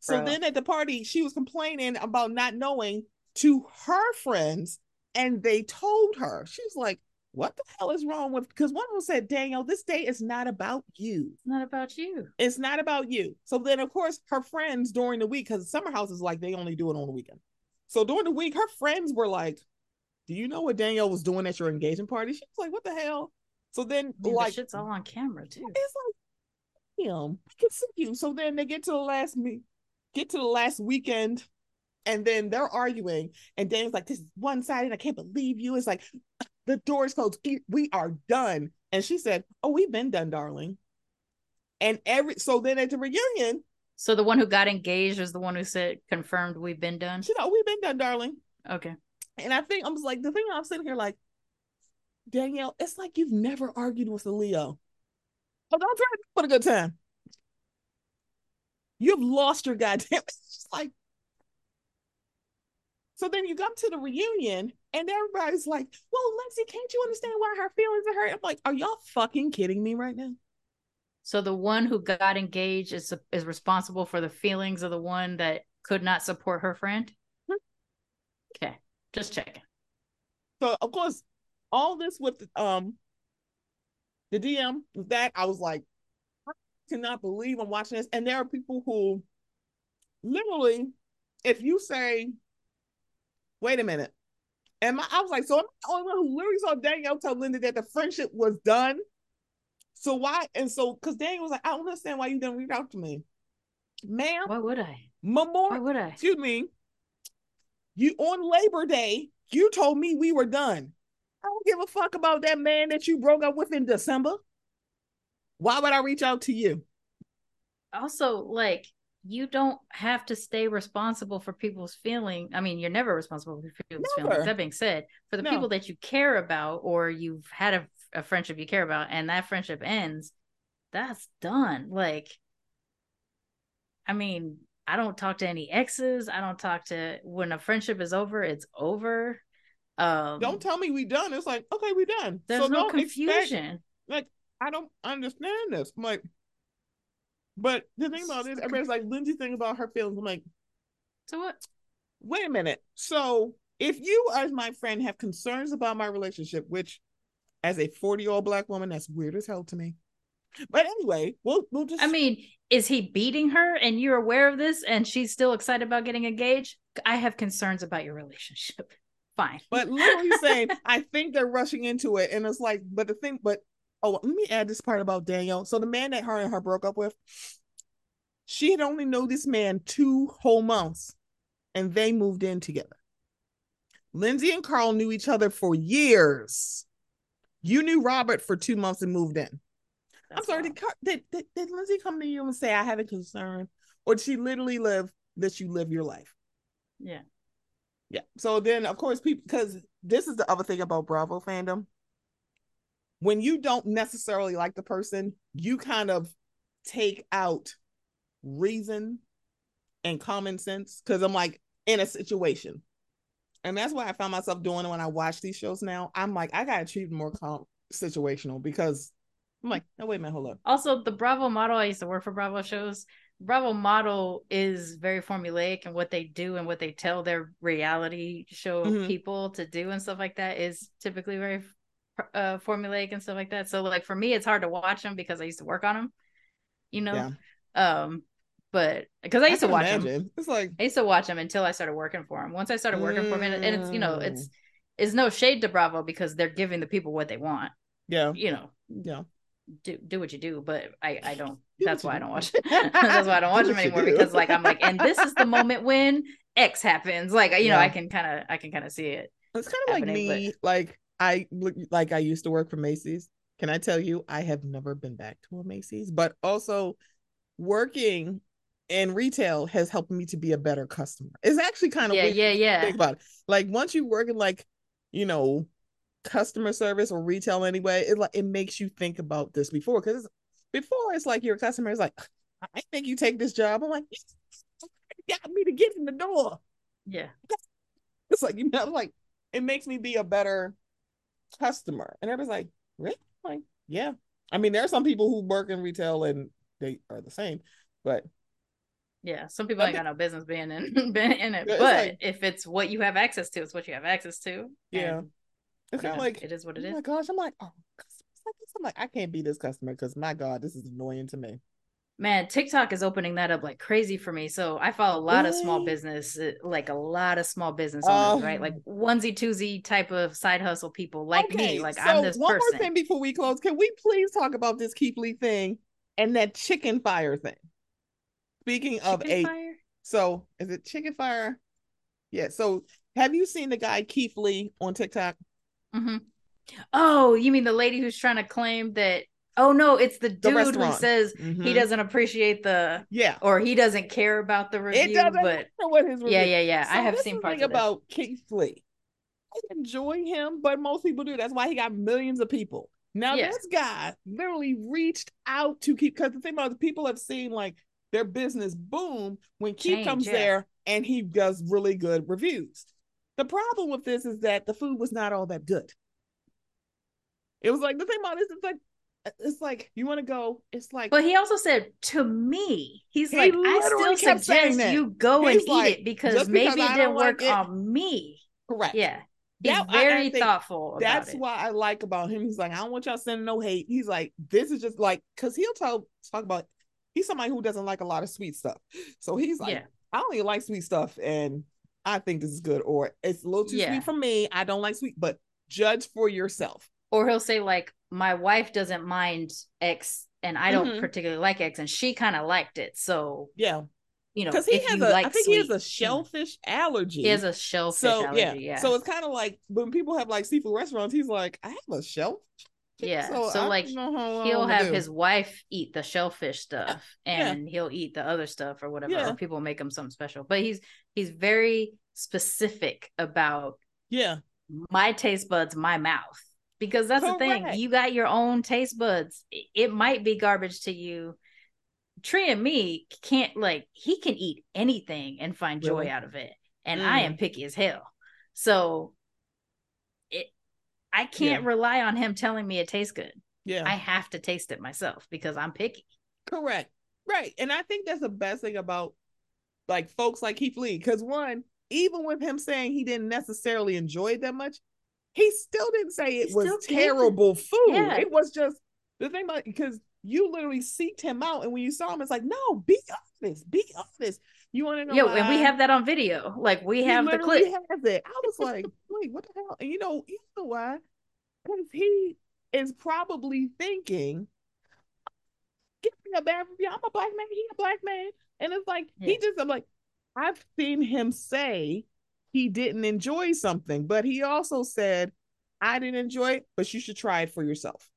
Speaker 1: So
Speaker 2: Bro.
Speaker 1: then at the party, she was complaining about not knowing to her friends, and they told her. She was like, "What the hell is wrong with?" Because one of them said, "Danielle, this day is not about you.
Speaker 2: it's not about you.
Speaker 1: It's not about you." So then, of course, her friends during the week, because summer house is like they only do it on the weekend. So during the week, her friends were like, "Do you know what Danielle was doing at your engagement party?" She was like, "What the hell?" So then,
Speaker 2: Man,
Speaker 1: like,
Speaker 2: the shit's all on camera too.
Speaker 1: it's like, damn, I can see you. So then they get to the last me, get to the last weekend, and then they're arguing, and Dan's like, "This is one sided. I can't believe you." It's like the doors closed. "E- We are done. And she said, "Oh, we've been done, darling." And every so then at the reunion,
Speaker 2: So the one who got engaged was the one who said confirmed we've been done.
Speaker 1: she said, "Oh, we've been done, darling."
Speaker 2: Okay.
Speaker 1: And I think I'm just like, the thing I'm sitting here like, Danielle, it's like you've never argued with a Leo. Oh, don't try to put a good time. You've lost your goddamn. It's like. So then you come to the reunion and everybody's like, well, Lexi, can't you understand why her feelings are hurt? I'm like, are y'all fucking kidding me right now?
Speaker 2: So the one who got engaged is is responsible for the feelings of the one that could not support her friend. Just checking.
Speaker 1: So of course, all this with um the DM with that, I was like, I cannot believe I'm watching this. And there are people who literally, if you say, wait a minute, and I was like, so I'm the only one who literally saw Danielle tell Linda that the friendship was done. So why? And so because Danielle was like, I don't understand why you didn't reach out to me. Ma'am,
Speaker 2: Why would I?
Speaker 1: Memorial
Speaker 2: Why would I?
Speaker 1: excuse me, you on Labor Day, you told me we were done. I don't give a fuck about that man that you broke up with in December. Why would I reach out to you?
Speaker 2: Also, like you don't have to stay responsible for people's feeling. I mean, you're never responsible for people's
Speaker 1: Never.
Speaker 2: feelings. That being said, for the
Speaker 1: No.
Speaker 2: people that you care about or you've had a, a friendship you care about and that friendship ends, that's done. Like, I mean, I don't talk to any exes. I don't talk to when a friendship is over, it's over. Um
Speaker 1: Don't tell me we done. It's like, okay, we done.
Speaker 2: there's
Speaker 1: So
Speaker 2: no
Speaker 1: don't expect-
Speaker 2: confusion.
Speaker 1: like, I don't understand this. I'm like, but the thing about this, everybody's like, Lindsay thing about her feelings. I'm like,
Speaker 2: So what?
Speaker 1: wait a minute. So if you, as my friend, have concerns about my relationship, which as a 40 year old black woman, that's weird as hell to me. But anyway, we'll we'll just
Speaker 2: I mean, is he beating her and you're aware of this and she's still excited about getting engaged? I have concerns about your relationship. Fine.
Speaker 1: but literally saying, I think they're rushing into it. And it's like, but the thing, but oh, let me add this part about Danielle. So the man that her and her broke up with, she had only known this man two whole months and they moved in together. Lindsay and Carl knew each other for years. You knew Robert for two months and moved in. I'm sorry, did, did, did, did Lindsay come to you and say, I have a concern? Or did she literally live that you live your life?
Speaker 2: Yeah.
Speaker 1: Yeah. So then, of course, people, because this is the other thing about Bravo fandom. When you don't necessarily like the person, you kind of take out reason and common sense. Because I'm like, in a situation. And that's why I found myself doing when I watch these shows now. I'm like, I got to treat more calm, situational because I'm like, no, wait a minute, hold up.
Speaker 2: Also, the Bravo model, I used to work for Bravo shows. Bravo model is very formulaic and what they do and what they tell their reality show
Speaker 1: Mhm.
Speaker 2: people to do and stuff like that is typically very uh, formulaic and stuff like that. So like for me, it's hard to watch them because I used to work on them. You know, yeah. um, but because I used I to watch imagine. them,
Speaker 1: it's like
Speaker 2: I used to watch them until I started working for them. Once I started working mm. for them, and it's you know it's mm. it's no shade to Bravo because they're giving the people what they want.
Speaker 1: Yeah,
Speaker 2: you know.
Speaker 1: Yeah.
Speaker 2: Do do what you do, but I I don't. that's why I don't watch. that's why I don't watch them anymore because like I'm like, and this is the moment when X happens. Like you yeah. know, I can kind of I can kind of see it.
Speaker 1: It's kind of like me. But... Like I like I used to work for Macy's. Can I tell you, I have never been back to a Macy's, but also working in retail has helped me to be a better customer. It's actually kind of
Speaker 2: yeah, yeah, yeah.
Speaker 1: Think about it. Like once you work in like, you know, customer service or retail anyway, it like it makes you think about this before because before it's like your customer is like, I think you take this job. I'm like, you got me to get in the door.
Speaker 2: Yeah.
Speaker 1: It's like you know, like it makes me be a better customer. And everybody's like, really? Like, yeah. I mean, there are some people who work in retail and they are the same, but
Speaker 2: yeah, some people ain't got no business being in being in it. but like, if it's what you have access to, it's what you have access to.
Speaker 1: Yeah. It's kind of like
Speaker 2: it is what it
Speaker 1: oh
Speaker 2: is.
Speaker 1: my gosh, I'm like, oh, I'm like, I can't be this customer because my God, this is annoying to me
Speaker 2: man tiktok is opening that up like crazy for me so i follow a lot really? of small business uh, like a lot of small business owners um, right like oh. onesie twosie type of side hustle people like okay, me like so i'm this
Speaker 1: one
Speaker 2: person.
Speaker 1: more thing before we close can we please talk about this keith lee thing and that chicken fire thing speaking chicken of a fire? so is it chicken fire yeah so have you seen the guy keith lee on tiktok
Speaker 2: mm-hmm. oh you mean the lady who's trying to claim that Oh no, it's the dude the who says mm-hmm. he doesn't appreciate the
Speaker 1: yeah,
Speaker 2: or he doesn't care about the review. It doesn't but what his review. yeah, yeah, yeah. So I have seen parts of
Speaker 1: about Keith Lee. I enjoy him, but most people do. That's why he got millions of people. Now yeah. this guy literally reached out to Keith because the thing about it, people have seen like their business boom when Keith Change, comes yeah. there and he does really good reviews. The problem with this is that the food was not all that good. It was like the thing about this is like it's like you want to go. It's like,
Speaker 2: but he also said to me, he's he like, I still suggest you go he's and like, eat it because maybe because it didn't work it. on me.
Speaker 1: Correct.
Speaker 2: Yeah. He's that, very I, I thoughtful.
Speaker 1: That's
Speaker 2: it.
Speaker 1: why I like about him. He's like, I don't want y'all sending no hate. He's like, this is just like, cause he'll tell talk about. He's somebody who doesn't like a lot of sweet stuff, so he's like, yeah. I only like sweet stuff, and I think this is good, or it's a little too yeah. sweet for me. I don't like sweet, but judge for yourself.
Speaker 2: Or he'll say like, my wife doesn't mind X and I don't mm-hmm. particularly like X and she kind of liked it. So
Speaker 1: yeah.
Speaker 2: You know,
Speaker 1: because he has a, like I think sweet, he has a shellfish allergy.
Speaker 2: He has a shellfish so, allergy. Yeah. yeah.
Speaker 1: So it's kind of like when people have like seafood restaurants, he's like, I have a shellfish.
Speaker 2: Yeah. So, so like he'll have his wife eat the shellfish stuff and yeah. he'll eat the other stuff or whatever. Yeah. Or people make him something special. But he's he's very specific about
Speaker 1: yeah.
Speaker 2: my taste buds, my mouth. Because that's Correct. the thing you got your own taste buds. It might be garbage to you. Tree and me can't like he can eat anything and find joy out of it. And mm. i am mm. picky as hell. So it i can't yeah. rely on him telling me it tastes good.
Speaker 1: Yeah.
Speaker 2: I have to taste it myself because i'm picky.
Speaker 1: Correct. Right. And i think that's the best thing about like folks like keith lee because one even with him saying he didn't necessarily enjoy it that much he still didn't say it he was terrible food. Yeah. It was just the thing about because you literally seeked him out, and when you saw him, it's like, no, be honest, be honest. You want to know?
Speaker 2: Yeah, and we have that on video. Like we have the clip.
Speaker 1: Has it. I was like, wait, what the hell? And you know, you know why? Because he is probably thinking, give me a bad review. I'm a black man. He a black man, and it's like yeah. he just. I'm like, I've seen him say he didn't enjoy something, but he also said, I didn't enjoy it, but you should try it for yourself.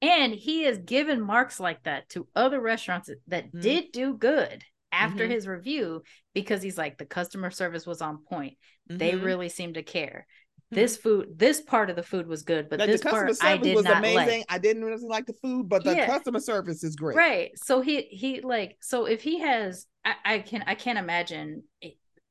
Speaker 2: And he has given marks like that to other restaurants that mm-hmm. did do good after mm-hmm. his review because he's like, the customer service was on point. Mm-hmm. They really seemed to care. This food, this part of the food was good, but like this part I did was not amazing. Like.
Speaker 1: I didn't really like the food, but the yeah. customer service is great.
Speaker 2: Right. So he he like so if he has, I, I can I can't imagine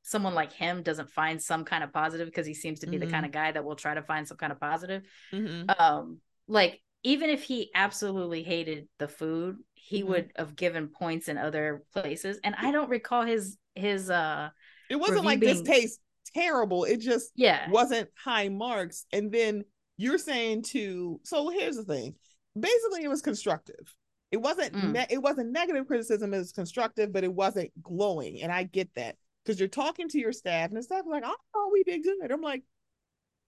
Speaker 2: someone like him doesn't find some kind of positive because he seems to be mm-hmm. the kind of guy that will try to find some kind of positive. Mm-hmm. Um, like even if he absolutely hated the food, he mm-hmm. would have given points in other places. And I don't recall his his uh
Speaker 1: it wasn't like being... this tastes terrible. It just
Speaker 2: yeah
Speaker 1: wasn't high marks. And then you're saying to so here's the thing. Basically, it was constructive. It wasn't mm. ne- it wasn't negative criticism, it was constructive, but it wasn't glowing. And I get that. Because you're talking to your staff and the staff like, oh, we did good. I'm like,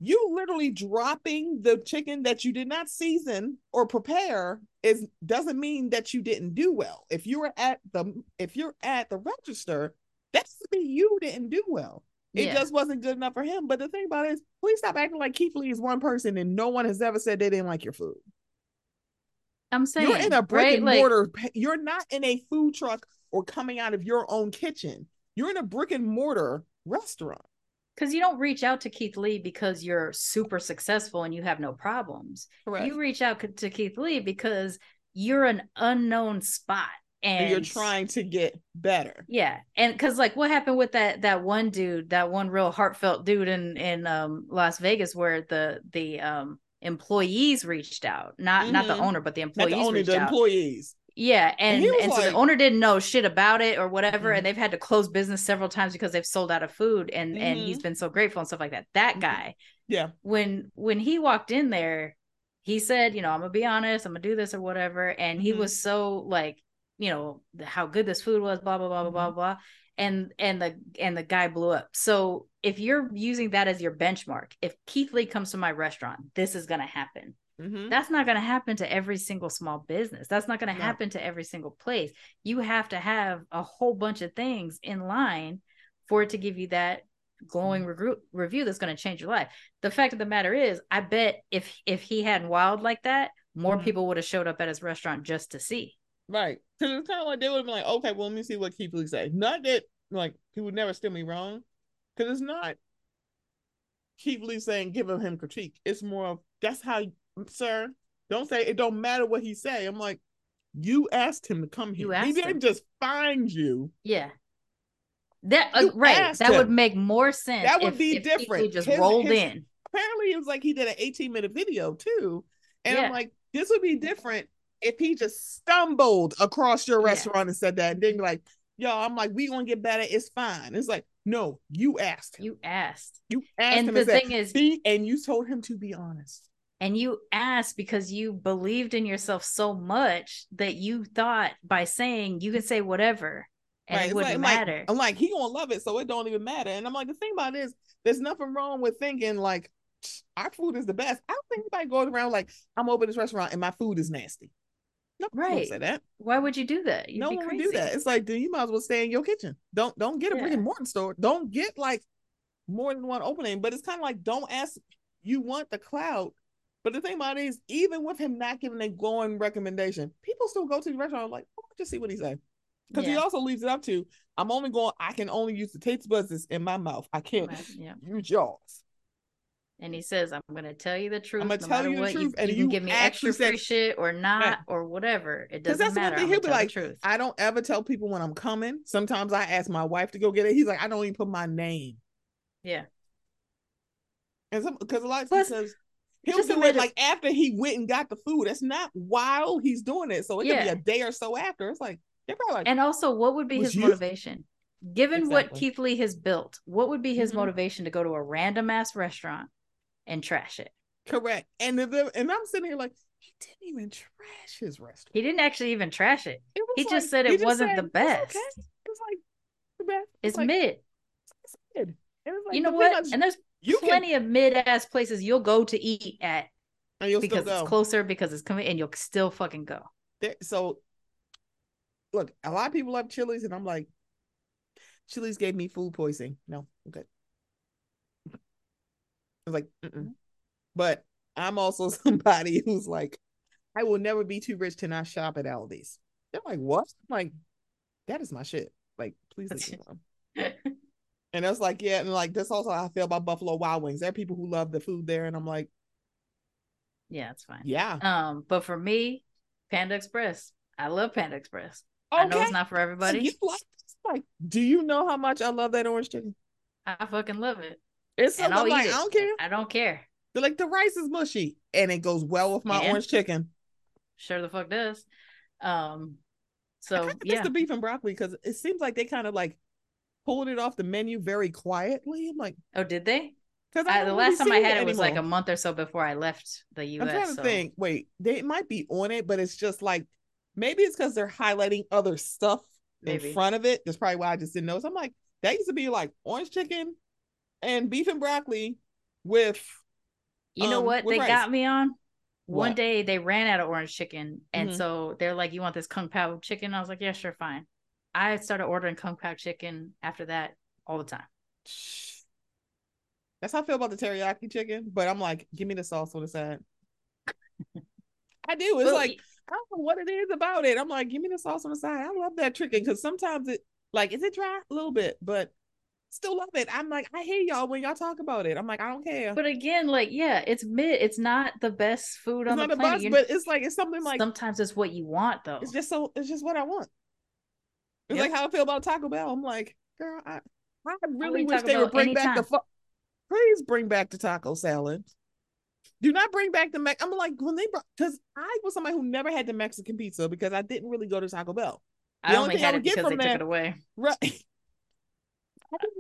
Speaker 1: you literally dropping the chicken that you did not season or prepare is doesn't mean that you didn't do well. If you were at the if you're at the register, that's to mean you didn't do well. It yeah. just wasn't good enough for him. But the thing about it is, please stop acting like Keith Lee is one person and no one has ever said they didn't like your food.
Speaker 2: I'm saying
Speaker 1: you're in a brick right? and mortar. Like, you're not in a food truck or coming out of your own kitchen. You're in a brick and mortar restaurant.
Speaker 2: Because you don't reach out to Keith Lee because you're super successful and you have no problems. Correct. You reach out to Keith Lee because you're an unknown spot and,
Speaker 1: you're trying to get better
Speaker 2: yeah and because like what happened with that that one dude that one real heartfelt dude in in um las vegas where the the um employees reached out not mm-hmm. not the mm-hmm. owner but the employees not the owner, the
Speaker 1: employees
Speaker 2: yeah and and, and like, so the owner didn't know shit about it or whatever mm-hmm. and they've had to close business several times because they've sold out of food and mm-hmm. and he's mm-hmm. been so grateful and stuff like that that mm-hmm. guy
Speaker 1: yeah
Speaker 2: when when he walked in there he said you know i'm gonna be honest i'm gonna do this or whatever and he was so like you know how good this food was blah blah blah blah blah mm-hmm. blah and and the and the guy blew up so if you're using that as your benchmark if keith lee comes to my restaurant this is going to happen mm-hmm. that's not going to happen to every single small business that's not going to no. happen to every single place you have to have a whole bunch of things in line for it to give you that glowing mm-hmm. re- review that's going to change your life the fact of the matter is i bet if if he hadn't wild like that more mm-hmm. people would have showed up at his restaurant just to see
Speaker 1: Right. Because it's kind of like they would have been like, okay, well, let me see what Keith Lee say. Not that, like, he would never steer me wrong. Because it's not Keith Lee saying giving him critique. It's more of, that's how, sir, don't say, it don't matter what he say. I'm like, you asked him to come here. He didn't him. just find you.
Speaker 2: Yeah. That uh, right. That him. would make more sense.
Speaker 1: That would if, be
Speaker 2: if
Speaker 1: different.
Speaker 2: just his, rolled his, in.
Speaker 1: Apparently, it was like he did an 18 minute video too, and yeah. I'm like, this would be different if he just stumbled across your restaurant yeah. and said that, and then be like, yo, I'm like, we gonna get better. It's fine. It's like, no, you asked.
Speaker 2: You asked.
Speaker 1: You asked and him. The thing is, be, and you told him to be honest.
Speaker 2: And you asked because you believed in yourself so much that you thought by saying you can say whatever and right. it wouldn't
Speaker 1: like,
Speaker 2: matter.
Speaker 1: Like, I'm like, he gonna love it, so it don't even matter. And I'm like, the thing about it is, there's nothing wrong with thinking like our food is the best. I don't think anybody goes around like I'm open this restaurant and my food is nasty.
Speaker 2: No, right. Say that. Why would you do that?
Speaker 1: You'd no one would do that. It's like, dude, you might as well stay in your kitchen. Don't don't get a yeah. brick and mortar store. Don't get like more than one opening. But it's kind of like, don't ask. You want the cloud. But the thing about it is, even with him not giving a glowing recommendation, people still go to the restaurant like, oh, just see what he said. Because yeah. he also leaves it up to, I'm only going, I can only use the taste buds in my mouth. I can't yeah. use yours
Speaker 2: and he says, "I'm going to tell you the truth. I'm going to no tell you the truth, you, and you, you can give me extra said, free shit or not or whatever. It doesn't that's matter. One thing. He'll be like, truth.
Speaker 1: I don't ever tell people when I'm coming. Sometimes I ask my wife to go get it. He's like, I don't even put my name.
Speaker 2: Yeah.
Speaker 1: And because a lot of times says he'll do it like after he went and got the food. That's not while he's doing it, so it yeah. could be a day or so after. It's like they're probably like,
Speaker 2: and also, what would be his you? motivation? Given exactly. what Keith Lee has built, what would be his mm-hmm. motivation to go to a random ass restaurant and trash it.
Speaker 1: Correct. And the, and I'm sitting here like he didn't even trash his restaurant.
Speaker 2: He didn't actually even trash it. it he like, just said it wasn't said, the best. It's, okay. it's like the best. It's, it's like, mid. It's mid. Like, you know what? and there's plenty can... of mid ass places you'll go to eat at because it's closer because it's coming and you'll still fucking go.
Speaker 1: There, so look, a lot of people love Chili's, and I'm like, Chili's gave me food poisoning. No, okay was like, Mm-mm. but I'm also somebody who's like, I will never be too rich to not shop at Aldi's. They're like, what? I'm like, that is my shit. Like, please leave me alone. and that's like, yeah, and like that's also how I feel about Buffalo Wild Wings. There are people who love the food there, and I'm like,
Speaker 2: yeah, it's fine.
Speaker 1: Yeah.
Speaker 2: Um, but for me, Panda Express. I love Panda Express. Okay. I know it's not for everybody.
Speaker 1: So you like, like, do you know how much I love that orange chicken?
Speaker 2: I fucking love it.
Speaker 1: It's something I'll like, I don't care.
Speaker 2: I don't care.
Speaker 1: They're like the rice is mushy and it goes well with my and orange chicken.
Speaker 2: Sure the fuck does. Um so yeah.
Speaker 1: the beef and broccoli because it seems like they kind of like pulled it off the menu very quietly. I'm like,
Speaker 2: oh, did they? Because the last time I had it, it was like a month or so before I left the US.
Speaker 1: I'm trying to so. think. Wait, they might be on it, but it's just like maybe it's because they're highlighting other stuff maybe. in front of it. That's probably why I just didn't notice. I'm like, that used to be like orange chicken and beef and broccoli with.
Speaker 2: You know um, what they rice. got me on? What? One day they ran out of orange chicken, and mm-hmm. so they're like, "You want this kung pao chicken?" I was like, "Yeah, sure, fine." I started ordering kung pao chicken after that all the time.
Speaker 1: That's how I feel about the teriyaki chicken, but I'm like, give me the sauce on the side. I do. It's well, like I don't know what it is about it. I'm like, give me the sauce on the side. I love that chicken because sometimes it like is it dry a little bit, but still love it. I'm like, I hate y'all when y'all talk about it. I'm like, I don't care.
Speaker 2: But again, like, yeah, it's mid. It's not the best food
Speaker 1: it's
Speaker 2: on the, the planet.
Speaker 1: Best, but it's like it's something like
Speaker 2: sometimes it's what you want though.
Speaker 1: It's just so. It's just what I want. It's yep. like how I feel about Taco Bell. I'm like, girl, I, I really wish they would bring anytime. back the. Fu- Please bring back the taco salad. Do not bring back the Mex. I'm like when they brought because I was somebody who never had the Mexican pizza because I didn't really go to Taco Bell.
Speaker 2: The I only had I it because they that, took it away.
Speaker 1: Right.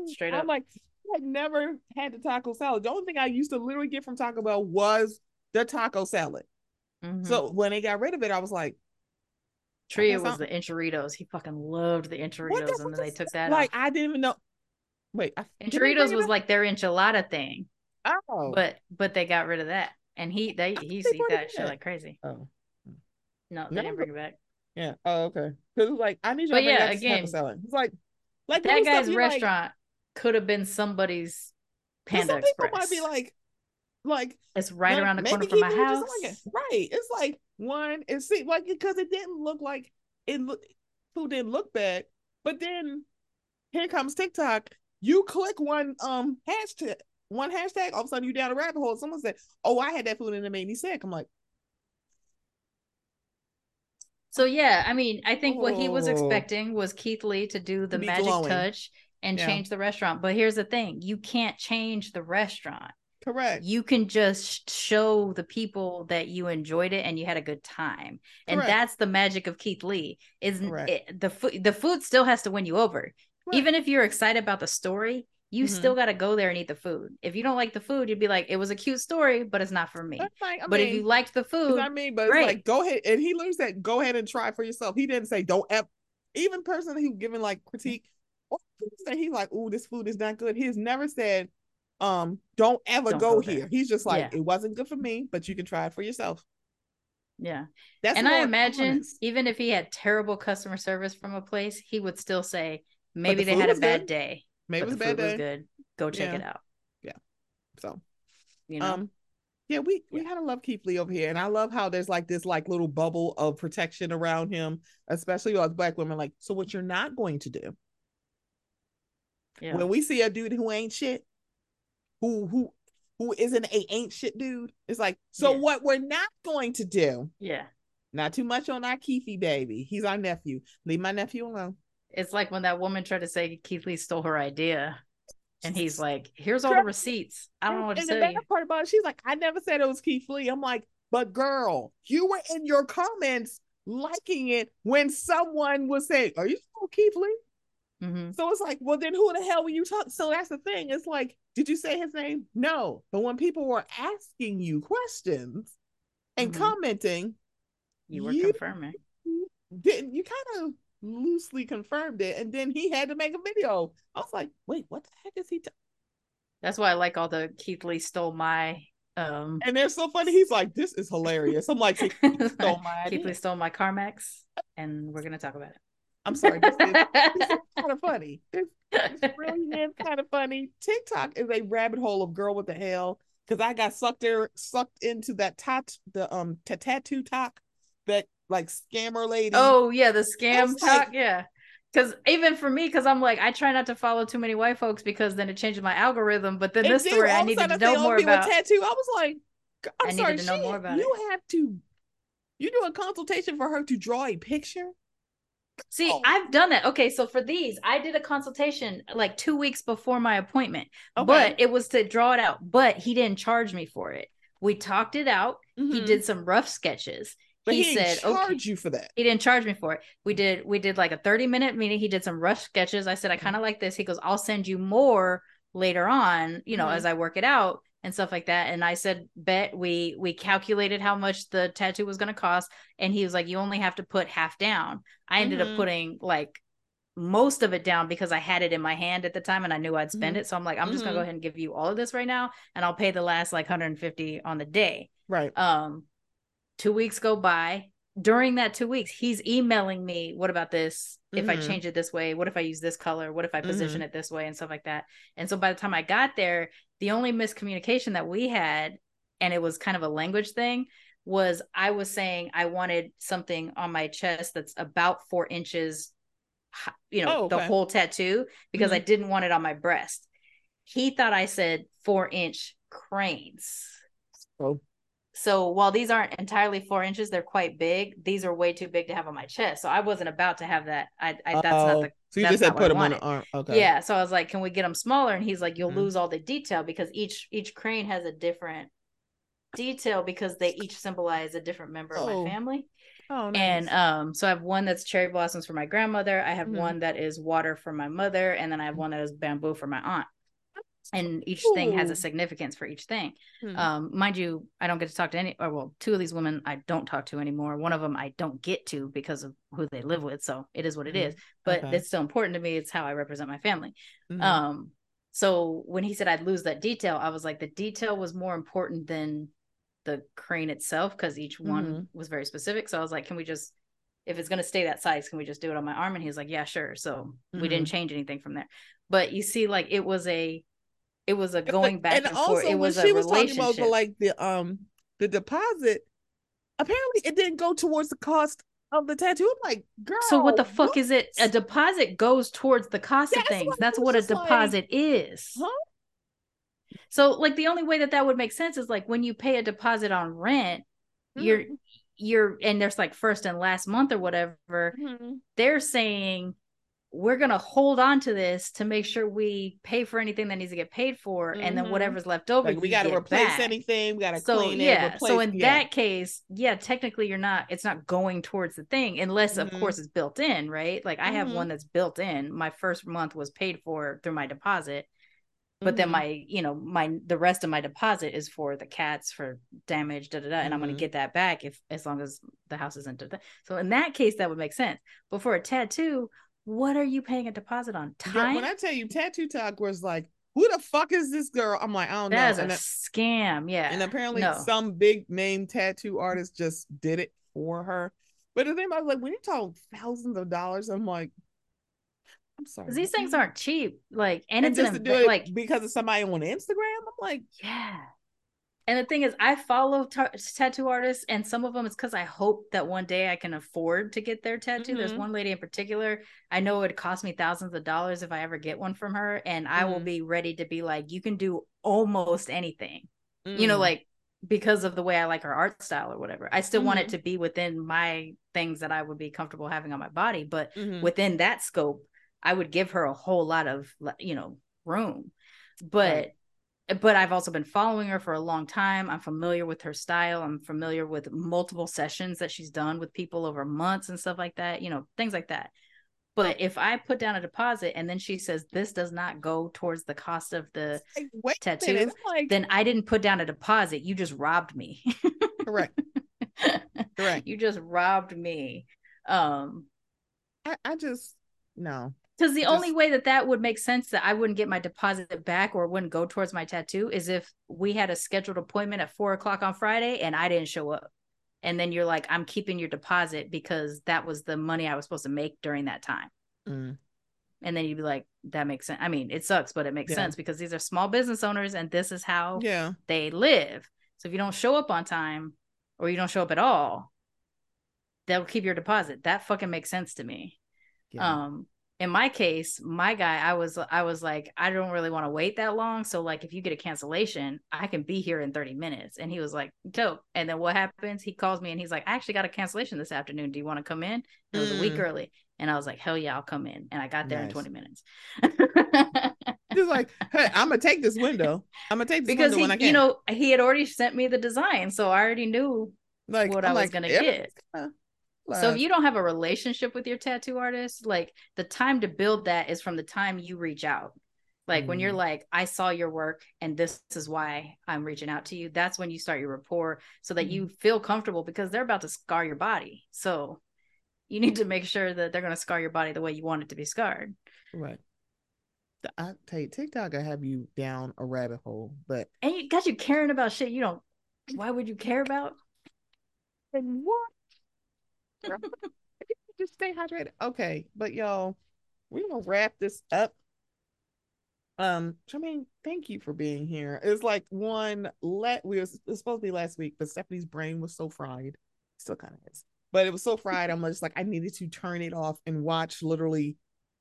Speaker 1: Straight up. I'm like, I never had the taco salad. The only thing I used to literally get from Taco Bell was the taco salad. Mm-hmm. So when they got rid of it, I was like,
Speaker 2: Tria was the enchiladas. He fucking loved the enchiladas, and then they took that.
Speaker 1: Like
Speaker 2: off.
Speaker 1: I didn't even know. Wait, I...
Speaker 2: enchiladas was like their enchilada thing. Oh, but but they got rid of that, and he they he eat that shit like crazy. Oh, no, they no, didn't bring it back.
Speaker 1: Yeah. Oh, okay. Because like I need you. But yeah, again, salad. It's like
Speaker 2: like that guy's restaurant like, could have been somebody's Panda some Express.
Speaker 1: People might be like, like
Speaker 2: it's right around the corner from my house.
Speaker 1: Like right. It's like one. It seemed like because it didn't look like it. Look, food didn't look bad, but then here comes TikTok. You click one um hashtag, one hashtag, all of a sudden you down a rabbit hole. Someone said, "Oh, I had that food and it made me sick." I'm like,
Speaker 2: so yeah, I mean, I think what he was oh. expecting was Keith Lee to do the to magic glowing. touch and yeah. change the restaurant. But here's the thing: you can't change the restaurant.
Speaker 1: Correct.
Speaker 2: You can just show the people that you enjoyed it and you had a good time, and that's the magic of Keith Lee. Isn't it, the food? The food still has to win you over, even if you're excited about the story you mm-hmm. still got to go there and eat the food. If you don't like the food, you'd be like, it was a cute story, but it's not for me. Like, but mean, if you liked the food,
Speaker 1: I mean, but like, go ahead. And he learns that go ahead and try for yourself. He didn't say don't ever, even person who given like critique, or say he's like, oh, this food is not good. He's never said, um, don't ever don't go, go here. He's just like, yeah. it wasn't good for me, but you can try it for yourself.
Speaker 2: Yeah. That's and I imagine honest. even if he had terrible customer service from a place, he would still say, maybe the they had a bad good. day.
Speaker 1: Maybe it was a bad day. Was
Speaker 2: good. Go check yeah. it out.
Speaker 1: Yeah. So, you know. Um, yeah, we we yeah. kind of love Keith Lee over here, and I love how there's like this like little bubble of protection around him, especially as black women. Like, so what you're not going to do yeah. when we see a dude who ain't shit, who who who isn't a ain't shit dude, it's like, so yeah. what we're not going to do,
Speaker 2: yeah,
Speaker 1: not too much on our Keithy baby. He's our nephew. Leave my nephew alone.
Speaker 2: It's like when that woman tried to say Keith Lee stole her idea. And he's like, here's all the receipts. I don't know what and to say. And the
Speaker 1: part about it, she's like, I never said it was Keith Lee. I'm like, but girl, you were in your comments liking it when someone was saying, Are you still Keith Lee? Mm-hmm. So it's like, well, then who the hell were you talking? So that's the thing. It's like, did you say his name? No. But when people were asking you questions and mm-hmm. commenting,
Speaker 2: you were you confirming.
Speaker 1: Didn't you kind of loosely confirmed it, and then he had to make a video. I was like, wait, what the heck is he? T-?
Speaker 2: That's why I like all the Keith Lee stole my. um
Speaker 1: And they're so funny. He's like, this is hilarious. I'm like, Keith
Speaker 2: stole my. Keith Lee stole my CarMax, and we're gonna talk about it.
Speaker 1: I'm sorry. This is, this is kind of funny. It's, it's really is kind of funny. TikTok is a rabbit hole of girl with the hell because I got sucked there, sucked into that tat, the um tattoo talk that like scammer lady.
Speaker 2: Oh yeah, the scam talk. Like, yeah. Cause even for me, because I'm like, I try not to follow too many white folks because then it changes my algorithm. But then this story, I needed to know more about.
Speaker 1: Tattoo. I was like, I'm I sorry, to know she, more about you it. have to. You do a consultation for her to draw a picture.
Speaker 2: See, oh. I've done that. Okay, so for these, I did a consultation like two weeks before my appointment, okay. but it was to draw it out. But he didn't charge me for it. We talked it out. Mm-hmm. He did some rough sketches.
Speaker 1: But he, he said, charge okay. you for that.
Speaker 2: He didn't charge me for it. We did we did like a 30 minute meeting. He did some rush sketches. I said, I kind of like this. He goes, I'll send you more later on, you know, mm-hmm. as I work it out and stuff like that. And I said, bet we we calculated how much the tattoo was gonna cost. And he was like, You only have to put half down. I ended mm-hmm. up putting like most of it down because I had it in my hand at the time and I knew I'd spend mm-hmm. it. So I'm like, I'm just gonna go mm-hmm. ahead and give you all of this right now, and I'll pay the last like 150 on the day.
Speaker 1: Right.
Speaker 2: Um, two weeks go by. During that two weeks, he's emailing me, what about this? If I mm-hmm. change it this way, what if I use this color? What if I position mm-hmm. it this way and stuff like that? And so by the time I got there, the only miscommunication that we had, and it was kind of a language thing, was I was saying I wanted something on my chest that's about four inches you know, oh, okay. the whole tattoo because mm-hmm. I didn't want it on my breast. He thought I said four inch cranes. Oh. So while these aren't entirely four inches, they're quite big. These are way too big to have on my chest. So I wasn't about to have that. I, I that's not the. So you just had put them on the arm. Okay. Yeah. So I was like, can we get them smaller? And he's like, you'll mm-hmm. lose all the detail because each each crane has a different detail because they each symbolize a different member oh. of my family. Oh, nice. And um, so I have one that's cherry blossoms for my grandmother. I have mm-hmm. one that is water for my mother, and then I have one that is bamboo for my aunt. And each Ooh. thing has a significance for each thing. Hmm. Um, mind you, I don't get to talk to any, or well, two of these women I don't talk to anymore. One of them I don't get to because of who they live with. So it is what it mm-hmm. is. But okay. it's still important to me. It's how I represent my family. Mm-hmm. Um, so when he said I'd lose that detail, I was like, the detail was more important than the crane itself because each one mm-hmm. was very specific. So I was like, can we just, if it's going to stay that size, can we just do it on my arm? And he was like, yeah, sure. So mm-hmm. we didn't mm-hmm. change anything from there. But you see, like it was a, it was a going back and, and also forth. It was she was talking about
Speaker 1: the, like the um the deposit. Apparently, it didn't go towards the cost of the tattoo. I'm like, girl.
Speaker 2: So what the fuck what? is it? A deposit goes towards the cost That's of things. That's what a deposit like, is. Huh? So like the only way that that would make sense is like when you pay a deposit on rent, mm-hmm. you're you're and there's like first and last month or whatever. Mm-hmm. They're saying we're gonna hold on to this to make sure we pay for anything that needs to get paid for, mm-hmm. and then mm-hmm. whatever's left over,
Speaker 1: like we got to replace back. anything. We got to
Speaker 2: so,
Speaker 1: clean
Speaker 2: yeah.
Speaker 1: it. Replace,
Speaker 2: so in yeah. that case, yeah, technically you're not. It's not going towards the thing unless, mm-hmm. of course, it's built in, right? Like I have one mm-hmm. that's built in. My first month was paid for through my deposit, but mm-hmm. then my you know my the rest of my deposit is for the cats for damage da da da and mm-hmm. i'm going to get that back if as long as the house isn't da, da. so in that case that would make sense but for a tattoo what are you paying a deposit on time
Speaker 1: when i tell you tattoo talk was like who the fuck is this girl i'm like i don't
Speaker 2: that
Speaker 1: know
Speaker 2: that's a scam yeah
Speaker 1: and apparently no. some big name tattoo artist just did it for her but the thing I was like when you talk thousands of dollars i'm like
Speaker 2: I'm sorry. These things aren't cheap. Like, and, and it's just an, to do it like
Speaker 1: because of somebody on Instagram. I'm like,
Speaker 2: yeah. And the thing is, I follow t- tattoo artists, and some of them it's because I hope that one day I can afford to get their tattoo. Mm-hmm. There's one lady in particular, I know it would cost me thousands of dollars if I ever get one from her, and mm-hmm. I will mm-hmm. be ready to be like, you can do almost anything, mm-hmm. you know, mm. like because of the way I like her art style or whatever. I still want it mm-hmm. to be within my things that I would be comfortable having on my body, but mm-hmm. within that scope, I would give her a whole lot of you know room. But right. But I've also been following her for a long time. I'm familiar with her style. I'm familiar with multiple sessions that she's done with people over months and stuff like that, you know, things like that. But if I put down a deposit and then she says this does not go towards the cost of the like, tattoo, like... then I didn't put down a deposit. You just robbed me.
Speaker 1: Correct.
Speaker 2: Correct. You just robbed me. Um
Speaker 1: I, I just no
Speaker 2: because the Just, only way that that would make sense that I wouldn't get my deposit back or wouldn't go towards my tattoo is if we had a scheduled appointment at four o'clock on Friday and I didn't show up. And then you're like, I'm keeping your deposit because that was the money I was supposed to make during that time. Mm. And then you'd be like, that makes sense. I mean, it sucks, but it makes yeah. sense because these are small business owners and this is how
Speaker 1: yeah.
Speaker 2: they live. So if you don't show up on time or you don't show up at all, they'll keep your deposit. That fucking makes sense to me. Yeah. Um, in my case, my guy, I was I was like, I don't really want to wait that long. So like if you get a cancellation, I can be here in 30 minutes. And he was like, dope. And then what happens? He calls me and he's like, I actually got a cancellation this afternoon. Do you want to come in? It was mm. a week mm. early. And I was like, hell yeah, I'll come in. And I got there nice. in 20 minutes.
Speaker 1: He's like, hey, I'm gonna take this window. I'm gonna take this
Speaker 2: because
Speaker 1: window
Speaker 2: he, you know, he had already sent me the design, so I already knew like what I'm i was like, gonna get. So if you don't have a relationship with your tattoo artist, like the time to build that is from the time you reach out. Like mm. when you're mm. like, I saw your work and this is why I'm reaching out to you. That's when you start your rapport so that mm. you feel comfortable because they're about to scar your body. So you need to make sure that they're going to scar your body the way you want it to be scarred.
Speaker 1: Right. I tell you, TikTok, I have you down a rabbit hole, but
Speaker 2: and you got you caring about shit you don't. Why would you care about?
Speaker 1: And what? Just stay hydrated. Okay, but y'all, we're gonna wrap this up. Um, mean, thank you for being here. It's like one let we was, was supposed to be last week, but Stephanie's brain was so fried, still kind of is, but it was so fried. I'm just like I needed to turn it off and watch literally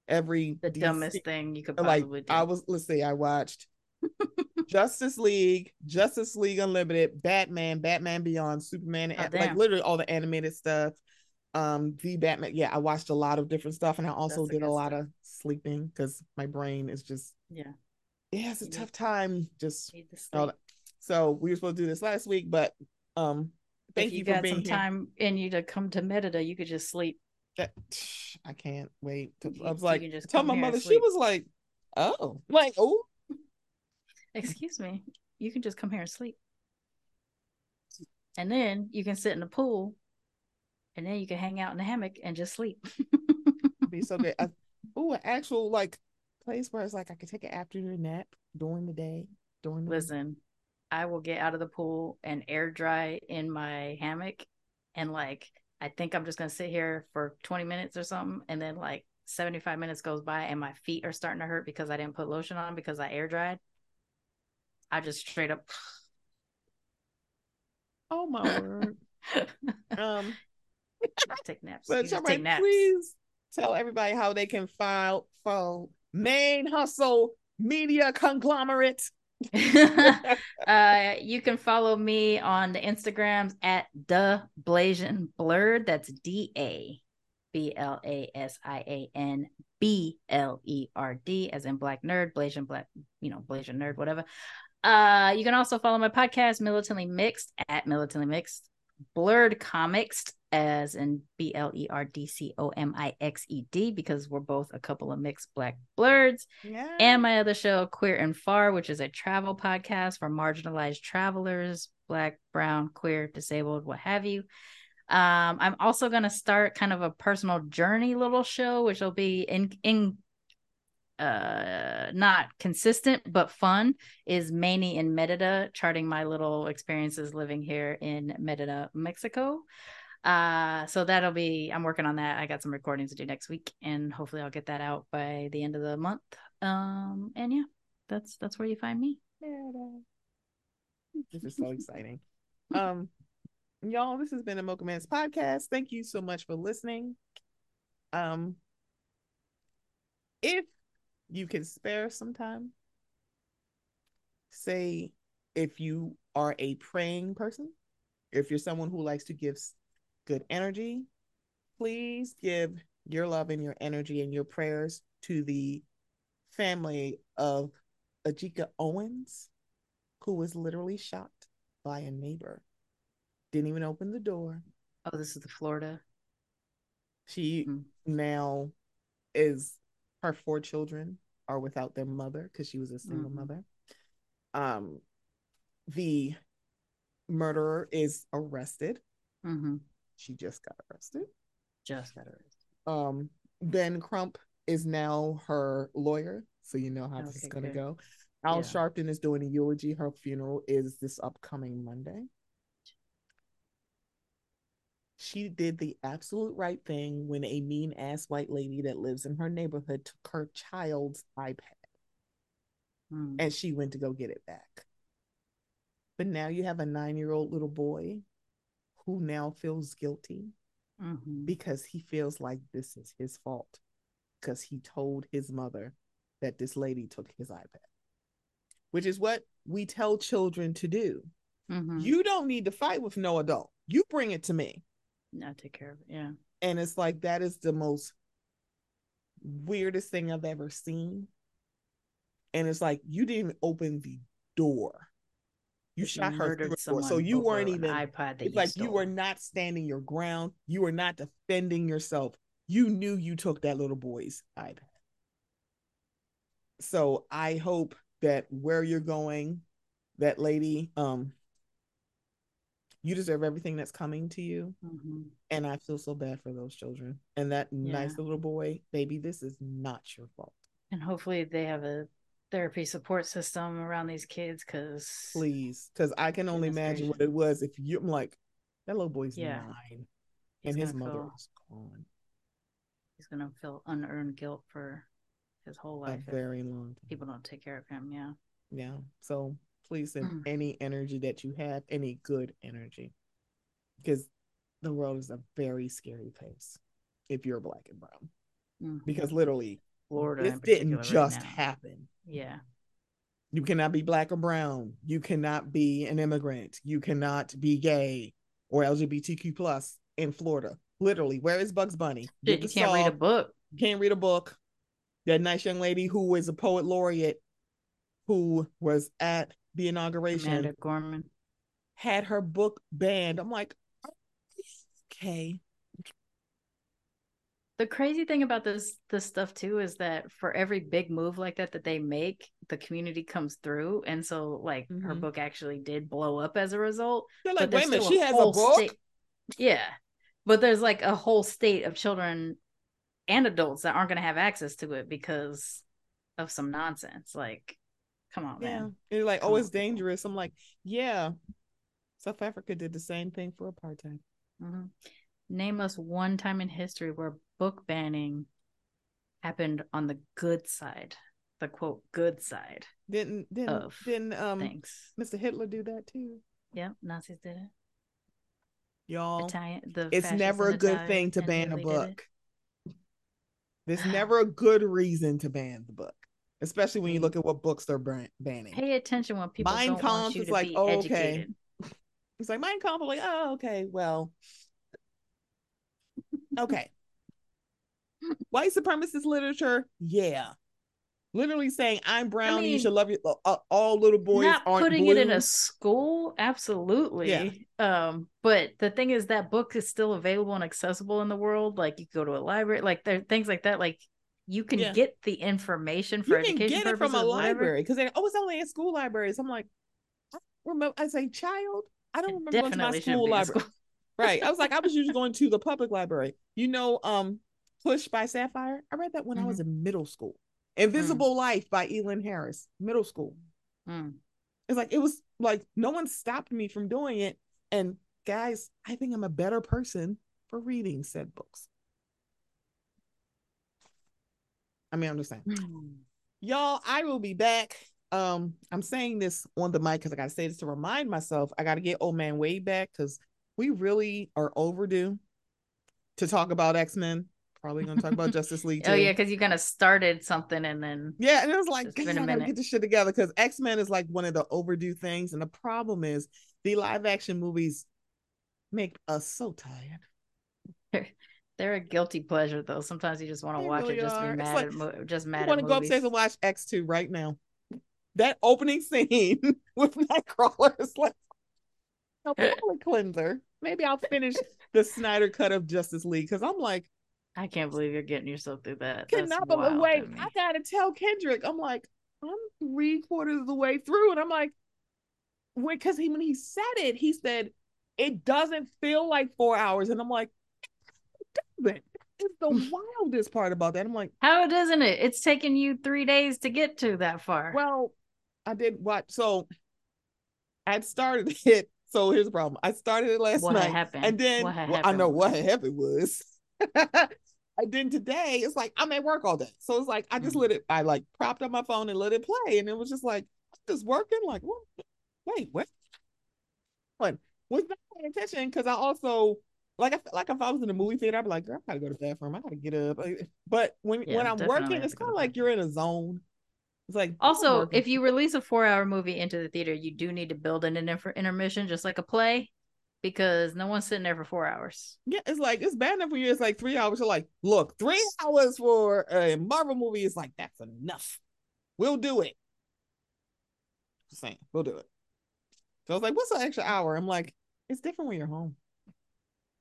Speaker 1: every
Speaker 2: the DC, dumbest thing you could possibly like, do.
Speaker 1: I was let's see, I watched Justice League, Justice League Unlimited, Batman, Batman Beyond, Superman, oh, like literally all the animated stuff. Um, the Batman, yeah, I watched a lot of different stuff, and I also did a lot stuff. of sleeping because my brain is just
Speaker 2: yeah,
Speaker 1: yeah, it's a you tough need, time. Just so we were supposed to do this last week, but um, thank you. if you, you got some
Speaker 2: here. time in you to come to Merida, you could just sleep.
Speaker 1: That, I can't wait. To, I was like, tell my mother. She was like, oh, like oh,
Speaker 2: excuse me, you can just come here and sleep, and then you can sit in the pool and then you can hang out in the hammock and just sleep.
Speaker 1: be so good. Oh, an actual like place where it's like I could take an afternoon nap during the day. During the
Speaker 2: listen, I will get out of the pool and air dry in my hammock, and like I think I'm just gonna sit here for 20 minutes or something, and then like 75 minutes goes by and my feet are starting to hurt because I didn't put lotion on because I air dried. I just straight up.
Speaker 1: Oh my word. um,
Speaker 2: take naps.
Speaker 1: But somebody, naps. please tell everybody how they can file follow Mane Hustle media conglomerate.
Speaker 2: uh, you can follow me on the Instagrams at the Blasian Blerd. That's D A B L A S I A N B L E R D, as in Black Nerd, Blasian Black, you know, Blasian Nerd, whatever. Uh, you can also follow my podcast, Militantly Mixed, at Militantly Mixed, Blerd Comixed, as in B L E R D C O M I X E D because we're both a couple of mixed black blurs. Yeah. And my other show, Queer and Far, which is a travel podcast for marginalized travelers, black, brown, queer, disabled, what have you. Um, I'm also going to start kind of a personal journey little show, which will be in in uh not consistent but fun is Manny in Merida charting my little experiences living here in Merida, Mexico. Uh, so that'll be, I'm working on that. I got some recordings to do next week and hopefully I'll get that out by the end of the month. Um, and yeah, that's, that's where you find me.
Speaker 1: This is so exciting. Um, y'all, this has been a Mocha Minutes podcast. Thank you so much for listening. Um, if you can spare some time, say if you are a praying person, if you're someone who likes to give good energy, please give your love and your energy and your prayers to the family of Ajike Owens, who was literally shot by a neighbor. Didn't even open the door.
Speaker 2: Oh, this is the Florida.
Speaker 1: She mm-hmm. now is her four children are without their mother because she was a single mm-hmm. mother. Um, the murderer is arrested.
Speaker 2: Mm-hmm.
Speaker 1: She just got arrested.
Speaker 2: Just got arrested.
Speaker 1: Um, Ben Crump is now her lawyer, so you know how okay, this is gonna go. Al yeah. Sharpton is doing a eulogy. Her funeral is this upcoming Monday. She did the absolute right thing when a mean ass white lady that lives in her neighborhood took her child's iPad. Mm. And she went to go get it back. But now you have a nine year old little boy who now feels guilty mm-hmm. because he feels like this is his fault because he told his mother that this lady took his iPad, which is what we tell children to do. Mm-hmm. You don't need to fight with no adult. You bring it to me.
Speaker 2: I'll take care of it. Yeah.
Speaker 1: And it's like that is the most weirdest thing I've ever seen. And it's like you didn't open the door you shot her so you weren't even iPad it's like stole. you were not standing your ground you were not defending yourself you knew you took that little boy's ipad so I hope that where you're going, that lady, um, you deserve everything that's coming to you. Mm-hmm. And I feel so bad for those children. And that yeah. nice little boy, baby, this is not your fault.
Speaker 2: And hopefully they have a therapy support system around these kids because
Speaker 1: please because i can only imagine what it was if you i'm like that little boy's yeah. nine he's and his mother feel, was gone
Speaker 2: he's gonna feel unearned guilt for his whole life
Speaker 1: a very long time.
Speaker 2: people don't take care of him yeah
Speaker 1: yeah so please send mm. any energy that you have any good energy because the world is a very scary place if you're black and brown mm-hmm. because literally Florida. This didn't just right happen.
Speaker 2: Yeah.
Speaker 1: You cannot be black or brown. You cannot be an immigrant. You cannot be gay or LGBTQ plus in Florida. Literally, where is Bugs Bunny?
Speaker 2: You can't read a book.
Speaker 1: Can't read a book. That nice young lady who is a poet laureate who was at the inauguration.
Speaker 2: Amanda Gorman.
Speaker 1: Had her book banned. I'm like, okay,
Speaker 2: the crazy thing about this this stuff too is that for every big move like that that they make the community comes through. And so like mm-hmm. her book actually did blow up as a result.
Speaker 1: You're like wait a minute she a has a book?
Speaker 2: state... yeah. But there's like a whole state of children and adults that aren't going to have access to it because of some nonsense. Like come on yeah man.
Speaker 1: you're like come oh it's dangerous i'm like yeah south africa did the same thing for apartheid
Speaker 2: mm-hmm. name us one time in history where book banning happened on the good side, the quote good side.
Speaker 1: Didn't didn't didn't um things. Mr. Hitler do that too?
Speaker 2: Yeah, Nazis did it.
Speaker 1: Y'all, Italian, it's never a good Italian, thing to ban a book. There's never a good reason to ban the book, especially when you look at what books they're banning.
Speaker 2: Pay attention when people Mein don't to like, oh, educated.
Speaker 1: okay. It's like Mein Kampf, like, oh, okay, well, okay white supremacist literature, yeah. Literally saying I'm brown, I mean, you should love your uh, uh, all little boys. Not
Speaker 2: putting
Speaker 1: blue.
Speaker 2: it in a school, absolutely. Yeah. Um, but the thing is that book is still available and accessible in the world. Like you go to a library, like there things like that. Like you can yeah. get the information for you can education get it from a library
Speaker 1: because oh it's only in school libraries. I'm like, I remember as a child, I don't remember going to my school library. School. right. I was like, I was usually going to the public library. You know, um, Push by Sapphire. I read that when mm-hmm. I was mm-hmm. in middle school. Invisible mm. Life by Elin Harris, middle school. Mm. It's like it was like no one stopped me from doing it. And guys, I think I'm a better person for reading said books. I mean, I'm just saying. Y'all, I will be back. Um, I'm saying this on the mic because I gotta say this to remind myself. I gotta get old man way back because we really are overdue to talk about X-Men probably gonna talk about Justice League.
Speaker 2: Too. Oh yeah, because you kind of started something and then
Speaker 1: yeah, and it was like I gotta get this shit together because X Men is like one of the overdue things, and the problem is the live action movies make us so tired.
Speaker 2: They're a guilty pleasure though. Sometimes you just want to watch really it just are. be mad like, at mo- just mad. I
Speaker 1: want to go upstairs and watch X two right now. That opening scene with Nightcrawler is like a palate cleanser. Maybe I'll finish the Snyder cut of Justice League because I'm like,
Speaker 2: I can't believe you're getting yourself through that.
Speaker 1: Cannot believe. Wait, I gotta tell Kendrick. I'm like, I'm three quarters of the way through, and I'm like, when because he when he said it, he said it doesn't feel like four hours, and I'm like, it It's the wildest part about that. I'm like,
Speaker 2: how doesn't it? It's taken you three days to get to that far.
Speaker 1: Well, I did watch. So I started it. So here's the problem. I started it last what night, happened? and then well, I know what happened was and then today it's like I'm at work all day. So it's like I just mm-hmm. let it, I like propped up my phone and let it play. And it was just like, just working. Like, what? Wait, what? What? Was not paying attention because I also like I feel like if I was in a movie theater, I'd be like, girl, I gotta go to the bathroom. I gotta get up. But when yeah, when I'm working, it's kind of like you're in a zone. It's like
Speaker 2: also if you release a four hour movie into the theater, you do need to build in an inter- intermission, just like a play because no one's sitting there for four hours.
Speaker 1: Yeah, it's like it's bad enough for you. It's like three hours. You're like, look, three hours for a Marvel movie is like that's enough. We'll do it. Just saying, we'll do it. So I was like, what's an extra hour? I'm like, it's different when you're home.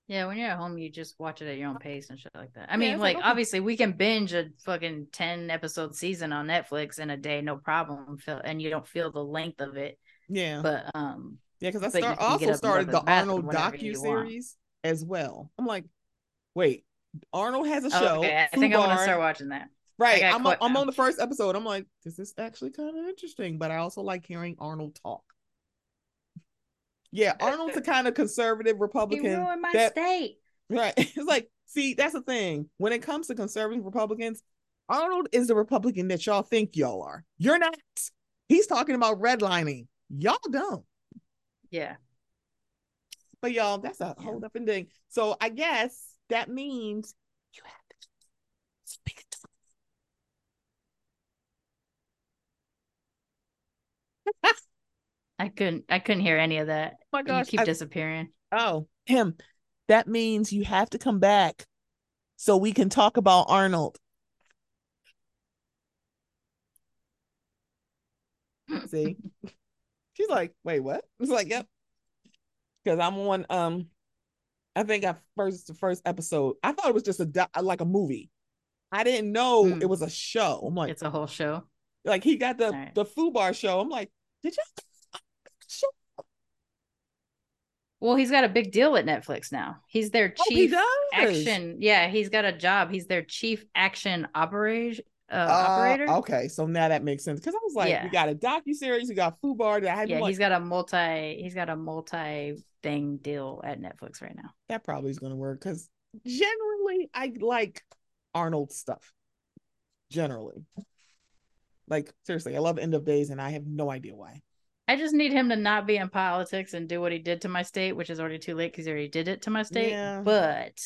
Speaker 2: Yeah, when you're at home, you just watch it at your own pace and shit like that. I yeah, mean, like, like okay. obviously we can binge a fucking ten episode season on Netflix in a day, no problem, and you don't feel the length of it.
Speaker 1: Yeah,
Speaker 2: but um,
Speaker 1: yeah, because I start, also started the Arnold docu series as well. I'm like, wait, Arnold has a show.
Speaker 2: Okay, I think I want to start watching that.
Speaker 1: Right, I'm, a, I'm on the first episode. I'm like, this is actually kind of interesting, but I also like hearing Arnold talk. Yeah, Arnold's a kind of conservative Republican. He
Speaker 2: ruined my that, state.
Speaker 1: Right. It's like, see, that's the thing. When it comes to conservative Republicans, Arnold is the Republican that y'all think y'all are. You're not. He's talking about redlining. Y'all don't.
Speaker 2: Yeah.
Speaker 1: But y'all, that's a whole different thing. So I guess that means you have to speak
Speaker 2: I couldn't I couldn't hear any of that. Oh my gosh. You keep I, disappearing.
Speaker 1: Oh, him. That means you have to come back so we can talk about Arnold. See? She's like, wait, what? It's like, yep. Because I'm on um I think I first the first episode. I thought it was just a like a movie. I didn't know mm. it was a show. I'm like,
Speaker 2: it's a whole show.
Speaker 1: Like he got the right. the bar show. I'm like, did you
Speaker 2: well, he's got a big deal at Netflix now. He's their chief oh, action. Yeah, he's got a job. He's their chief action operation. Uh, uh, operator.
Speaker 1: Okay, so now that makes sense because I was like, yeah. we got a docu series, we got Fubar. That I
Speaker 2: yeah,
Speaker 1: like...
Speaker 2: he's got a multi, he's got a multi thing deal at Netflix right now.
Speaker 1: That probably is going to work because generally I like Arnold stuff. Generally, like seriously, I love End of Days, and I have no idea why.
Speaker 2: I just need him to not be in politics and do what he did to my state, which is already too late because he already did it to my state. Yeah. But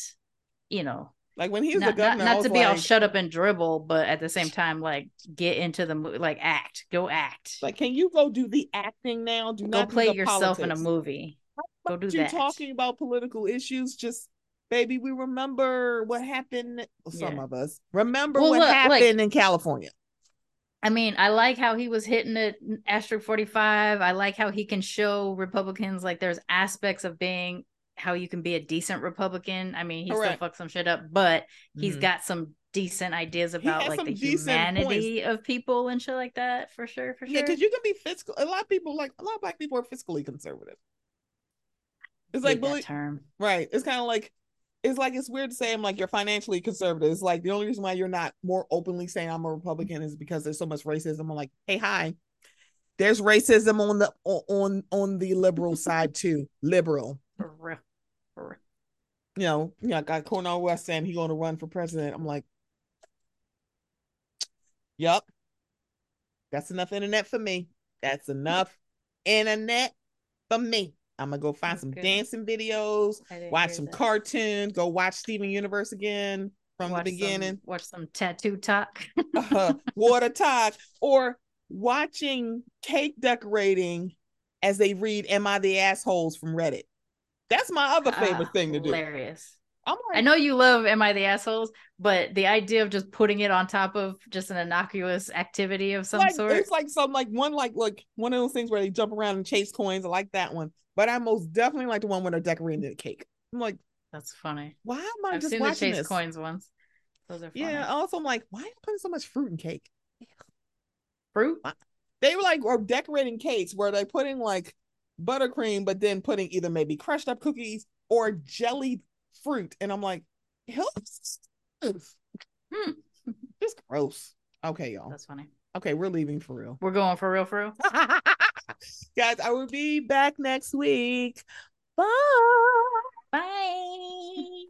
Speaker 2: you know,
Speaker 1: like when he was
Speaker 2: not,
Speaker 1: the governor,
Speaker 2: not, not to be like, all shut up and dribble, but at the same time, like get into the like act, go act.
Speaker 1: Like, can you go do the acting now? Do
Speaker 2: go
Speaker 1: not
Speaker 2: play yourself politics. in a movie. Go do
Speaker 1: you
Speaker 2: that.
Speaker 1: Talking about political issues, just baby, we remember what happened. Some yeah. of us remember well, what look, happened like, in California.
Speaker 2: I mean, I like how he was hitting it asterisk 45. I like how he can show Republicans like there's aspects of being how you can be a decent Republican. I mean, he Correct. still fucks some shit up, but mm-hmm. he's got some decent ideas about like the humanity points. of people and shit like that for sure. For sure.
Speaker 1: Yeah, because you can be fiscal. A lot of people like a lot of black people are fiscally conservative. It's like
Speaker 2: that term,
Speaker 1: right? It's kind of like it's like it's weird to say I'm like you're financially conservative. It's like the only reason why you're not more openly saying I'm a Republican is because there's so much racism. I'm like, hey, hi. There's racism on the on on the liberal side too. Liberal. You know, yeah, I got Cornel West saying he's going to run for president. I'm like, Yup. That's enough internet for me. That's enough internet for me. I'm gonna go find That's some good. dancing videos, watch some that. cartoons, go watch Steven Universe again from watch the beginning. Some,
Speaker 2: watch some tattoo talk,
Speaker 1: uh, water talk, or watching cake decorating as they read "Am I the assholes" from Reddit. That's my other favorite uh, thing to
Speaker 2: do. Hilarious. Like, I know you love Am I the Assholes, but the idea of just putting it on top of just an innocuous activity of some
Speaker 1: like,
Speaker 2: sort.
Speaker 1: It's like some like one like like one of those things where they jump around and chase coins. I like that one. But I most definitely like the one where they're decorating the cake. I'm like,
Speaker 2: that's funny.
Speaker 1: Why am I
Speaker 2: I've
Speaker 1: just
Speaker 2: seen
Speaker 1: watching
Speaker 2: the chase
Speaker 1: this?
Speaker 2: coins once. Those are funny.
Speaker 1: Yeah. Also, I'm like, why are you putting so much fruit in cake?
Speaker 2: Fruit?
Speaker 1: They were like, or decorating cakes where they putting like buttercream, but then putting either maybe crushed up cookies or jellied fruit. And I'm like. Hmm. Just gross. Okay, y'all.
Speaker 2: That's funny.
Speaker 1: Okay, we're leaving for real.
Speaker 2: We're going for real, for real.
Speaker 1: Guys, I will be back next week. Bye.
Speaker 2: Bye.